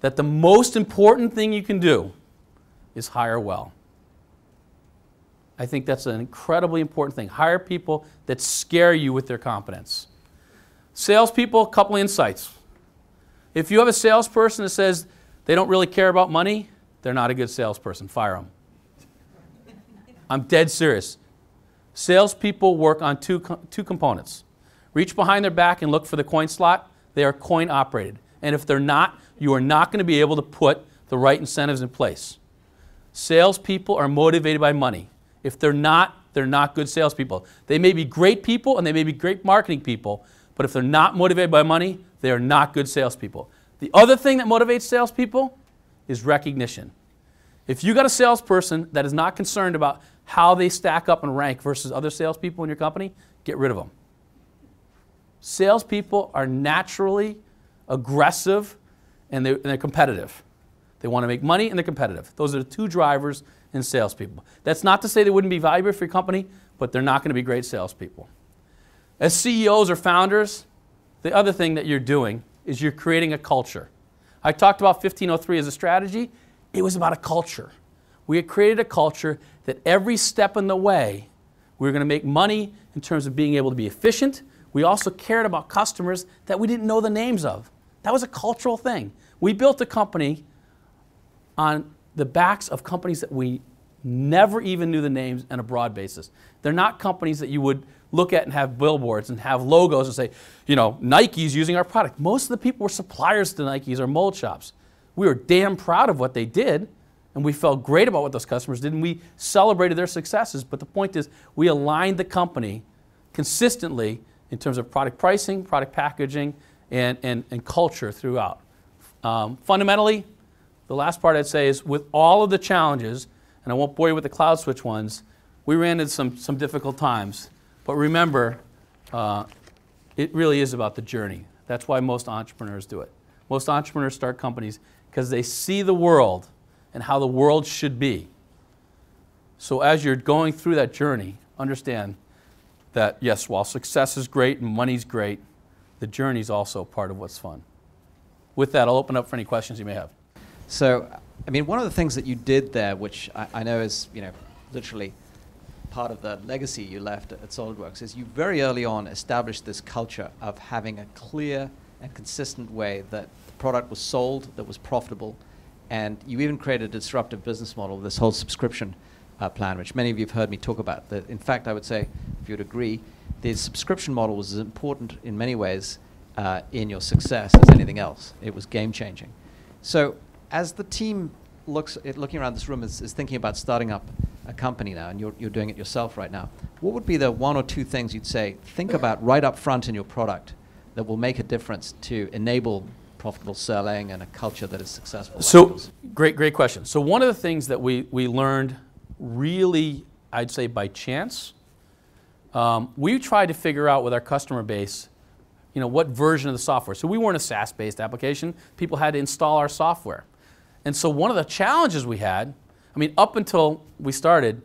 that the most important thing you can do is hire well. I think that's an incredibly important thing. Hire people that scare you with their competence. Salespeople, a couple insights. If you have a salesperson that says they don't really care about money, they're not a good salesperson. Fire them. I'm dead serious. Salespeople work on two, two components reach behind their back and look for the coin slot. They are coin operated. And if they're not, you are not going to be able to put the right incentives in place. Salespeople are motivated by money. If they're not, they're not good salespeople. They may be great people and they may be great marketing people, but if they're not motivated by money, they are not good salespeople. The other thing that motivates salespeople is recognition. If you got a salesperson that is not concerned about how they stack up and rank versus other salespeople in your company, get rid of them. Salespeople are naturally aggressive and they're, and they're competitive. They want to make money and they're competitive. Those are the two drivers in salespeople. That's not to say they wouldn't be valuable for your company, but they're not going to be great salespeople. As CEOs or founders, the other thing that you're doing is you're creating a culture. I talked about 1503 as a strategy. It was about a culture. We had created a culture that every step in the way, we were going to make money in terms of being able to be efficient, we also cared about customers that we didn't know the names of. That was a cultural thing. We built a company on the backs of companies that we never even knew the names on a broad basis. They're not companies that you would look at and have billboards and have logos and say, you know, Nike's using our product. Most of the people were suppliers to Nike's or mold shops. We were damn proud of what they did, and we felt great about what those customers did, and we celebrated their successes. But the point is, we aligned the company consistently in terms of product pricing, product packaging, and, and, and culture throughout. Um, fundamentally, the last part I'd say is with all of the challenges, and I won't bore you with the CloudSwitch ones, we ran into some, some difficult times. But remember, uh, it really is about the journey. That's why most entrepreneurs do it. Most entrepreneurs start companies because they see the world and how the world should be. So as you're going through that journey, understand that yes, while success is great and money's great, the journey is also part of what's fun. With that, I'll open up for any questions you may have. So, I mean, one of the things that you did there, which I, I know is, you know, literally part of the legacy you left at, SolidWorks, is you very early on established this culture of having a clear and consistent way that the product was sold, that was profitable, and you even created a disruptive business model, this whole subscription uh, plan, which many of you have heard me talk about. That, in fact, I would say if you'd agree, the subscription model was as important in many ways uh, in your success as anything else. It was game changing. So, as the team looks at looking around this room is, is thinking about starting up a company now, and you're, you're doing it yourself right now, what would be the one or two things you'd say think about right up front in your product that will make a difference to enable profitable selling and a culture that is successful? So, great, great question. So, one of the things that we, we learned really, I'd say by chance, um, we tried to figure out with our customer base, you know, what version of the software. So, we weren't a SaaS based application, people had to install our software. And so, one of the challenges we had, I mean, up until we started,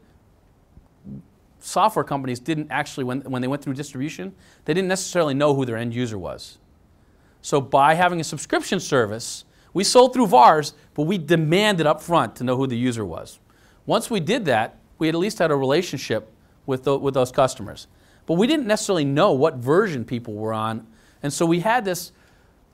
software companies didn't actually, when, when they went through distribution, they didn't necessarily know who their end user was. So by having a subscription service, we sold through VARs, but we demanded up front to know who the user was. Once we did that, we at least had a relationship with, the, with those customers. But we didn't necessarily know what version people were on. And so we had this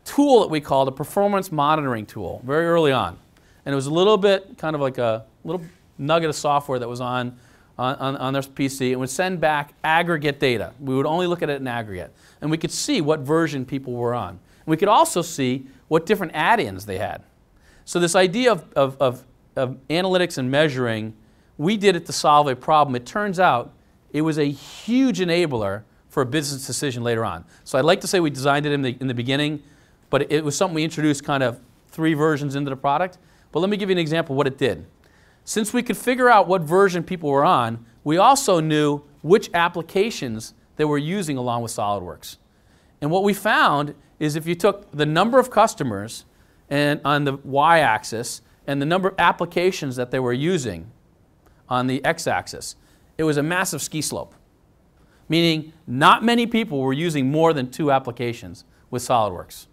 tool that we called a performance monitoring tool very early on. And it was a little bit kind of like a little nugget of software that was on, on, on, their PC and would send back aggregate data. We would only look at it in aggregate. And we could see what version people were on. We could also see what different add-ins they had. So this idea of, of, of, of analytics and measuring, we did it to solve a problem. It turns out it was a huge enabler for a business decision later on. So I'd like to say we designed it in the, in the beginning, but it was something we introduced kind of three versions into the product. But let me give you an example of what it did. Since we could figure out what version people were on, we also knew which applications they were using along with SolidWorks. And what we found is if you took the number of customers and on the y-axis and the number of applications that they were using on the x-axis, it was a massive ski slope. Meaning not many people were using more than two applications with SolidWorks.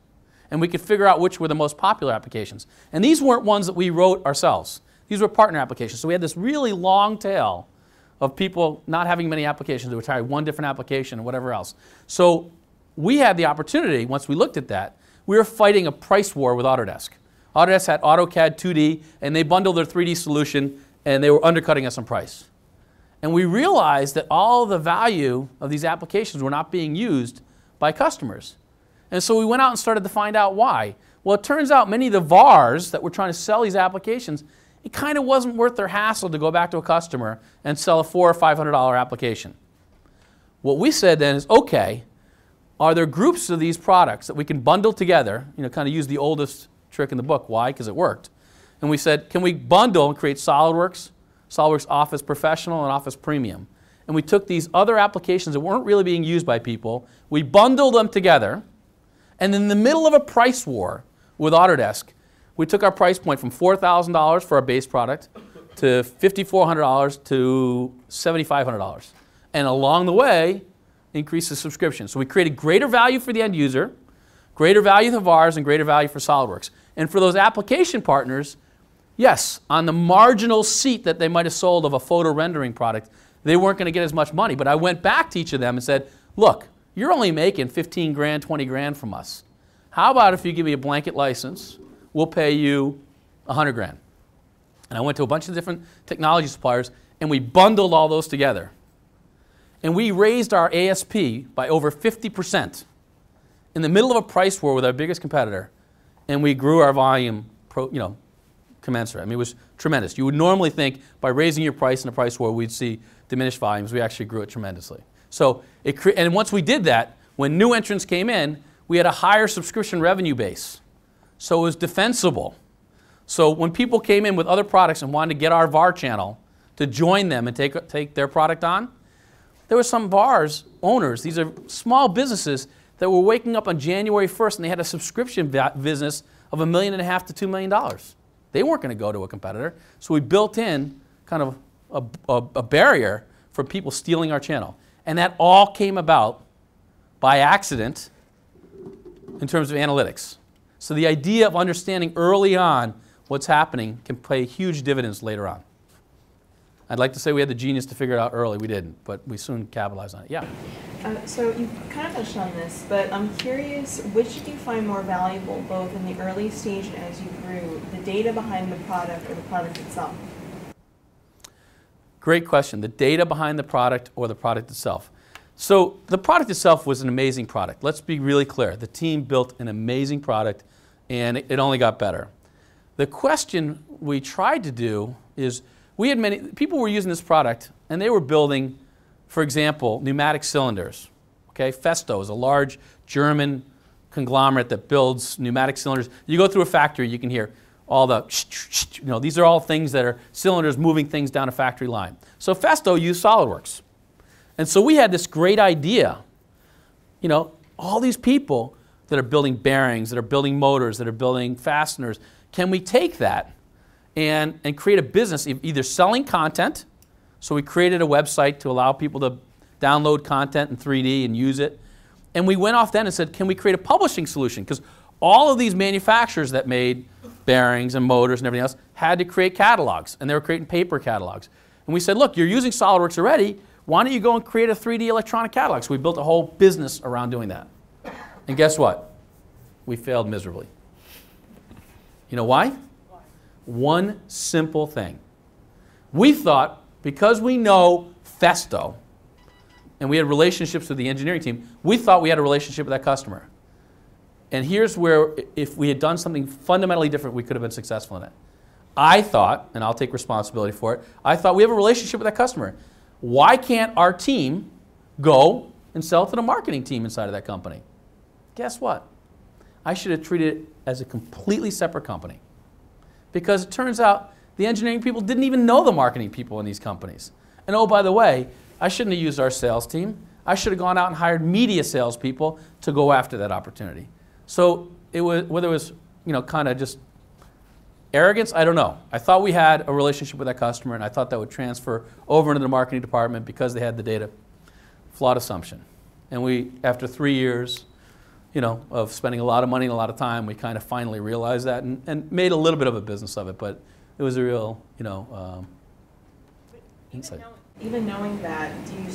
And we could figure out which were the most popular applications. And these weren't ones that we wrote ourselves. These were partner applications. So we had this really long tail of people not having many applications. They would try one different application and whatever else. So we had the opportunity, once we looked at that, we were fighting a price war with Autodesk. Autodesk had AutoCAD 2D, and they bundled their 3D solution, and they were undercutting us on price. And we realized that all the value of these applications were not being used by customers. And so we went out and started to find out why. Well, it turns out many of the VARs that were trying to sell these applications, it kind of wasn't worth their hassle to go back to a customer and sell a four or five hundred dollar application. What we said then is, okay, are there groups of these products that we can bundle together? You know, kind of use the oldest trick in the book. Why? Because it worked. And we said, can we bundle and create SolidWorks, SolidWorks Office Professional, and Office Premium? And we took these other applications that weren't really being used by people, we bundled them together, and in the middle of a price war with Autodesk, we took our price point from $4,000 for our base product to $5,400 to $7,500. And along the way, increase the subscription. So we created greater value for the end user, greater value for VARs, and greater value for SolidWorks. And for those application partners, yes, on the marginal seat that they might have sold of a photo rendering product, they weren't going to get as much money. But I went back to each of them and said, look, you're only making 15 grand, 20 grand from us. How about if you give me a blanket license, we'll pay you 100 grand. And I went to a bunch of different technology suppliers and we bundled all those together. And we raised our ASP by over 50% in the middle of a price war with our biggest competitor. And we grew our volume, pro, you know, commensurate. I mean, it was tremendous. You would normally think by raising your price in a price war, we'd see diminished volumes. We actually grew it tremendously. So, it cre- and once we did that, when new entrants came in, we had a higher subscription revenue base. So it was defensible. So when people came in with other products and wanted to get our VAR channel to join them and take, take their product on, there were some VARs owners, these are small businesses that were waking up on January 1st and they had a subscription business of a million and a half to two million dollars. They weren't going to go to a competitor. So we built in kind of a, a, a barrier for people stealing our channel. And that all came about by accident in terms of analytics. So the idea of understanding early on what's happening can pay huge dividends later on. I'd like to say we had the genius to figure it out early. We didn't, but we soon capitalized on it. Yeah. Uh, so you kind of touched on this, but I'm curious, which did you find more valuable, both in the early stage and as you grew, the data behind the product or the product itself? Great question. The data behind the product or the product itself. So the product itself was an amazing product. Let's be really clear. The team built an amazing product, and it, it only got better. The question we tried to do is we had many people were using this product, and they were building, for example, pneumatic cylinders. Okay, Festo is a large German conglomerate that builds pneumatic cylinders. You go through a factory, you can hear all the, you know, these are all things that are cylinders moving things down a factory line. So Festo used SolidWorks. And so we had this great idea. You know, all these people that are building bearings, that are building motors, that are building fasteners, can we take that and, and create a business either selling content? So we created a website to allow people to download content in 3D and use it. And we went off then and said, can we create a publishing solution? Because all of these manufacturers that made bearings and motors and everything else had to create catalogs, and they were creating paper catalogs. And we said, look, you're using SolidWorks already. Why don't you go and create a 3D electronic catalog? So we built a whole business around doing that. And guess what? We failed miserably. You know why? One simple thing. We thought because we know Festo and we had relationships with the engineering team, we thought we had a relationship with that customer. And here's where, if we had done something fundamentally different, we could have been successful in it. I thought, and I'll take responsibility for it, I thought we have a relationship with that customer. Why can't our team go and sell to the marketing team inside of that company? Guess what? I should have treated it as a completely separate company. Because it turns out the engineering people didn't even know the marketing people in these companies. And oh, by the way, I shouldn't have used our sales team. I should have gone out and hired media salespeople to go after that opportunity. So it was whether it was you know kind of just arrogance, I don't know. I thought we had a relationship with that customer, and I thought that would transfer over into the marketing department because they had the data. Flawed assumption. And we, after three years, you know, of spending a lot of money and a lot of time, we kind of finally realized that and, and made a little bit of a business of it. But it was a real, you know, um, insight. Even knowing that, do you,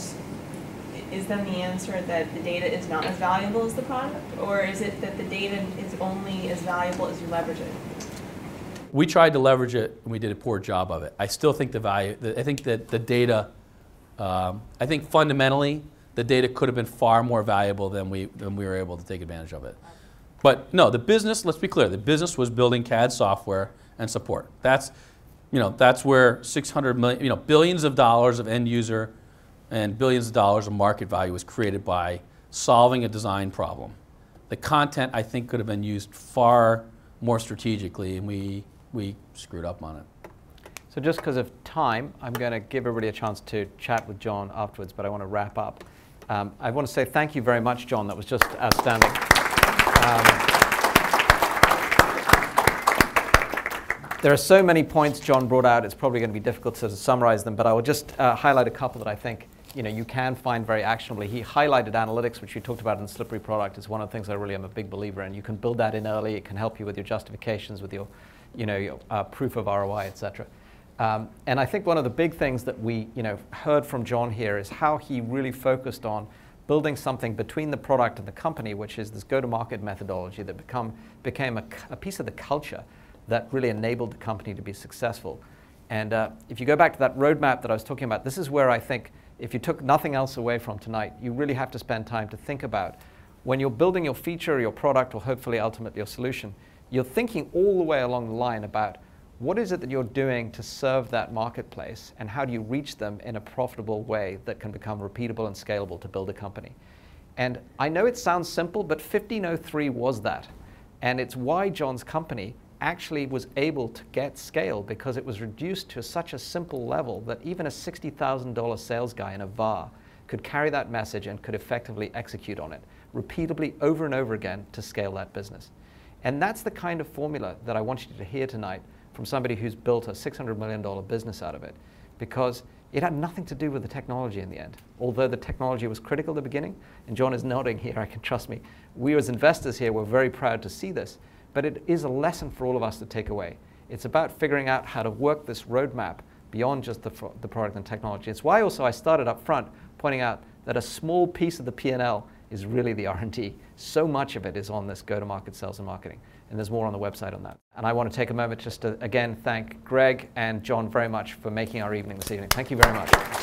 is then the answer that the data is not as valuable as the product? Or is it that the data is only as valuable as you leverage it? We tried to leverage it, and we did a poor job of it. I still think the value, the- I think that the data, um, I think fundamentally, the data could have been far more valuable than we, than we were able to take advantage of it. But no, the business, let's be clear, the business was building CAD software and support. That's, you know, that's where 600 million, you know, billions of dollars of end user and billions of dollars of market value was created by solving a design problem. The content, I think, could have been used far more strategically, and we, we screwed up on it. So just because of time, I'm going to give everybody a chance to chat with John afterwards, but I want to wrap up. Um, I want to say thank you very much, John. That was just outstanding. Um, there are so many points John brought out, it's probably going to be difficult to summarize them, but I will just uh, highlight a couple that I think you, know, you can find very actionably. He highlighted analytics, which we talked about in slippery product. is one of the things I really am a big believer in. You can build that in early. It can help you with your justifications, with your, you know, your, uh, proof of ROI, et cetera. Um, and I think one of the big things that we you know, heard from John here is how he really focused on building something between the product and the company, which is this go-to-market methodology that become, became a, a, piece of the culture that really enabled the company to be successful. And uh, if you go back to that roadmap that I was talking about, this is where I think if you took nothing else away from tonight, you really have to spend time to think about when you're building your feature your product or hopefully ultimately your solution, you're thinking all the way along the line about what is it that you're doing to serve that marketplace and how do you reach them in a profitable way that can become repeatable and scalable to build a company. And I know it sounds simple, but 1503 was that. And it's why John's company actually was able to get scale because it was reduced to such a simple level that even a $60,000 sales guy in a VAR could carry that message and could effectively execute on it repeatedly over and over again to scale that business. And that's the kind of formula that I want you to hear tonight from somebody who's built a $600 million business out of it because it had nothing to do with the technology in the end. Although the technology was critical at the beginning, and John is nodding here, I can trust me. We as investors here were very proud to see this, but it is a lesson for all of us to take away. It's about figuring out how to work this roadmap beyond just the, the product and technology. It's why also I started up front pointing out that a small piece of the P&L is really the R&D. So much of it is on this go-to-market sales and marketing and there's more on the website on that. And I want to take a moment just to again thank Greg and John very much for making our evening this evening. Thank you very much.